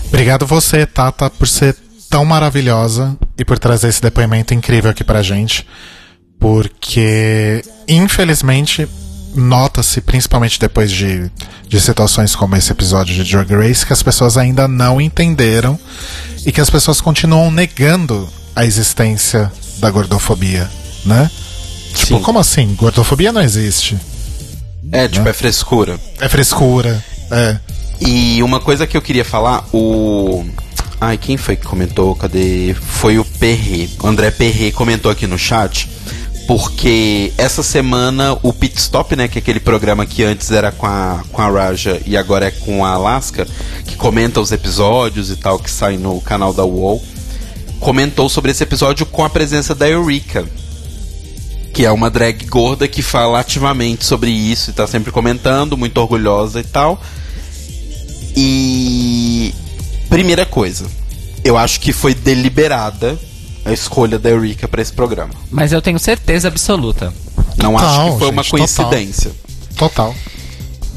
Obrigado você, Tata, por ser tão maravilhosa e por trazer esse depoimento incrível aqui pra gente. Porque, infelizmente, nota-se, principalmente depois de, de situações como esse episódio de Drag Race, que as pessoas ainda não entenderam e que as pessoas continuam negando a existência da gordofobia, né? Tipo, Sim. como assim? Gordofobia não existe. É, tipo, é frescura. É frescura. É. E uma coisa que eu queria falar, o. Ai, quem foi que comentou? Cadê? Foi o Perré. O André Perré comentou aqui no chat. Porque essa semana o Pit Stop, né? Que é aquele programa que antes era com a, com a Raja e agora é com a Alaska, que comenta os episódios e tal, que sai no canal da UOL, comentou sobre esse episódio com a presença da Eureka. Que é uma drag gorda que fala ativamente sobre isso e tá sempre comentando, muito orgulhosa e tal. E. Primeira coisa, eu acho que foi deliberada a escolha da Eureka pra esse programa. Mas eu tenho certeza absoluta. Não Total, acho que foi uma gente, coincidência. Total.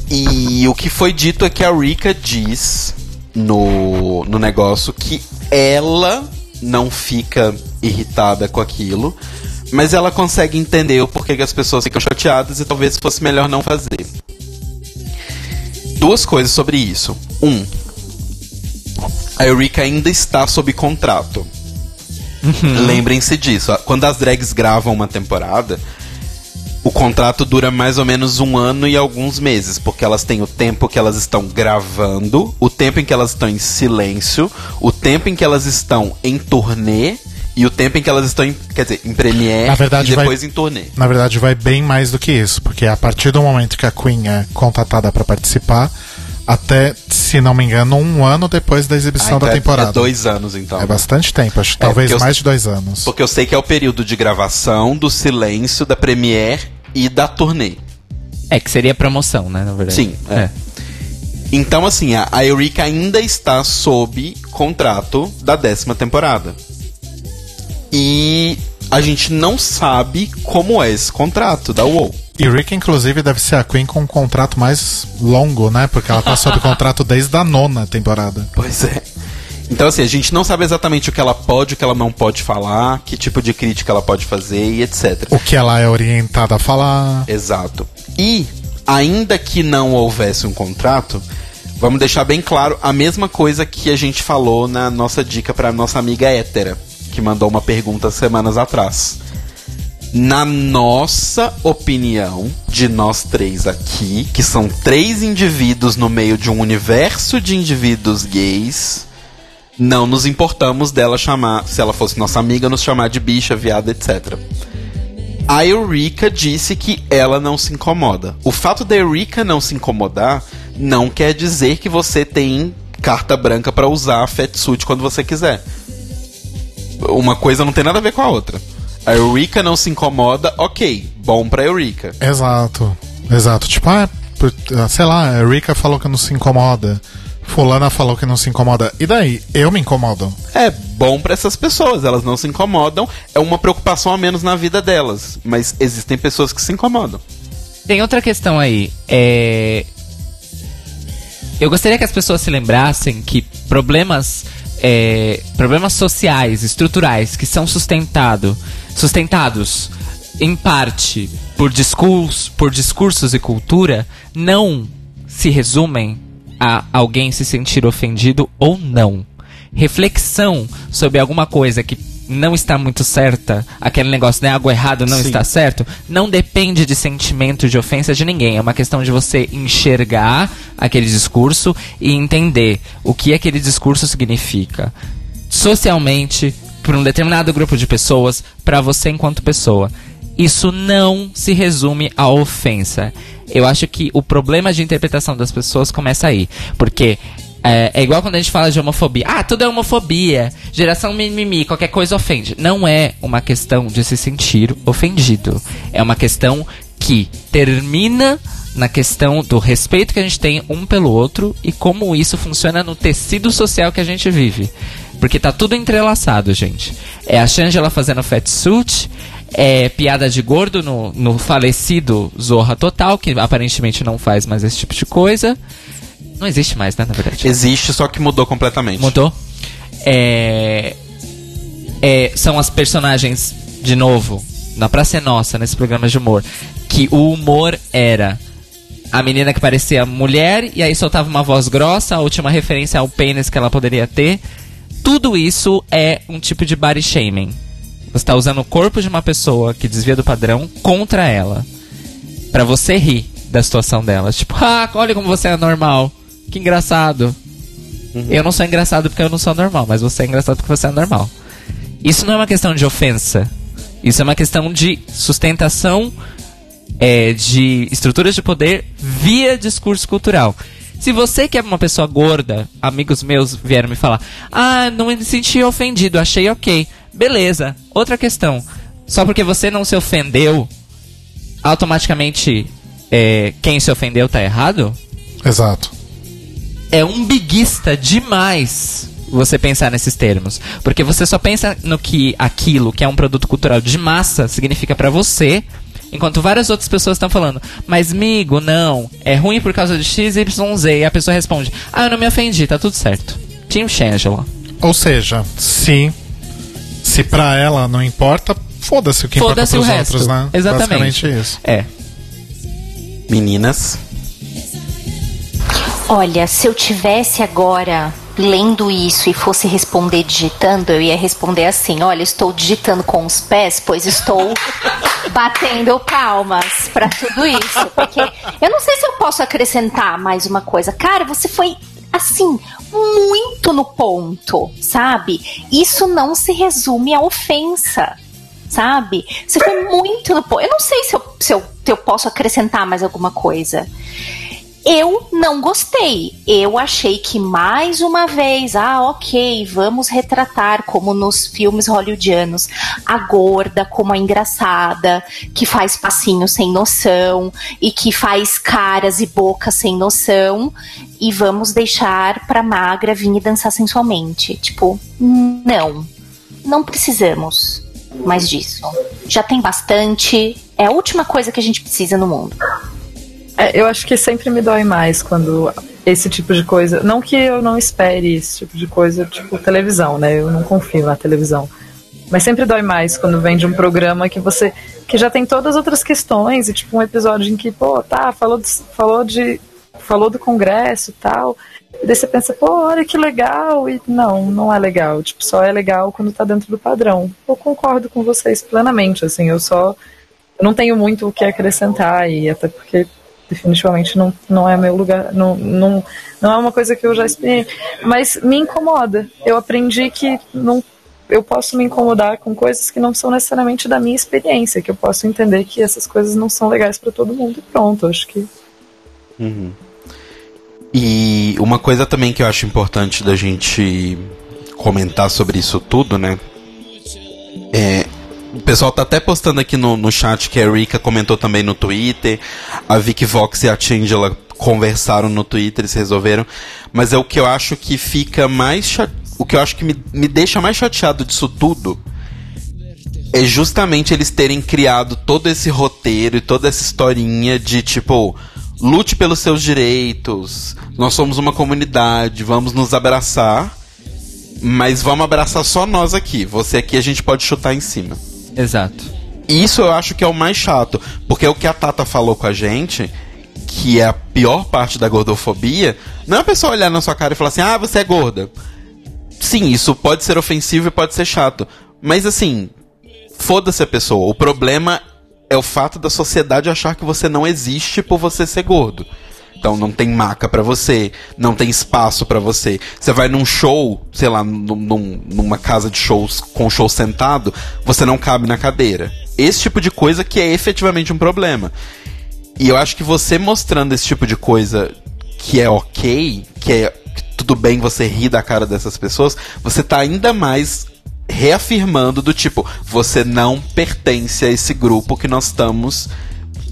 E o que foi dito é que a Rika diz no, no negócio que ela não fica irritada com aquilo, mas ela consegue entender o porquê que as pessoas ficam chateadas e talvez fosse melhor não fazer. Duas coisas sobre isso. Um, a Eureka ainda está sob contrato. Lembrem-se disso. Quando as drags gravam uma temporada, o contrato dura mais ou menos um ano e alguns meses, porque elas têm o tempo que elas estão gravando, o tempo em que elas estão em silêncio, o tempo em que elas estão em turnê e o tempo em que elas estão em, quer dizer, em premiere Na verdade, e depois vai- em turnê. Na verdade, vai bem mais do que isso, porque a partir do momento que a Queen é contratada pra participar, até, se não me engano, um ano depois da exibição Ah, então da é- temporada. É dois anos, então. É bastante tempo, acho que É, talvez eu- mais de dois anos. Porque eu sei que é o período de gravação, do silêncio, da premiere e da turnê. É, que seria promoção, né, na verdade. Sim, é. Então, assim, a, a Eureka ainda está sob contrato da décima temporada. E a gente não sabe como é esse contrato da UOL. E Rick, inclusive, deve ser a Queen com um contrato mais longo, né? Porque ela tá sob contrato desde a nona temporada. Pois é. Então, assim, a gente não sabe exatamente o que ela pode, o que ela não pode falar, que tipo de crítica ela pode fazer e etc. O que ela é orientada a falar. Exato. E, ainda que não houvesse um contrato, vamos deixar bem claro a mesma coisa que a gente falou na nossa dica para nossa amiga hétera, que mandou uma pergunta semanas atrás. Na nossa opinião, de nós três aqui, que são três indivíduos no meio de um universo de indivíduos gays, não nos importamos dela chamar, se ela fosse nossa amiga, nos chamar de bicha, viada, etc. A Eureka disse que ela não se incomoda. O fato da Eureka não se incomodar não quer dizer que você tem carta branca pra usar a fatsuit quando você quiser. Uma coisa não tem nada a ver com a outra. A Eureka não se incomoda, ok, bom pra Eureka. Exato. Exato. Tipo, ah, ah, sei lá, a Rika falou que não se incomoda. Fulana falou que não se incomoda. E daí? Eu me incomodo. É bom pra essas pessoas, elas não se incomodam, é uma preocupação a menos na vida delas. Mas existem pessoas que se incomodam. Tem outra questão aí. É... Eu gostaria que as pessoas se lembrassem que problemas, é, problemas sociais, estruturais, que são sustentado, sustentados em parte por, discurso, por discursos e cultura, não se resumem a alguém se sentir ofendido ou não. Reflexão sobre alguma coisa que não está muito certa, aquele negócio, né? Algo errado não Sim. está certo, não depende de sentimento de ofensa de ninguém. É uma questão de você enxergar aquele discurso e entender o que aquele discurso significa socialmente, para um determinado grupo de pessoas, para você enquanto pessoa. Isso não se resume à ofensa. Eu acho que o problema de interpretação das pessoas começa aí. Porque é, é igual quando a gente fala de homofobia. Ah, tudo é homofobia. Geração mimimi, qualquer coisa ofende. Não é uma questão de se sentir ofendido. É uma questão que termina na questão do respeito que a gente tem um pelo outro e como isso funciona no tecido social que a gente vive. Porque tá tudo entrelaçado, gente. É a Shangela fazendo fat suit, é piada de gordo no, no falecido Zorra Total, que aparentemente não faz mais esse tipo de coisa. Não existe mais, né, na verdade. Existe, só que mudou completamente. Mudou? É, é, são as personagens, de novo, na Praça é Nossa, nesse programa de humor, que o humor era a menina que parecia mulher e aí soltava uma voz grossa, a última referência ao pênis que ela poderia ter. Tudo isso é um tipo de body shaming. Você está usando o corpo de uma pessoa que desvia do padrão contra ela. Pra você rir da situação dela. Tipo, ah, olha como você é normal. Que engraçado. Eu não sou engraçado porque eu não sou normal, mas você é engraçado porque você é normal. Isso não é uma questão de ofensa. Isso é uma questão de sustentação é, de estruturas de poder via discurso cultural. Se você que é uma pessoa gorda, amigos meus vieram me falar, ah, não me senti ofendido, achei ok. Beleza. Outra questão. Só porque você não se ofendeu, automaticamente é, quem se ofendeu tá errado? Exato. É umbiguista demais você pensar nesses termos. Porque você só pensa no que aquilo que é um produto cultural de massa significa pra você, enquanto várias outras pessoas estão falando, mas migo, não, é ruim por causa de X, Y, Z. E a pessoa responde, ah, eu não me ofendi, tá tudo certo. Team Shangela. Ou seja, se, se pra ela não importa, foda-se o que importa Foda-se pros o resto. outros, né? Exatamente. Basicamente isso. É. Meninas. Olha, se eu tivesse agora lendo isso e fosse responder digitando, eu ia responder assim: olha, estou digitando com os pés, pois estou batendo palmas pra tudo isso. Porque eu não sei se eu posso acrescentar mais uma coisa. Cara, você foi assim, muito no ponto, sabe? Isso não se resume à ofensa. Sabe? Você foi muito no ponto. Eu não sei se eu, se eu, se eu posso acrescentar mais alguma coisa. Eu não gostei. Eu achei que mais uma vez, ah, ok, vamos retratar como nos filmes hollywoodianos a gorda como a engraçada, que faz passinho sem noção e que faz caras e bocas sem noção, e vamos deixar pra magra vir e dançar sensualmente. Tipo, não, não precisamos mais disso. Já tem bastante. É a última coisa que a gente precisa no mundo. É, eu acho que sempre me dói mais quando esse tipo de coisa. Não que eu não espere esse tipo de coisa, tipo televisão, né? Eu não confio na televisão. Mas sempre dói mais quando vem de um programa que você. que já tem todas as outras questões, e tipo um episódio em que, pô, tá, falou, de, falou de. falou do Congresso e tal. E daí você pensa, pô, olha que legal. E não, não é legal. Tipo, só é legal quando tá dentro do padrão. Eu concordo com vocês plenamente, assim, eu só. Eu não tenho muito o que acrescentar, e até porque definitivamente não, não é meu lugar, não, não, não é uma coisa que eu já experiei, mas me incomoda. Eu aprendi que não, eu posso me incomodar com coisas que não são necessariamente da minha experiência, que eu posso entender que essas coisas não são legais para todo mundo e pronto, acho que E uma coisa também que eu acho importante da gente comentar sobre isso tudo, né? É, o pessoal tá até postando aqui no, no chat que a Erika comentou também no Twitter. A Vicky Vox e a Changela conversaram no Twitter e se resolveram. Mas é o que eu acho que fica mais. O que eu acho que me, me deixa mais chateado disso tudo é justamente eles terem criado todo esse roteiro e toda essa historinha de tipo. Lute pelos seus direitos. Nós somos uma comunidade, vamos nos abraçar. Mas vamos abraçar só nós aqui. Você aqui a gente pode chutar em cima. Exato. Isso eu acho que é o mais chato. Porque o que a Tata falou com a gente que é a pior parte da gordofobia, não é a pessoa olhar na sua cara e falar assim: "Ah, você é gorda". Sim, isso pode ser ofensivo e pode ser chato, mas assim, foda-se a pessoa. O problema é o fato da sociedade achar que você não existe por você ser gordo. Então não tem maca pra você, não tem espaço pra você. Você vai num show, sei lá, num- numa casa de shows com show sentado, você não cabe na cadeira. Esse tipo de coisa que é efetivamente um problema. E eu acho que você mostrando esse tipo de coisa que é ok, que é que tudo bem você rir da cara dessas pessoas, você tá ainda mais reafirmando do tipo, você não pertence a esse grupo que nós estamos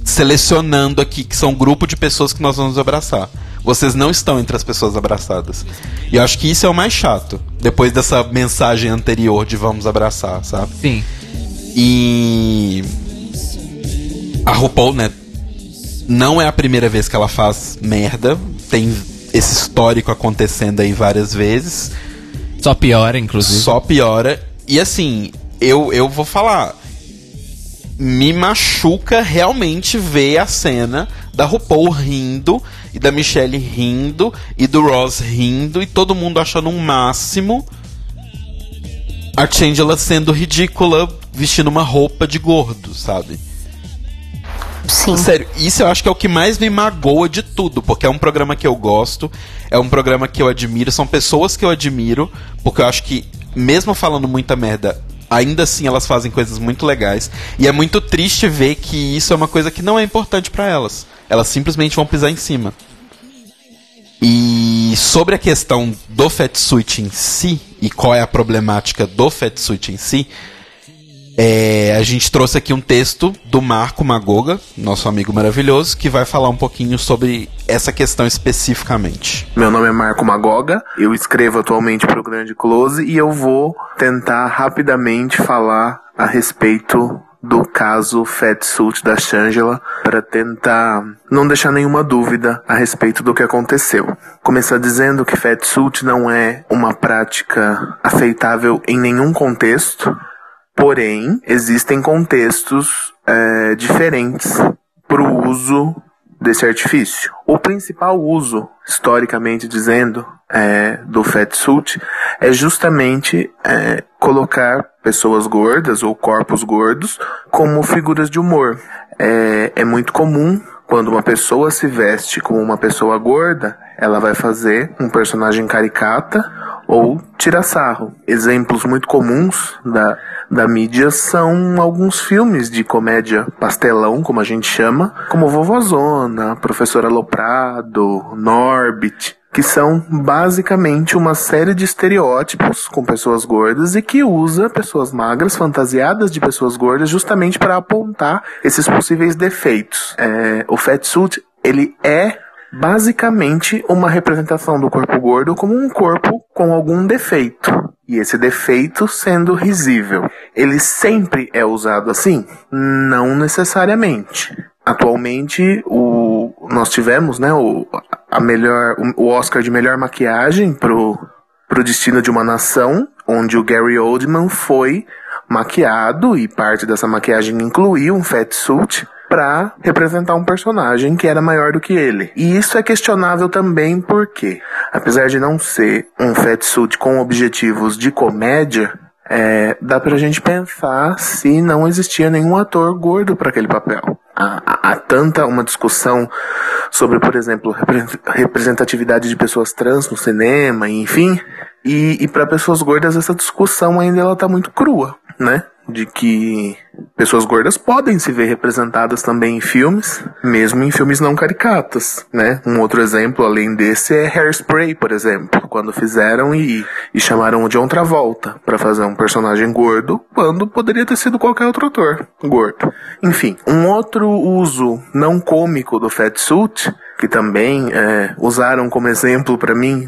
selecionando aqui, que são um grupo de pessoas que nós vamos abraçar. Vocês não estão entre as pessoas abraçadas. E eu acho que isso é o mais chato. Depois dessa mensagem anterior de vamos abraçar, sabe? Sim. E a RuPaul, né, não é a primeira vez que ela faz merda. Tem esse histórico acontecendo aí várias vezes. Só piora, inclusive. Só piora. E assim, eu, eu vou falar. Me machuca realmente ver a cena da RuPaul rindo, e da Michelle rindo, e do Ross rindo, e todo mundo achando um máximo. A Changela sendo ridícula, vestindo uma roupa de gordo, sabe? Sim. Sério, isso eu acho que é o que mais me magoa de tudo, porque é um programa que eu gosto, é um programa que eu admiro, são pessoas que eu admiro, porque eu acho que, mesmo falando muita merda, ainda assim elas fazem coisas muito legais. E é muito triste ver que isso é uma coisa que não é importante pra elas. Elas simplesmente vão pisar em cima. E sobre a questão do fatsuit em si, e qual é a problemática do fatsuit em si, é, a gente trouxe aqui um texto do Marco Magoga, nosso amigo maravilhoso, que vai falar um pouquinho sobre essa questão especificamente. Meu nome é Marco Magoga, eu escrevo atualmente para o Grande Close e eu vou tentar rapidamente falar a respeito do caso Fatsuit da Shangela para tentar não deixar nenhuma dúvida a respeito do que aconteceu. Começar dizendo que Fatsuit não é uma prática aceitável em nenhum contexto, porém existem contextos eh, diferentes para o uso desse artifício. O principal uso, historicamente dizendo, é, do fatsuit é justamente é, colocar pessoas gordas ou corpos gordos como figuras de humor. É, é muito comum quando uma pessoa se veste como uma pessoa gorda, ela vai fazer um personagem caricata ou tirar sarro. Exemplos muito comuns da, da mídia são alguns filmes de comédia pastelão, como a gente chama, como Vovozona, Professora Loprado, Norbit, que são basicamente uma série de estereótipos com pessoas gordas e que usa pessoas magras fantasiadas de pessoas gordas justamente para apontar esses possíveis defeitos. É, o fatsuit, ele é basicamente uma representação do corpo gordo como um corpo com algum defeito. E esse defeito sendo risível. Ele sempre é usado assim? Não necessariamente. Atualmente, o, nós tivemos né, o, a melhor, o Oscar de melhor maquiagem pro, pro Destino de uma Nação, onde o Gary Oldman foi maquiado e parte dessa maquiagem incluía um fatsuit para representar um personagem que era maior do que ele. E isso é questionável também porque, apesar de não ser um fatsuit com objetivos de comédia, é, dá pra gente pensar se não existia nenhum ator gordo para aquele papel. Há, há- há tanta uma discussão sobre, por exemplo, repre- representatividade de pessoas trans no cinema, enfim. E, e para pessoas gordas essa discussão ainda ela tá muito crua, né? De que pessoas gordas podem se ver representadas também em filmes, mesmo em filmes não caricatas, né? Um outro exemplo além desse é Hairspray, por exemplo, quando fizeram e, e chamaram o John Travolta para fazer um personagem gordo, quando poderia ter sido qualquer outro ator gordo. Enfim, um outro uso não cômico do fatsuit que também é, usaram como exemplo para mim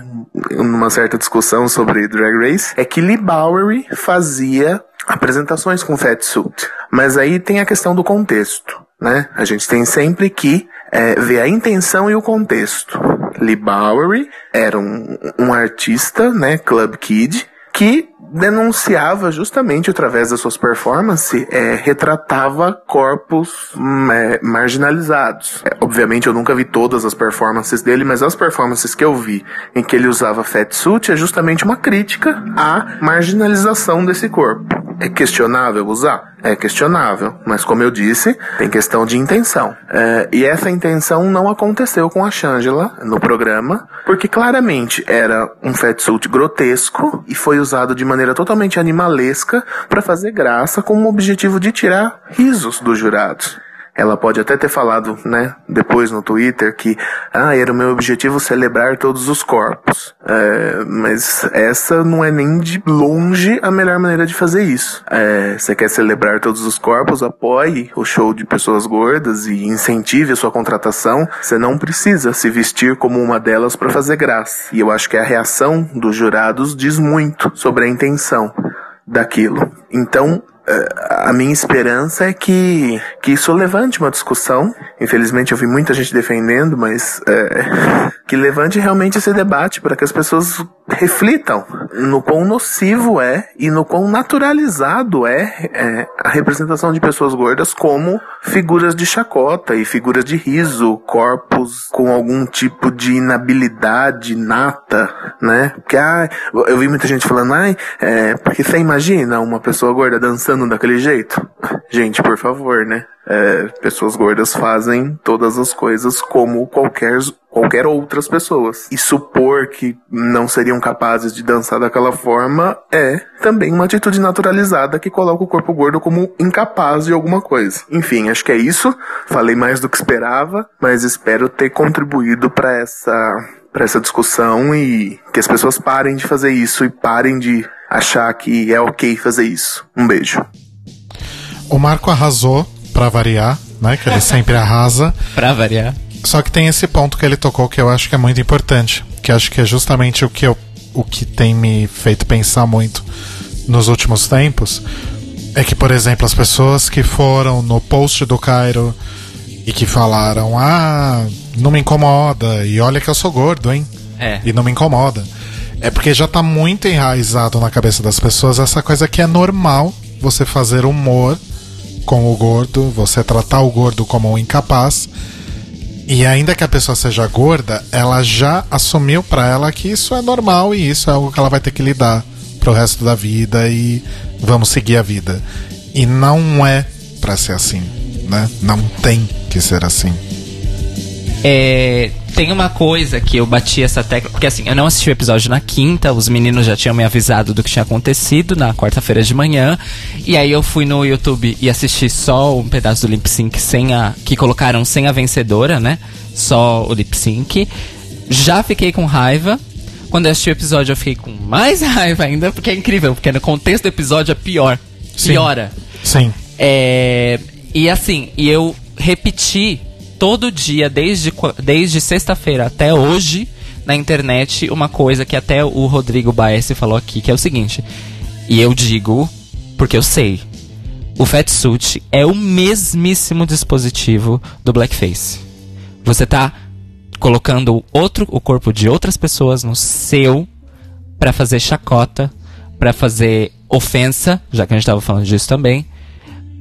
numa certa discussão sobre Drag Race é que Lee Bowery fazia apresentações com fatsuit. Mas aí tem a questão do contexto, né? A gente tem sempre que é, ver a intenção e o contexto. Lee Bowery era um, um artista, né, club kid, que denunciava justamente através das suas performances, é, retratava corpos hum, é, marginalizados. É, obviamente eu nunca vi todas as performances dele, mas as performances que eu vi em que ele usava fatsuit é justamente uma crítica à marginalização desse corpo. É questionável usar? É questionável, mas como eu disse, tem questão de intenção. É, e essa intenção não aconteceu com a Shangela no programa, porque claramente era um fatsuit grotesco e foi usado de maneira totalmente animalesca para fazer graça com o objetivo de tirar risos dos jurados. Ela pode até ter falado, né, depois no Twitter que, ah, era o meu objetivo celebrar todos os corpos. É, mas essa não é nem de longe a melhor maneira de fazer isso. É, você quer celebrar todos os corpos, apoie o show de pessoas gordas e incentive a sua contratação. Você não precisa se vestir como uma delas para fazer graça. E eu acho que a reação dos jurados diz muito sobre a intenção daquilo. Então, a minha esperança é que, que isso levante uma discussão. Infelizmente eu vi muita gente defendendo, mas é, que levante realmente esse debate para que as pessoas reflitam no quão nocivo é e no quão naturalizado é, é a representação de pessoas gordas como figuras de chacota e figuras de riso, corpos com algum tipo de inabilidade nata, né? Porque ah, eu vi muita gente falando, ai, é, porque você imagina uma pessoa gorda dançando daquele jeito? Gente, por favor, né? É, pessoas gordas fazem todas as coisas como qualquer, qualquer outras pessoas. E supor que não seriam capazes de dançar daquela forma é também uma atitude naturalizada que coloca o corpo gordo como incapaz de alguma coisa. Enfim, acho que é isso. Falei mais do que esperava, mas espero ter contribuído para essa para essa discussão e que as pessoas parem de fazer isso e parem de achar que é ok fazer isso. Um beijo. O Marco arrasou, pra variar, né? Que ele sempre arrasa. Pra variar. Só que tem esse ponto que ele tocou que eu acho que é muito importante. Que acho que é justamente o que, eu, o que tem me feito pensar muito nos últimos tempos. É que, por exemplo, as pessoas que foram no post do Cairo e que falaram: Ah, não me incomoda, e olha que eu sou gordo, hein? É. E não me incomoda. É porque já tá muito enraizado na cabeça das pessoas essa coisa que é normal você fazer humor com o gordo, você tratar o gordo como um incapaz. E ainda que a pessoa seja gorda, ela já assumiu pra ela que isso é normal e isso é algo que ela vai ter que lidar pro resto da vida e vamos seguir a vida. E não é pra ser assim, né? Não tem que ser assim. É, tem uma coisa que eu bati essa tecla. Porque assim, eu não assisti o episódio na quinta, os meninos já tinham me avisado do que tinha acontecido na quarta-feira de manhã. E aí eu fui no YouTube e assisti só um pedaço do lip sync sem a. que colocaram sem a vencedora, né? Só o lip sync. Já fiquei com raiva. Quando eu assisti o episódio, eu fiquei com mais raiva ainda, porque é incrível, porque no contexto do episódio é pior. Sim. Piora. Sim. É, e assim, e eu repeti todo dia, desde, desde sexta-feira até hoje, na internet, uma coisa que até o Rodrigo Baez falou aqui, que é o seguinte. E eu digo, porque eu sei. O Fatsuit é o mesmíssimo dispositivo do Blackface. Você tá colocando outro, o corpo de outras pessoas no seu pra fazer chacota, pra fazer ofensa, já que a gente tava falando disso também,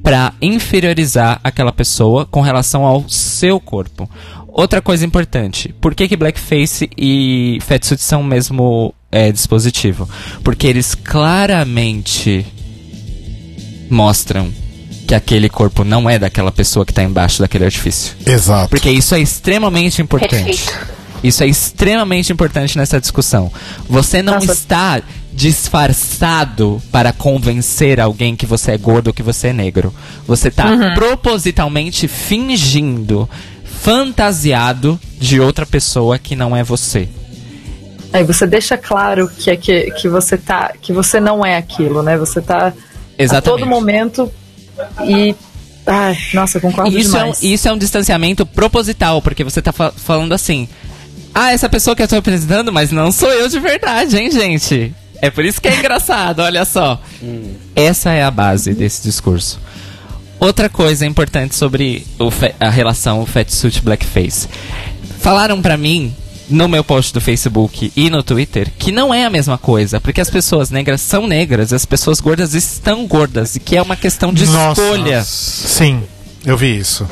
pra inferiorizar aquela pessoa com relação ao seu corpo. Outra coisa importante, por que, que blackface e fatsuit são o mesmo é, dispositivo? Porque eles claramente mostram que aquele corpo não é daquela pessoa que tá embaixo daquele artifício. Exato. Porque isso é extremamente importante. Perfeito. Isso é extremamente importante nessa discussão. Você não Nossa. está disfarçado para convencer alguém que você é gordo ou que você é negro. Você está propositalmente fingindo, fantasiado de outra pessoa que não é você. Aí você deixa claro que, é que, que você tá. que você não é aquilo, né? Você tá a Exatamente. todo momento e. Ai, nossa, eu concordo Isso é, um, demais. isso é um distanciamento proposital, porque você tá fa- falando assim. Ah, essa pessoa que eu tô apresentando, mas não sou eu de verdade, hein, gente? É por isso que é engraçado, olha só. Essa é a base desse discurso. Outra coisa importante sobre a relação fatsuit blackface. Falaram pra mim no meu post do Facebook e no Twitter que não é a mesma coisa, porque as pessoas negras são negras, as pessoas gordas estão gordas, e que é uma questão de Nossa. escolha. Sim, eu vi isso.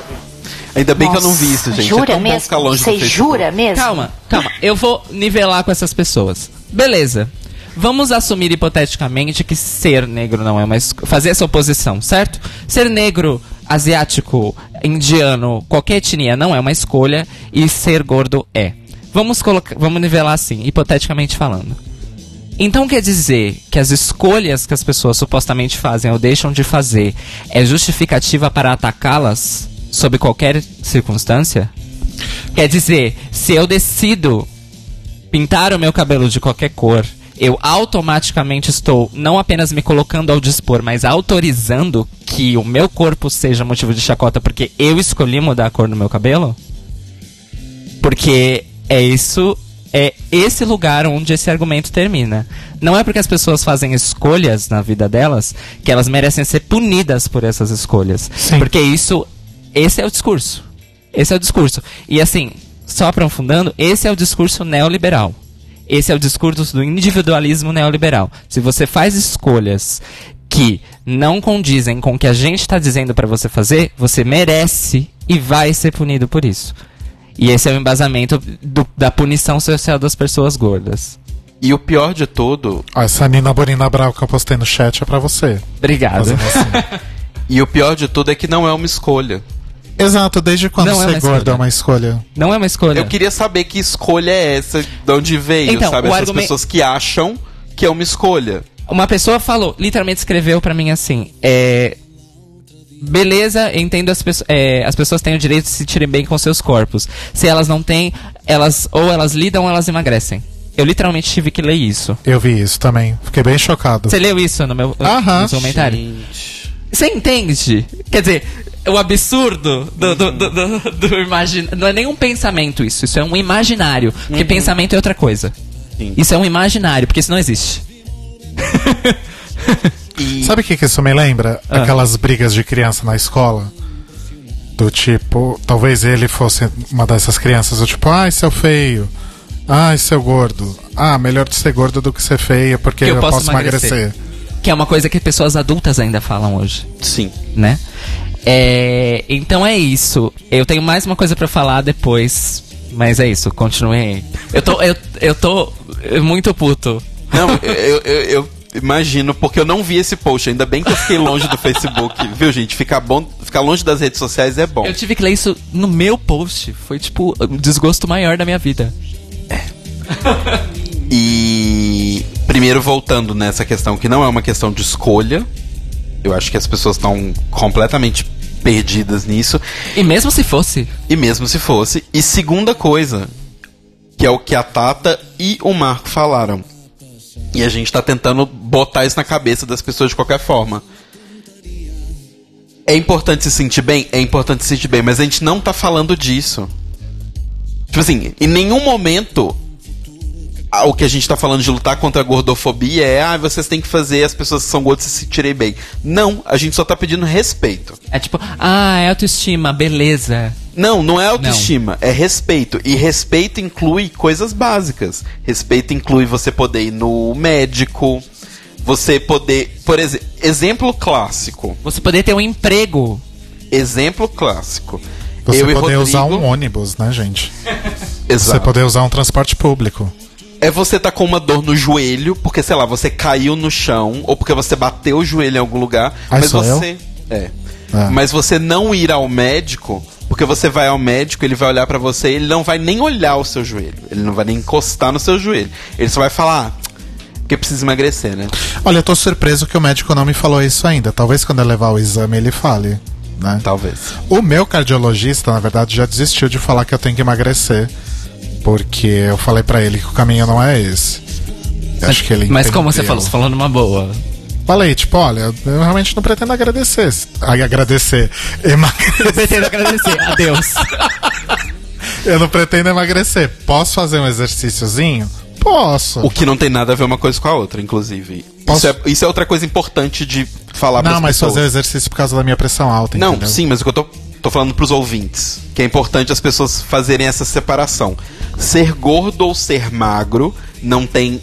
Ainda bem que eu não vi isso, gente. Jura é tão bom mesmo? Você jura mesmo? Calma, calma. Eu vou nivelar com essas pessoas. Beleza. Vamos assumir hipoteticamente que ser negro não é uma. Fazer essa oposição, certo? Ser negro, asiático, indiano, qualquer etnia não é uma escolha e ser gordo é. Vamos vamos nivelar assim, hipoteticamente falando. Então quer dizer que as escolhas que as pessoas supostamente fazem ou deixam de fazer é justificativa para atacá-las sob qualquer circunstância? Quer dizer, se eu decido pintar o meu cabelo de qualquer cor, eu automaticamente estou não apenas me colocando ao dispor, mas autorizando que o meu corpo seja motivo de chacota porque eu escolhi mudar a cor do meu cabelo? Porque é isso, é esse lugar onde esse argumento termina. Não é porque as pessoas fazem escolhas na vida delas que elas merecem ser punidas por essas escolhas. Sim. Porque isso, esse é o discurso. Esse é o discurso. E assim, só aprofundando, esse é o discurso neoliberal. Esse é o discurso do individualismo neoliberal. Se você faz escolhas que não condizem com o que a gente está dizendo para você fazer, você merece e vai ser punido por isso. E esse é o embasamento do- da punição social das pessoas gordas. E o pior de tudo, Ó, essa Nina Borina Brau que eu postei no chat é pra você. Obrigado. Assim. e o pior de tudo é que não é uma escolha. Exato, desde quando Não é ser uma gordo escolha. é uma escolha? Não é uma escolha. Eu queria saber que escolha é essa, de onde veio, Então, sabe? Essas argumen- pessoas que acham que é uma escolha. Uma pessoa falou, literalmente escreveu pra mim assim: é, Beleza, eu entendo as, pesso- é, as pessoas têm o direito de se sentirem bem com seus corpos. Se elas não têm, elas ou elas lidam ou elas emagrecem. Eu literalmente tive que ler isso. Eu vi isso também. Fiquei bem chocado. Você leu isso no meu Aham. no seu comentário? Você entende? Quer dizer, o absurdo do, do, do, do, do imagin... Não é nem um pensamento isso, isso é um imaginário. Porque pensamento é outra coisa. Sim. Isso é um imaginário, porque isso não existe. E Sabe o que, que isso me lembra? Ah. Aquelas brigas de criança na escola. Do tipo, talvez ele fosse uma dessas crianças, do tipo, ai, seu feio. Ai, seu gordo. Ah, melhor de ser gordo do que ser feia, porque Que eu eu, posso posso emagrecer. emagrecer. Que é uma coisa que pessoas adultas ainda falam hoje. sim. né? É, então é isso. Eu tenho mais uma coisa pra falar depois, mas é isso. Continuem. Eu tô, eu, eu tô muito puto. Não, eu, eu, eu imagino, porque eu não vi esse post. Ainda bem que eu fiquei longe do Facebook. Viu, gente? Ficar, bom, ficar longe das redes sociais é bom. Eu tive que ler isso no meu post. Foi tipo o desgosto maior da minha vida. E primeiro voltando nessa questão que não é uma questão de escolha. Eu acho que as pessoas estão completamente perdidas nisso. E mesmo se fosse, E mesmo se fosse. E segunda coisa, que é o que a Tata e o Marco falaram. E a gente tá tentando botar isso na cabeça das pessoas de qualquer forma. É importante se sentir bem? É importante se sentir bem, mas a gente não tá falando disso. Tipo assim, em nenhum momento o que a gente tá falando de lutar contra a gordofobia é ah, vocês têm que fazer as pessoas que são gordas se sentirem bem. Não, a gente só tá pedindo respeito. é tipo, ah, é autoestima, beleza. Não, não é autoestima, é respeito. E respeito inclui coisas básicas. Respeito inclui você poder ir no médico, você poder. Por exemplo, exemplo clássico. Você poder ter um emprego. Exemplo clássico. Você Eu e poder Rodrigo, usar um ônibus, né, gente? Você Exato. poder usar um transporte público. É você tá com uma dor no joelho, porque, sei lá, você caiu no chão, ou porque você bateu o joelho em algum lugar. Ah, mas eu? você. É. Ah. Mas você não ir ao médico, porque você vai ao médico, ele vai olhar pra você, ele não vai nem olhar o seu joelho. Ele não vai nem encostar no seu joelho. Ele só vai falar, ah, porque precisa emagrecer, né? Olha, eu tô surpreso que o médico não me falou isso ainda. Talvez quando eu levar o exame ele fale. Né? Talvez. O meu cardiologista, na verdade, já desistiu de falar que eu tenho que emagrecer. Porque eu falei pra ele que o caminho não é esse. Eu Acho que ele Mas como você entendeu. falou? Você falou numa boa. Falei, tipo, olha, eu realmente não pretendo agradecer. Ai, agradecer. Emagrecer. Eu pretendo agradecer. Adeus. Eu não pretendo emagrecer. Posso fazer um exercíciozinho? Posso. O que não tem nada a ver uma coisa com a outra, inclusive. Isso é, isso é outra coisa importante de falar Não, mas pessoas. fazer o exercício por causa da minha pressão alta, Não, entendeu? sim, mas o que eu tô tô falando pros ouvintes, que é importante as pessoas fazerem essa separação. Ser gordo ou ser magro não tem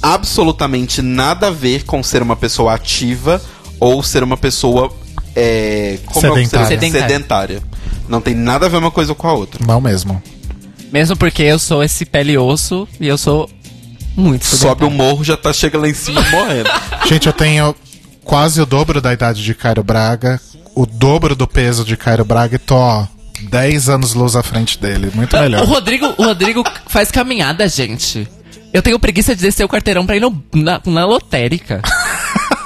absolutamente nada a ver com ser uma pessoa ativa ou ser uma pessoa é, como é Sedentária. ser- sedentária. Não tem nada a ver uma coisa com a outra. Não mesmo. Mesmo porque eu sou esse pele e osso e eu sou muito Sobe o morro, já tá chega lá em cima morrendo. Gente, eu tenho quase o dobro da idade de Cairo Braga, o dobro do peso de Cairo Braga e tô, ó, 10 anos luz à frente dele. Muito O melhor. Rodrigo, o Rodrigo faz caminhada, gente. Eu tenho preguiça de descer o quarteirão pra ir no- na, na lotérica.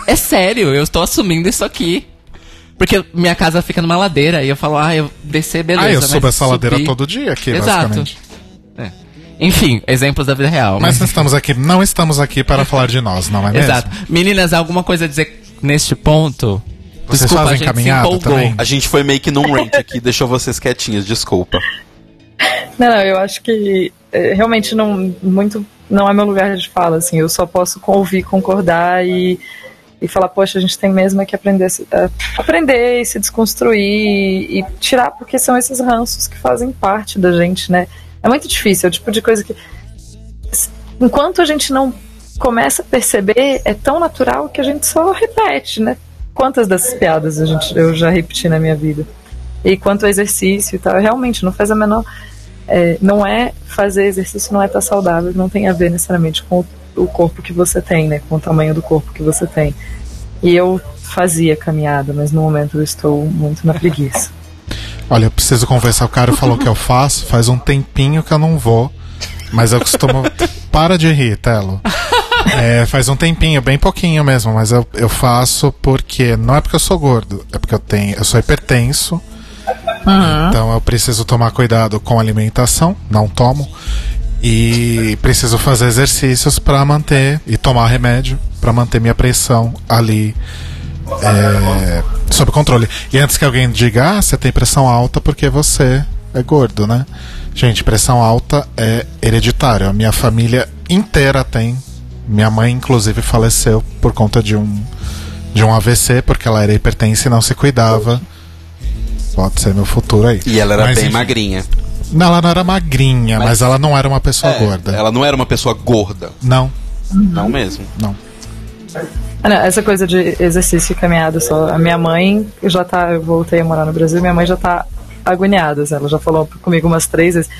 é sério, eu estou assumindo isso aqui. Porque minha casa fica numa ladeira e eu falo, ah, eu descer, beleza. ah, eu mas subo essa ladeira todo dia aqui, Exato. basicamente. É. Enfim, exemplos da vida real. Mas não estamos aqui, não estamos aqui para falar de nós, não é mesmo? Exato. Meninas, alguma coisa a dizer neste ponto? Vocês Desculpa, fazem a gente se caminhada também? A gente foi meio que num rant aqui, deixou vocês quietinhas, desculpa. Não, não, eu acho que eh, realmente não muito não é meu lugar de fala, assim, eu só posso ouvir, concordar e, e falar, poxa, a gente tem mesmo que aprender, a se- a aprender e se desconstruir e, e tirar, porque são esses ranços que fazem parte da gente, né? É muito difícil, é o tipo de coisa que enquanto a gente não começa a perceber, é tão natural que a gente só repete, né? Quantas dessas piadas a gente, eu já repeti na minha vida? E quanto ao exercício e tal, realmente não faz a menor é, não é fazer exercício, não é estar saudável, não tem a ver necessariamente com o, corpo que você tem, né? Com o tamanho do corpo que você tem. E eu fazia caminhada, mas no momento eu estou muito na preguiça. Olha, eu preciso conversar. O cara falou que eu faço, faz um tempinho que eu não vou. Mas eu costumo. Para de rir, Telo. É, faz um tempinho, bem pouquinho mesmo, mas eu, eu faço porque. Não é porque eu sou gordo, é porque eu tenho. Eu sou hipertenso. Então eu preciso tomar cuidado com a alimentação, não tomo. E preciso fazer exercícios para manter. E tomar remédio para manter minha pressão ali é, sob controle. E antes que alguém diga, ah, você tem pressão alta porque você é gordo, né? Gente, pressão alta é hereditário. A minha família inteira tem. Minha mãe, inclusive, faleceu por conta de um, de um AVC, porque ela era hipertensa e não se cuidava. Pode ser meu futuro aí. E ela era Mas, bem enfim. magrinha. Não, ela não era magrinha, mas, ela não era uma pessoa É, gorda. Ela não era uma pessoa gorda. Não, Não mesmo. não. Ah, não, essa coisa de exercício e caminhada só. A minha mãe já tá. Eu voltei a morar no Brasil, minha mãe já tá agoniada. assim, Ela já falou comigo umas três vezes.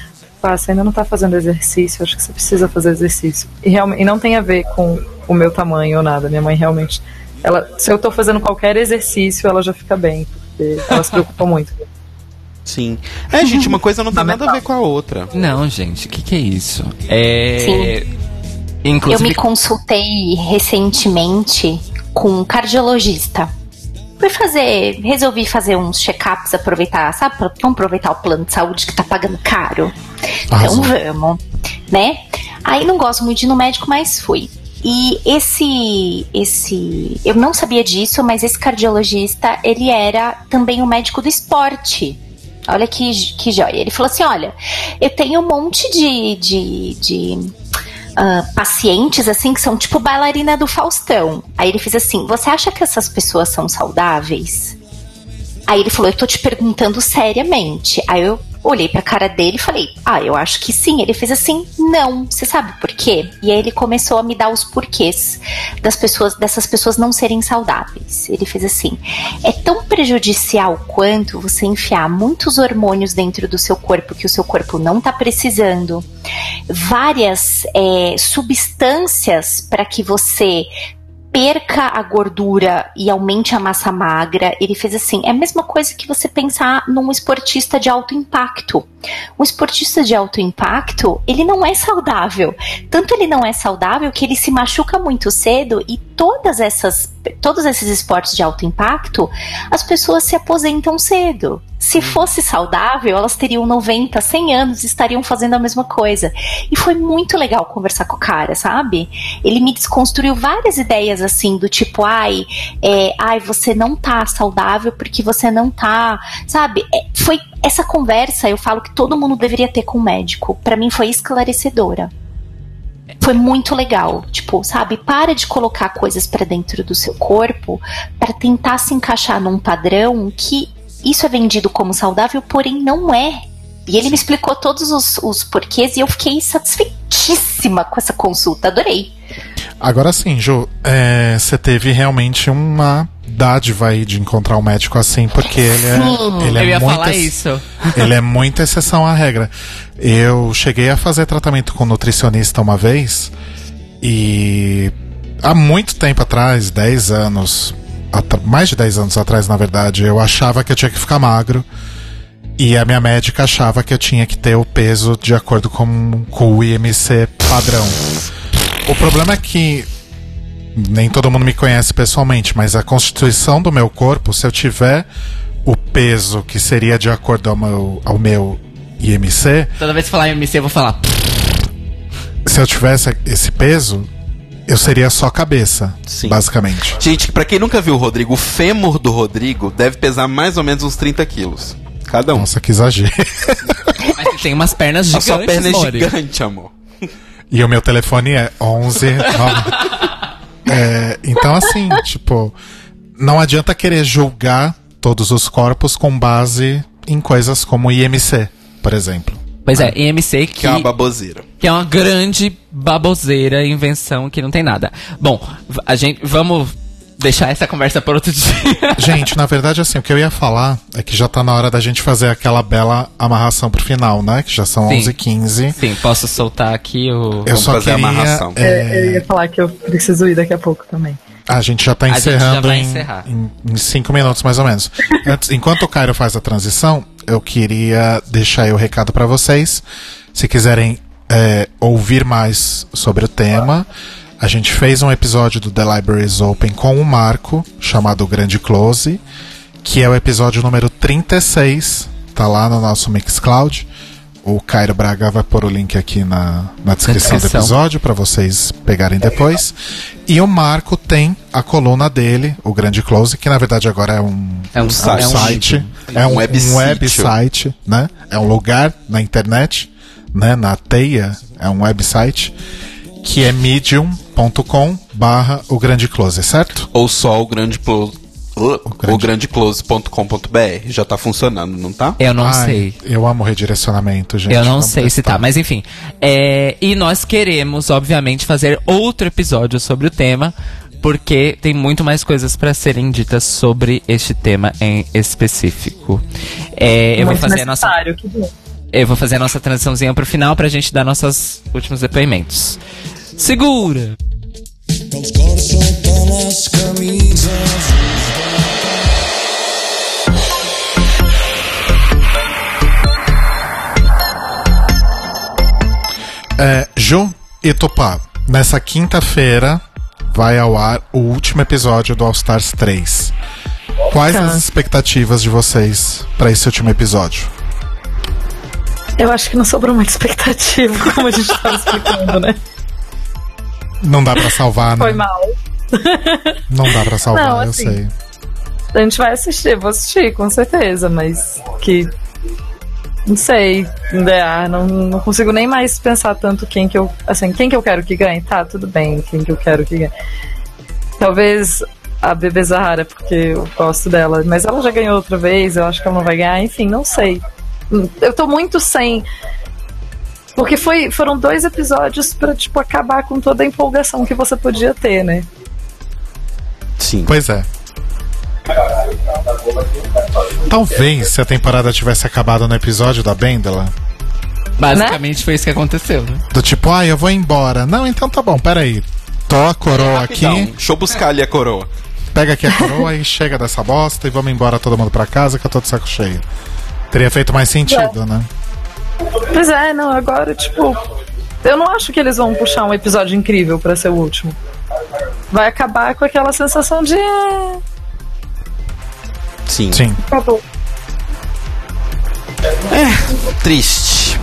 Pá, você ainda não tá fazendo exercício, acho que você precisa fazer exercício. E, realmente, e não tem a ver com o meu tamanho ou nada. Minha mãe realmente. Ela, se eu tô fazendo qualquer exercício, ela já fica bem, porque ela se preocupa muito. Sim. É, gente, uma coisa não tem nada a ver com a outra. Não, gente, o que, que é isso? É. Sim. Inclusive. Eu me consultei recentemente com um cardiologista. Fui fazer, resolvi fazer uns check-ups, aproveitar, sabe? Vamos aproveitar o plano de saúde que tá pagando caro. Arrasou. Então vamos, né? Aí não gosto muito de ir no médico, mas fui. E esse, esse, eu não sabia disso, mas esse cardiologista, ele era também um médico do esporte. Olha que, que joia. Ele falou assim: olha, eu tenho um monte de, de, de ah, pacientes assim que são tipo bailarina do Faustão. Aí ele fez assim: você acha que essas pessoas são saudáveis? Aí ele falou: Eu tô te perguntando seriamente. Aí eu olhei pra cara dele e falei: Ah, eu acho que sim. Ele fez assim: Não. Você sabe por quê? E aí ele começou a me dar os porquês das pessoas, dessas pessoas não serem saudáveis. Ele fez assim: É tão prejudicial quanto você enfiar muitos hormônios dentro do seu corpo que o seu corpo não tá precisando, várias é, substâncias para que você perca a gordura e aumente a massa magra. Ele fez assim: é a mesma coisa que você pensar num esportista de alto impacto. Um esportista de alto impacto, ele não é saudável. Tanto ele não é saudável que ele se machuca muito cedo e todas essas todos esses esportes de alto impacto, as pessoas se aposentam cedo. Se fosse saudável, elas teriam 90, 100 anos e estariam fazendo a mesma coisa. E foi muito legal conversar com o cara, sabe? Ele me desconstruiu várias ideias assim, do tipo, ai, é, ai, você não tá saudável porque você não tá, sabe? É, foi essa conversa, eu falo que todo mundo deveria ter com o médico. Pra mim foi esclarecedora. Foi muito legal, tipo, sabe? Para de colocar coisas pra dentro do seu corpo pra tentar se encaixar num padrão que isso é vendido como saudável, porém não é. E ele me explicou todos os, os porquês e eu fiquei satisfeitíssima com essa consulta. Adorei. Agora sim, Ju, é, você teve realmente uma dádiva aí de encontrar um médico assim, porque ele é, Sim. ele é Eu ia muito falar isso. Ele é muita exceção à regra. Eu cheguei a fazer tratamento com nutricionista uma vez e há muito tempo atrás, 10 anos, mais de 10 anos atrás, na verdade, eu achava que eu tinha que ficar magro. E a minha médica achava que eu tinha que ter o peso de acordo com, com o IMC padrão. O problema é que nem todo mundo me conhece pessoalmente, mas a constituição do meu corpo, se eu tiver o peso que seria de acordo ao meu, ao meu IMC, Toda vez que falar MC, eu vou falar. se eu tivesse esse peso, eu seria só cabeça, Sim. basicamente. Gente, pra quem nunca viu o Rodrigo, o fêmur do Rodrigo deve pesar mais ou menos uns 30 quilos. Cada um. Nossa, que exagero. Mas tem umas pernas A gigantes, sua perna é Mori. gigante, amor. E o meu telefone é 11. é, então, assim, tipo, não adianta querer julgar todos os corpos com base em coisas como IMC, por exemplo. Pois é, IMC que, Que é uma baboseira. que é uma grande baboseira, invenção que não tem nada. Bom, a gente vamos deixar essa conversa para outro dia. Gente, na verdade, assim, o que eu ia falar é que já tá na hora da gente fazer aquela bela amarração pro final, né? Que já são Sim. 11h15. Sim, posso soltar aqui o. Eu Vamos só fazer a queria. amarração. é, Eu ia falar que eu preciso ir daqui a pouco também. a gente já tá A gente já encerrando vai em, encerrar. em, em cinco minutos, mais ou menos. Antes, enquanto o Cairo faz a transição, eu queria deixar aí o recado pra vocês. Se quiserem é, ouvir mais sobre o tema, a gente fez um episódio do The Libraries Open com o Marco, chamado Grande Close, que é o episódio número 36, tá lá no nosso Mixcloud. O Cairo Braga vai pôr o link aqui na, na descrição, do episódio para vocês pegarem depois. E o Marco tem a coluna dele, o Grande Close, que na verdade agora é um, É um um site. site, é um, Um um website, né? É um lugar na internet, né? Na teia, é um website que é medium.com barra o Grande Close, certo? Ou só o grande close. grande- O grandeclose.com.br já tá funcionando, não tá? Eu não Ai, sei. Eu amo redirecionamento, gente. Eu não Vamos sei se tá, mas enfim. É, e nós queremos, obviamente, fazer outro episódio sobre o tema, porque tem muito mais coisas pra serem ditas sobre este tema em específico. É, eu vou fazer a nossa, necessário, que bom. Eu vou fazer a nossa transiçãozinha pro final pra gente dar nossos últimos depoimentos. Segura! É, Ju e Tupá, nessa quinta-feira vai ao ar o último episódio do All Stars 3. Quais Tá. as expectativas de vocês pra esse último episódio? Eu acho que não sobrou muita expectativa, como a gente tava explicando, né? Não dá pra salvar, né? Foi mal. Não dá pra salvar, Não, eu assim, sei. A gente vai assistir, vou assistir, com certeza, mas que. Não sei. É, não, não consigo nem mais pensar tanto quem que eu. Assim, quem que eu quero que ganhe. Tá, tudo bem, quem que eu quero que ganhe. Talvez a Bebê Zahara, porque eu gosto dela, mas ela já ganhou outra vez, eu acho que ela não vai ganhar, enfim, não sei. Eu tô muito sem. Porque foi, foram dois episódios pra, tipo, acabar com toda a empolgação que você podia ter, né? Sim. Pois é. Talvez se a temporada tivesse acabado no episódio da Bendela, Basicamente foi isso que aconteceu, né? do tipo, ah, eu vou embora. Não, então tá bom, peraí. Tô a coroa aqui, Rapidão, deixa eu buscar ali a coroa. pega aqui a coroa e chega dessa bosta e vamos embora todo mundo pra casa que eu tô de saco cheio. Teria feito mais sentido, né? Pois é, não, agora, tipo. Eu não acho que eles vão puxar um episódio incrível pra ser o último. Vai acabar com aquela sensação de. "É, Sim. Sim. Acabou. Triste.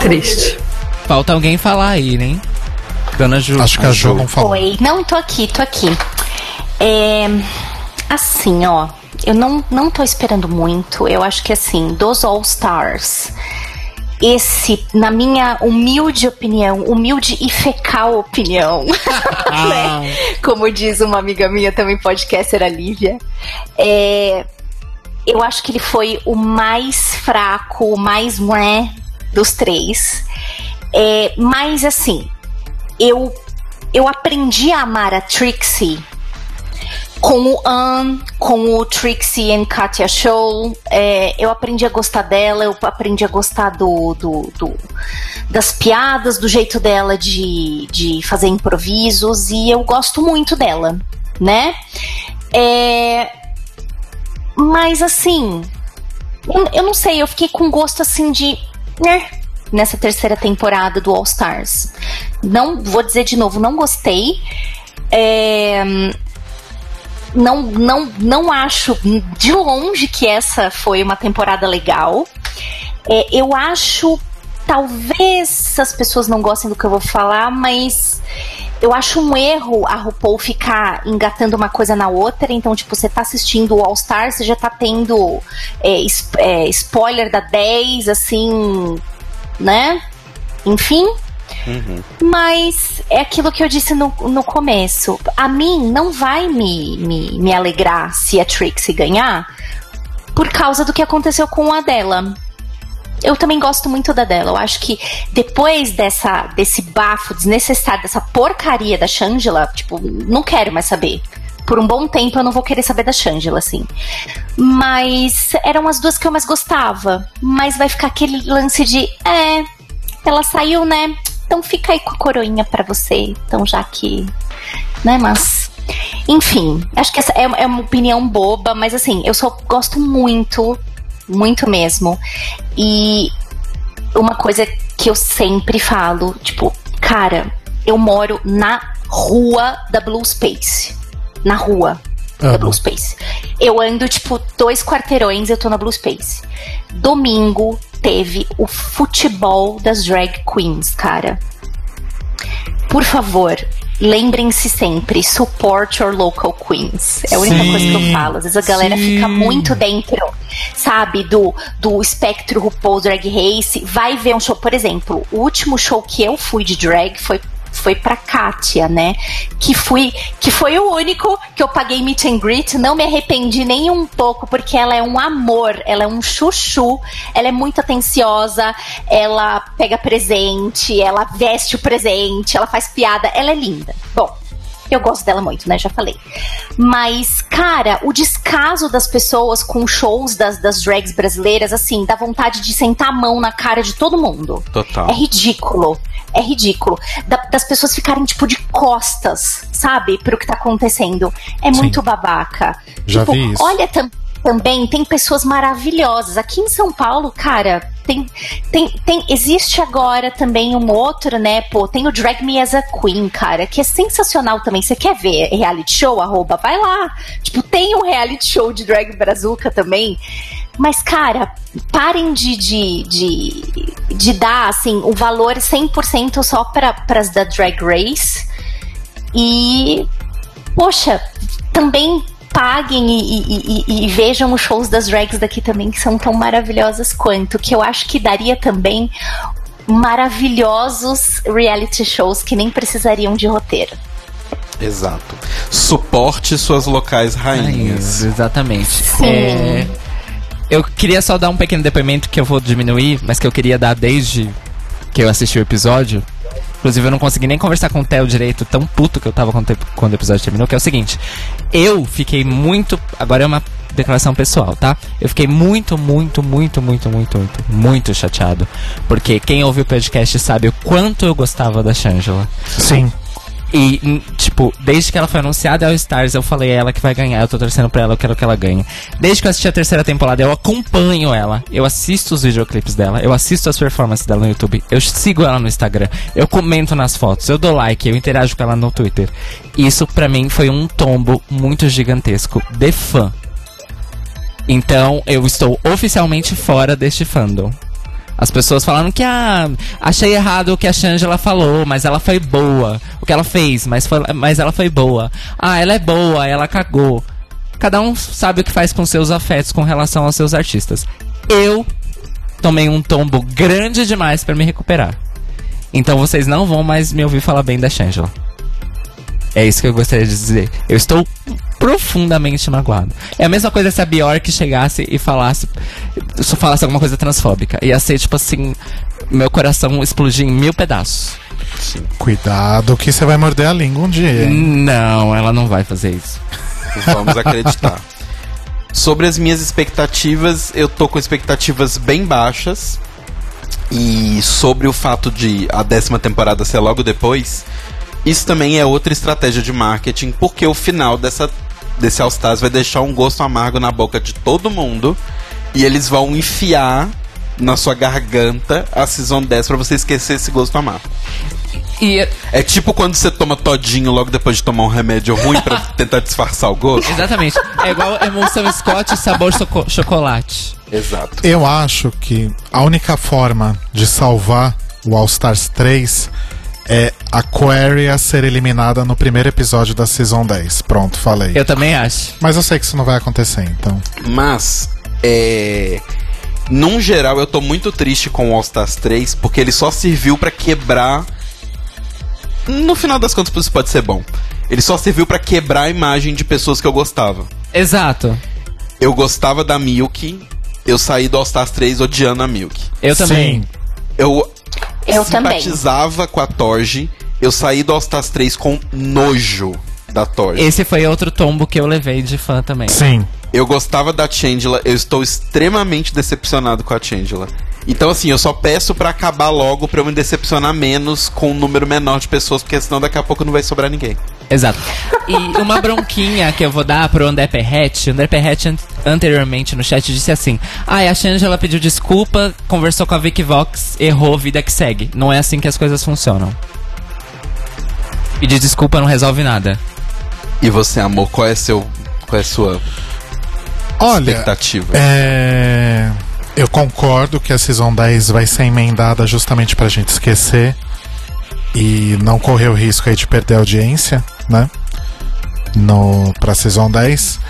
Triste. Falta alguém falar aí, né? Dona Ju. Acho que a Ju não falou. Oi, não, tô aqui, tô aqui. É, assim, ó, eu não, não tô esperando muito. Eu acho que assim, dos All Stars, esse, na minha humilde opinião, humilde e fecal opinião, né? Como diz uma amiga minha também podcaster, a Lívia, é, eu acho que ele foi o mais fraco, o mais né dos três. É, mas assim, eu eu aprendi a amar a Trixie com o Ann, com o Trixie and Katia Show. É, eu aprendi a gostar dela, eu aprendi a gostar do, do, do- das piadas, do jeito dela de, de fazer improvisos, e eu gosto muito dela, né? É, mas assim, eu, não sei, eu fiquei com gosto assim de. Né? Nessa terceira temporada do All Stars. Não vou dizer de novo, não gostei. É, não, não, não acho de longe que essa foi uma temporada legal. É, eu acho, talvez as pessoas não gostem do que eu vou falar, mas eu acho um erro a RuPaul ficar engatando uma coisa na outra. Então, tipo, você tá assistindo o All Star, você já tá tendo é, é, spoiler da 10, assim, né? Enfim. Mas é aquilo que eu disse no, no começo. A mim não vai me, me, me alegrar se a Trixie ganhar por causa do que aconteceu com a dela. Eu também gosto muito da dela. Eu acho que depois dessa, desse bafo desnecessário, dessa porcaria da Shangela, tipo, não quero mais saber. Por um bom tempo eu não vou querer saber da Shangela, assim. Mas eram as duas que eu mais gostava. Mas vai ficar aquele lance de, é, ela saiu, né? Então fica aí com a coroinha pra você. Então já que, né, mas enfim, acho que essa é, é uma opinião boba, mas assim, eu só gosto muito, muito mesmo. E uma coisa que eu sempre falo, tipo, cara, eu moro na rua da Blue Space. Na rua da. Blue Space. Eu ando, tipo, dois quarteirões, eu tô na Blue Space. Domingo teve o futebol das drag queens, cara. Por favor, lembrem-se sempre, support your local queens. É a única Sim, coisa que eu falo. Às vezes a galera sim. fica muito dentro, sabe, do, do espectro RuPaul's Drag Race. Vai ver um show, por exemplo, o último show que eu fui de drag foi foi pra Kátia, né? Que fui, que foi o único que eu paguei meet and greet, não me arrependi nem um pouco, porque ela é um amor, ela é um chuchu, ela é muito atenciosa, ela pega presente, ela veste o presente, ela faz piada, ela é linda. Bom, eu gosto dela muito, né? Já falei. Mas, cara, o descaso das pessoas com shows das, das drags brasileiras, assim, dá vontade de sentar a mão na cara de todo mundo. Total. É ridículo. É ridículo. Da- das pessoas ficarem, tipo, de costas, sabe? Pro que tá acontecendo. É Sim. muito babaca. Já tipo, vi isso. olha tam- também, tem pessoas maravilhosas. Aqui em São Paulo, cara, tem, tem, tem. Existe agora também um outro, né? Pô, tem o Drag Me as a Queen, cara, que é sensacional também. Você quer ver reality show? Arroba, vai lá. Tipo, tem um reality show de Drag Brazuca também. Mas, cara, parem de, de, de, de dar, assim, o valor 100% só para as da Drag Race. E, poxa, também paguem e, e- e- e vejam os shows das drags daqui também, que são tão maravilhosas quanto. Que eu acho que daria também maravilhosos reality shows que nem precisariam de roteiro. Exato. Suporte suas locais rainhas. Exatamente. Sim. É, eu queria só dar um pequeno depoimento que eu vou diminuir, mas que eu queria dar desde que eu assisti o episódio. Inclusive, eu não consegui nem conversar com o Theo direito, tão puto que eu tava quando, o episódio terminou, que é o seguinte. Eu fiquei muito. Agora é uma declaração pessoal, tá? Eu fiquei muito, muito, muito, muito, muito, muito, muito chateado. Porque quem ouve o podcast sabe o quanto eu gostava da Shangela. Sim. E, tipo, desde que ela foi anunciada ao Stars, eu falei, é ela que vai ganhar, eu tô torcendo pra ela, eu quero que ela ganhe. Desde que eu assisti a terceira temporada, eu acompanho ela, eu assisto os videoclipes dela, eu assisto as performances dela no YouTube, eu sigo ela no Instagram, eu comento nas fotos, eu dou like, eu interajo com ela no Twitter. Isso pra mim foi um tombo muito gigantesco de fã. Então, eu estou oficialmente fora deste fandom. As pessoas falaram que ah, achei errado o que a Shangela falou, mas ela foi boa. O que ela fez, mas, foi, mas ela foi boa. Ah, ela é boa, ela cagou. Cada um sabe o que faz com seus afetos com relação aos seus artistas. Eu tomei um tombo grande demais pra me recuperar. Então vocês não vão mais me ouvir falar bem da Shangela. É isso que eu gostaria de dizer. Eu estou profundamente magoado. É a mesma coisa se a Bjork chegasse e falasse, só falasse alguma coisa transfóbica. Ia ser tipo assim, meu coração explodir em mil pedaços. Cuidado que você vai morder a língua um dia. hein? Não, ela não vai fazer isso. Vamos acreditar. Sobre as minhas expectativas, eu tô com expectativas bem baixas. E sobre o fato de a décima temporada ser logo depois, isso também é outra estratégia de marketing, porque o final dessa, desse All Stars vai deixar um gosto amargo na boca de todo mundo. E eles vão enfiar na sua garganta a Season 10 pra você esquecer esse gosto amargo. E É tipo quando você toma todinho logo depois de tomar um remédio ruim pra tentar disfarçar o gosto. exatamente, é igual emulsão Scott sabor choco- chocolate. Exato. Eu acho que a única forma de salvar o All Stars 3 é Aquaria ser eliminada no primeiro episódio da Season 10. Pronto, falei. Eu também acho. Mas eu sei que isso não vai acontecer, então. Mas, é. Num geral, eu tô muito triste com o All Stars 3, porque ele só serviu pra quebrar. No final das contas, isso pode ser bom. Ele só serviu pra quebrar a imagem de pessoas que eu gostava. Exato. Eu gostava da Milk, eu saí do All Stars 3 odiando a Milk. Eu também. Sim. Eu, Eu também. simpatizava com a Torge, eu saí do All Stars 3 com nojo da Torge. Esse foi outro tombo que eu levei de fã também. Sim. Eu gostava da Changela, eu estou extremamente decepcionado com a Changela. Então, assim, eu só peço pra acabar logo pra eu me decepcionar menos com um número menor de pessoas, porque senão daqui a pouco não vai sobrar ninguém. Exato. E uma bronquinha que eu vou dar pro André Perret. O André Perret an- anteriormente no chat disse assim: Ai, a Shangela pediu desculpa, conversou com a Vicky Vox, errou, vida que segue. Não é assim que as coisas funcionam. Pedir desculpa não resolve nada. E você, amor, qual é seu. Qual é a sua Olha, expectativa? É. Eu concordo que a Season 10 vai ser emendada justamente pra gente esquecer e não correr o risco aí de perder a audiência, né? No, pra Season 10.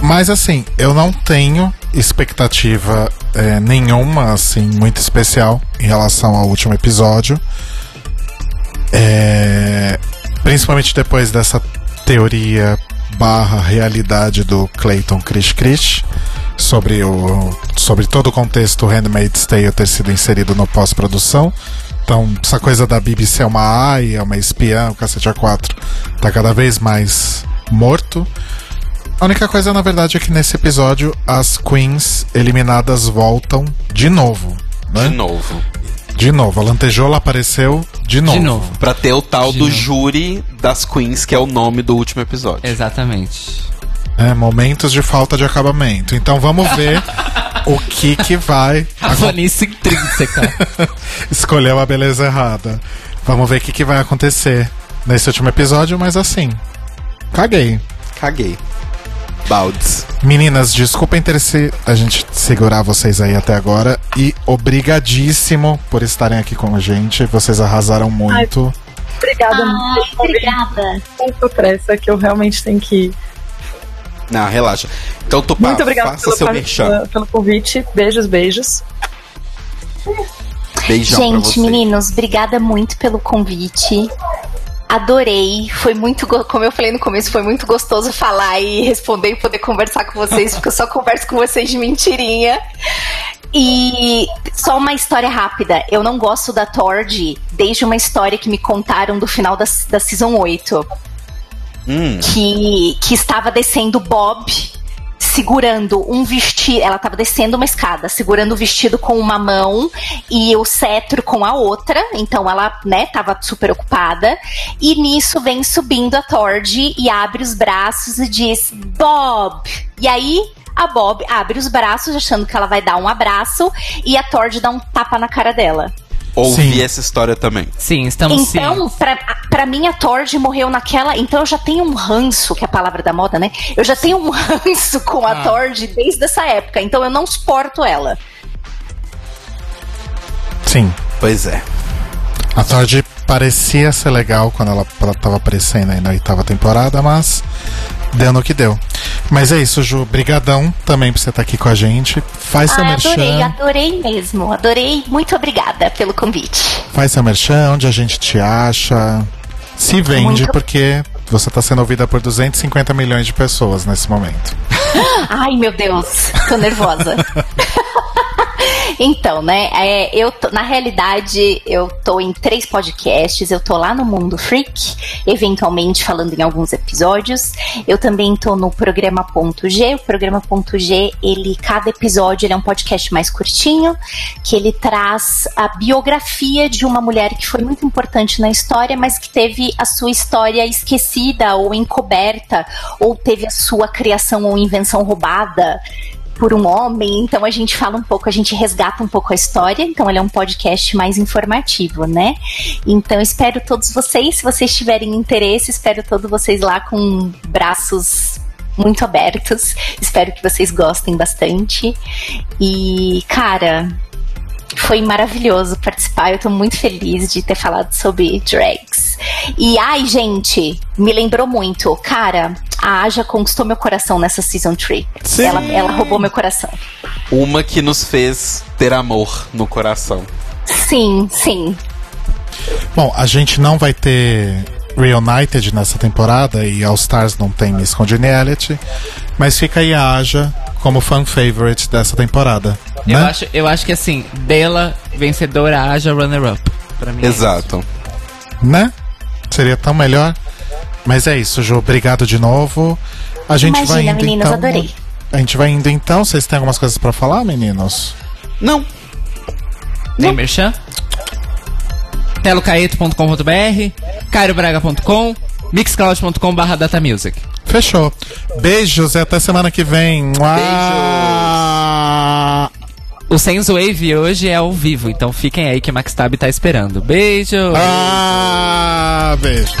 Mas assim, eu não tenho expectativa é, nenhuma, assim, muito especial em relação ao último episódio. É, principalmente depois dessa teoria barra realidade do Clayton Krish Krish sobre, o, sobre todo o contexto Handmaid's Tale ter sido inserido no pós-produção. Então, essa coisa da Bibi ser uma AI, é uma espiã, o cacete A4, tá cada vez mais morto. A única coisa, na verdade, é que nesse episódio as queens eliminadas voltam de novo. Né? De novo. De novo. A lantejola apareceu de novo. De novo. Pra ter o tal De do novo. júri das queens, que é o nome do último episódio. Exatamente. É, momentos de falta de acabamento. Então vamos ver o que que vai A fanice intrínseca. escolheu a beleza errada. Vamos ver o que, que vai acontecer nesse último episódio, mas assim, caguei. Caguei. Baldes. Meninas, desculpem ter se a gente segurar vocês aí até agora e obrigadíssimo por estarem aqui com a gente. Vocês arrasaram muito. Obrigada, Ai, muito. obrigada. Muito pressa que eu realmente tenho que ir. Não, relaxa. Então, Tupá, Muito obrigada faça pelo, seu merchan. pelo convite. Beijos, beijos. Beijão Gente, meninos, obrigada muito pelo convite. Adorei. Foi muito, como eu falei no começo, foi muito gostoso falar e responder e poder conversar com vocês, porque eu só converso com vocês de mentirinha. E só uma história rápida. Eu não gosto da Tord desde uma história que me contaram do final da, da Season 8. Hum, que, que estava descendo Bob segurando um vestido. Ela estava descendo uma escada, segurando o vestido com uma mão e o cetro com a outra. Então ela, né, super ocupada. E nisso vem subindo a Tord e abre os braços e diz: Bob! E aí. A Bob abre os braços, achando que ela vai dar um abraço, e a Tord dá um tapa na cara dela. Ouvi Sim. essa história também. Sim, estamos. Então, pra, pra mim, a Tord morreu naquela. Então, eu já tenho um ranço, que é a palavra da moda, né? Eu já tenho um ranço com a Ah. Tord desde essa época. Então, eu não suporto ela. Sim. Pois é. A Tord parecia ser legal quando ela, ela tava aparecendo aí na oitava temporada, mas deu no que deu. Mas é isso, Ju. Brigadão também por você estar aqui com a gente. Faz seu Ah, merchan. adorei, adorei mesmo. Adorei. Muito obrigada pelo convite. Faz seu merchan, onde a gente te acha. Se vende, Muito- porque você tá sendo ouvida por 250 milhões de pessoas nesse momento. Ai, meu Deus, tô nervosa. Então, né, é, eu tô- na realidade eu tô em três podcasts, eu tô lá no Mundo Freak, eventualmente falando em alguns episódios. Eu também tô no programa Ponto G. O programa Ponto G, ele cada episódio ele é um podcast mais curtinho, que ele traz a biografia de uma mulher que foi muito importante na história, mas que teve a sua história esquecida ou encoberta, ou teve a sua criação ou invenção roubada por um homem, então a gente fala um pouco, a gente resgata um pouco a história, então ele é um podcast mais informativo, né? Então espero todos vocês, se vocês tiverem interesse, espero todos vocês lá com braços muito abertos. Espero que vocês gostem bastante. E, cara, foi maravilhoso participar. Eu tô muito feliz de ter falado sobre drags. E ai, gente, me lembrou muito. Cara, a Aja conquistou meu coração nessa season 3. Sim. Ela, ela roubou meu coração. Uma que nos fez ter amor no coração. Sim, sim. Bom, a gente não vai ter Reunited nessa temporada e All Stars não tem Miss Congeniality, mas fica aí a Aja como fan favorite dessa temporada. Eu, né? acho, eu acho que assim, Bela, vencedora, haja runner-up. Pra mim. é Exato. Né? Seria tão melhor. Mas é isso, Ju. Obrigado de novo. A gente vai Imagina, indo meninos, então. adorei. A gente vai indo então. Vocês têm algumas coisas pra falar, meninos? Não. Tem merchan? telocaeto.com.br, cairobraga.com, mixcloud.com barra datamusic. Fechou. Beijos e até semana que vem. Mua! O Sense Wave hoje é ao vivo, então fiquem aí que Max Tab tá esperando. Beijo! Ah, beijo.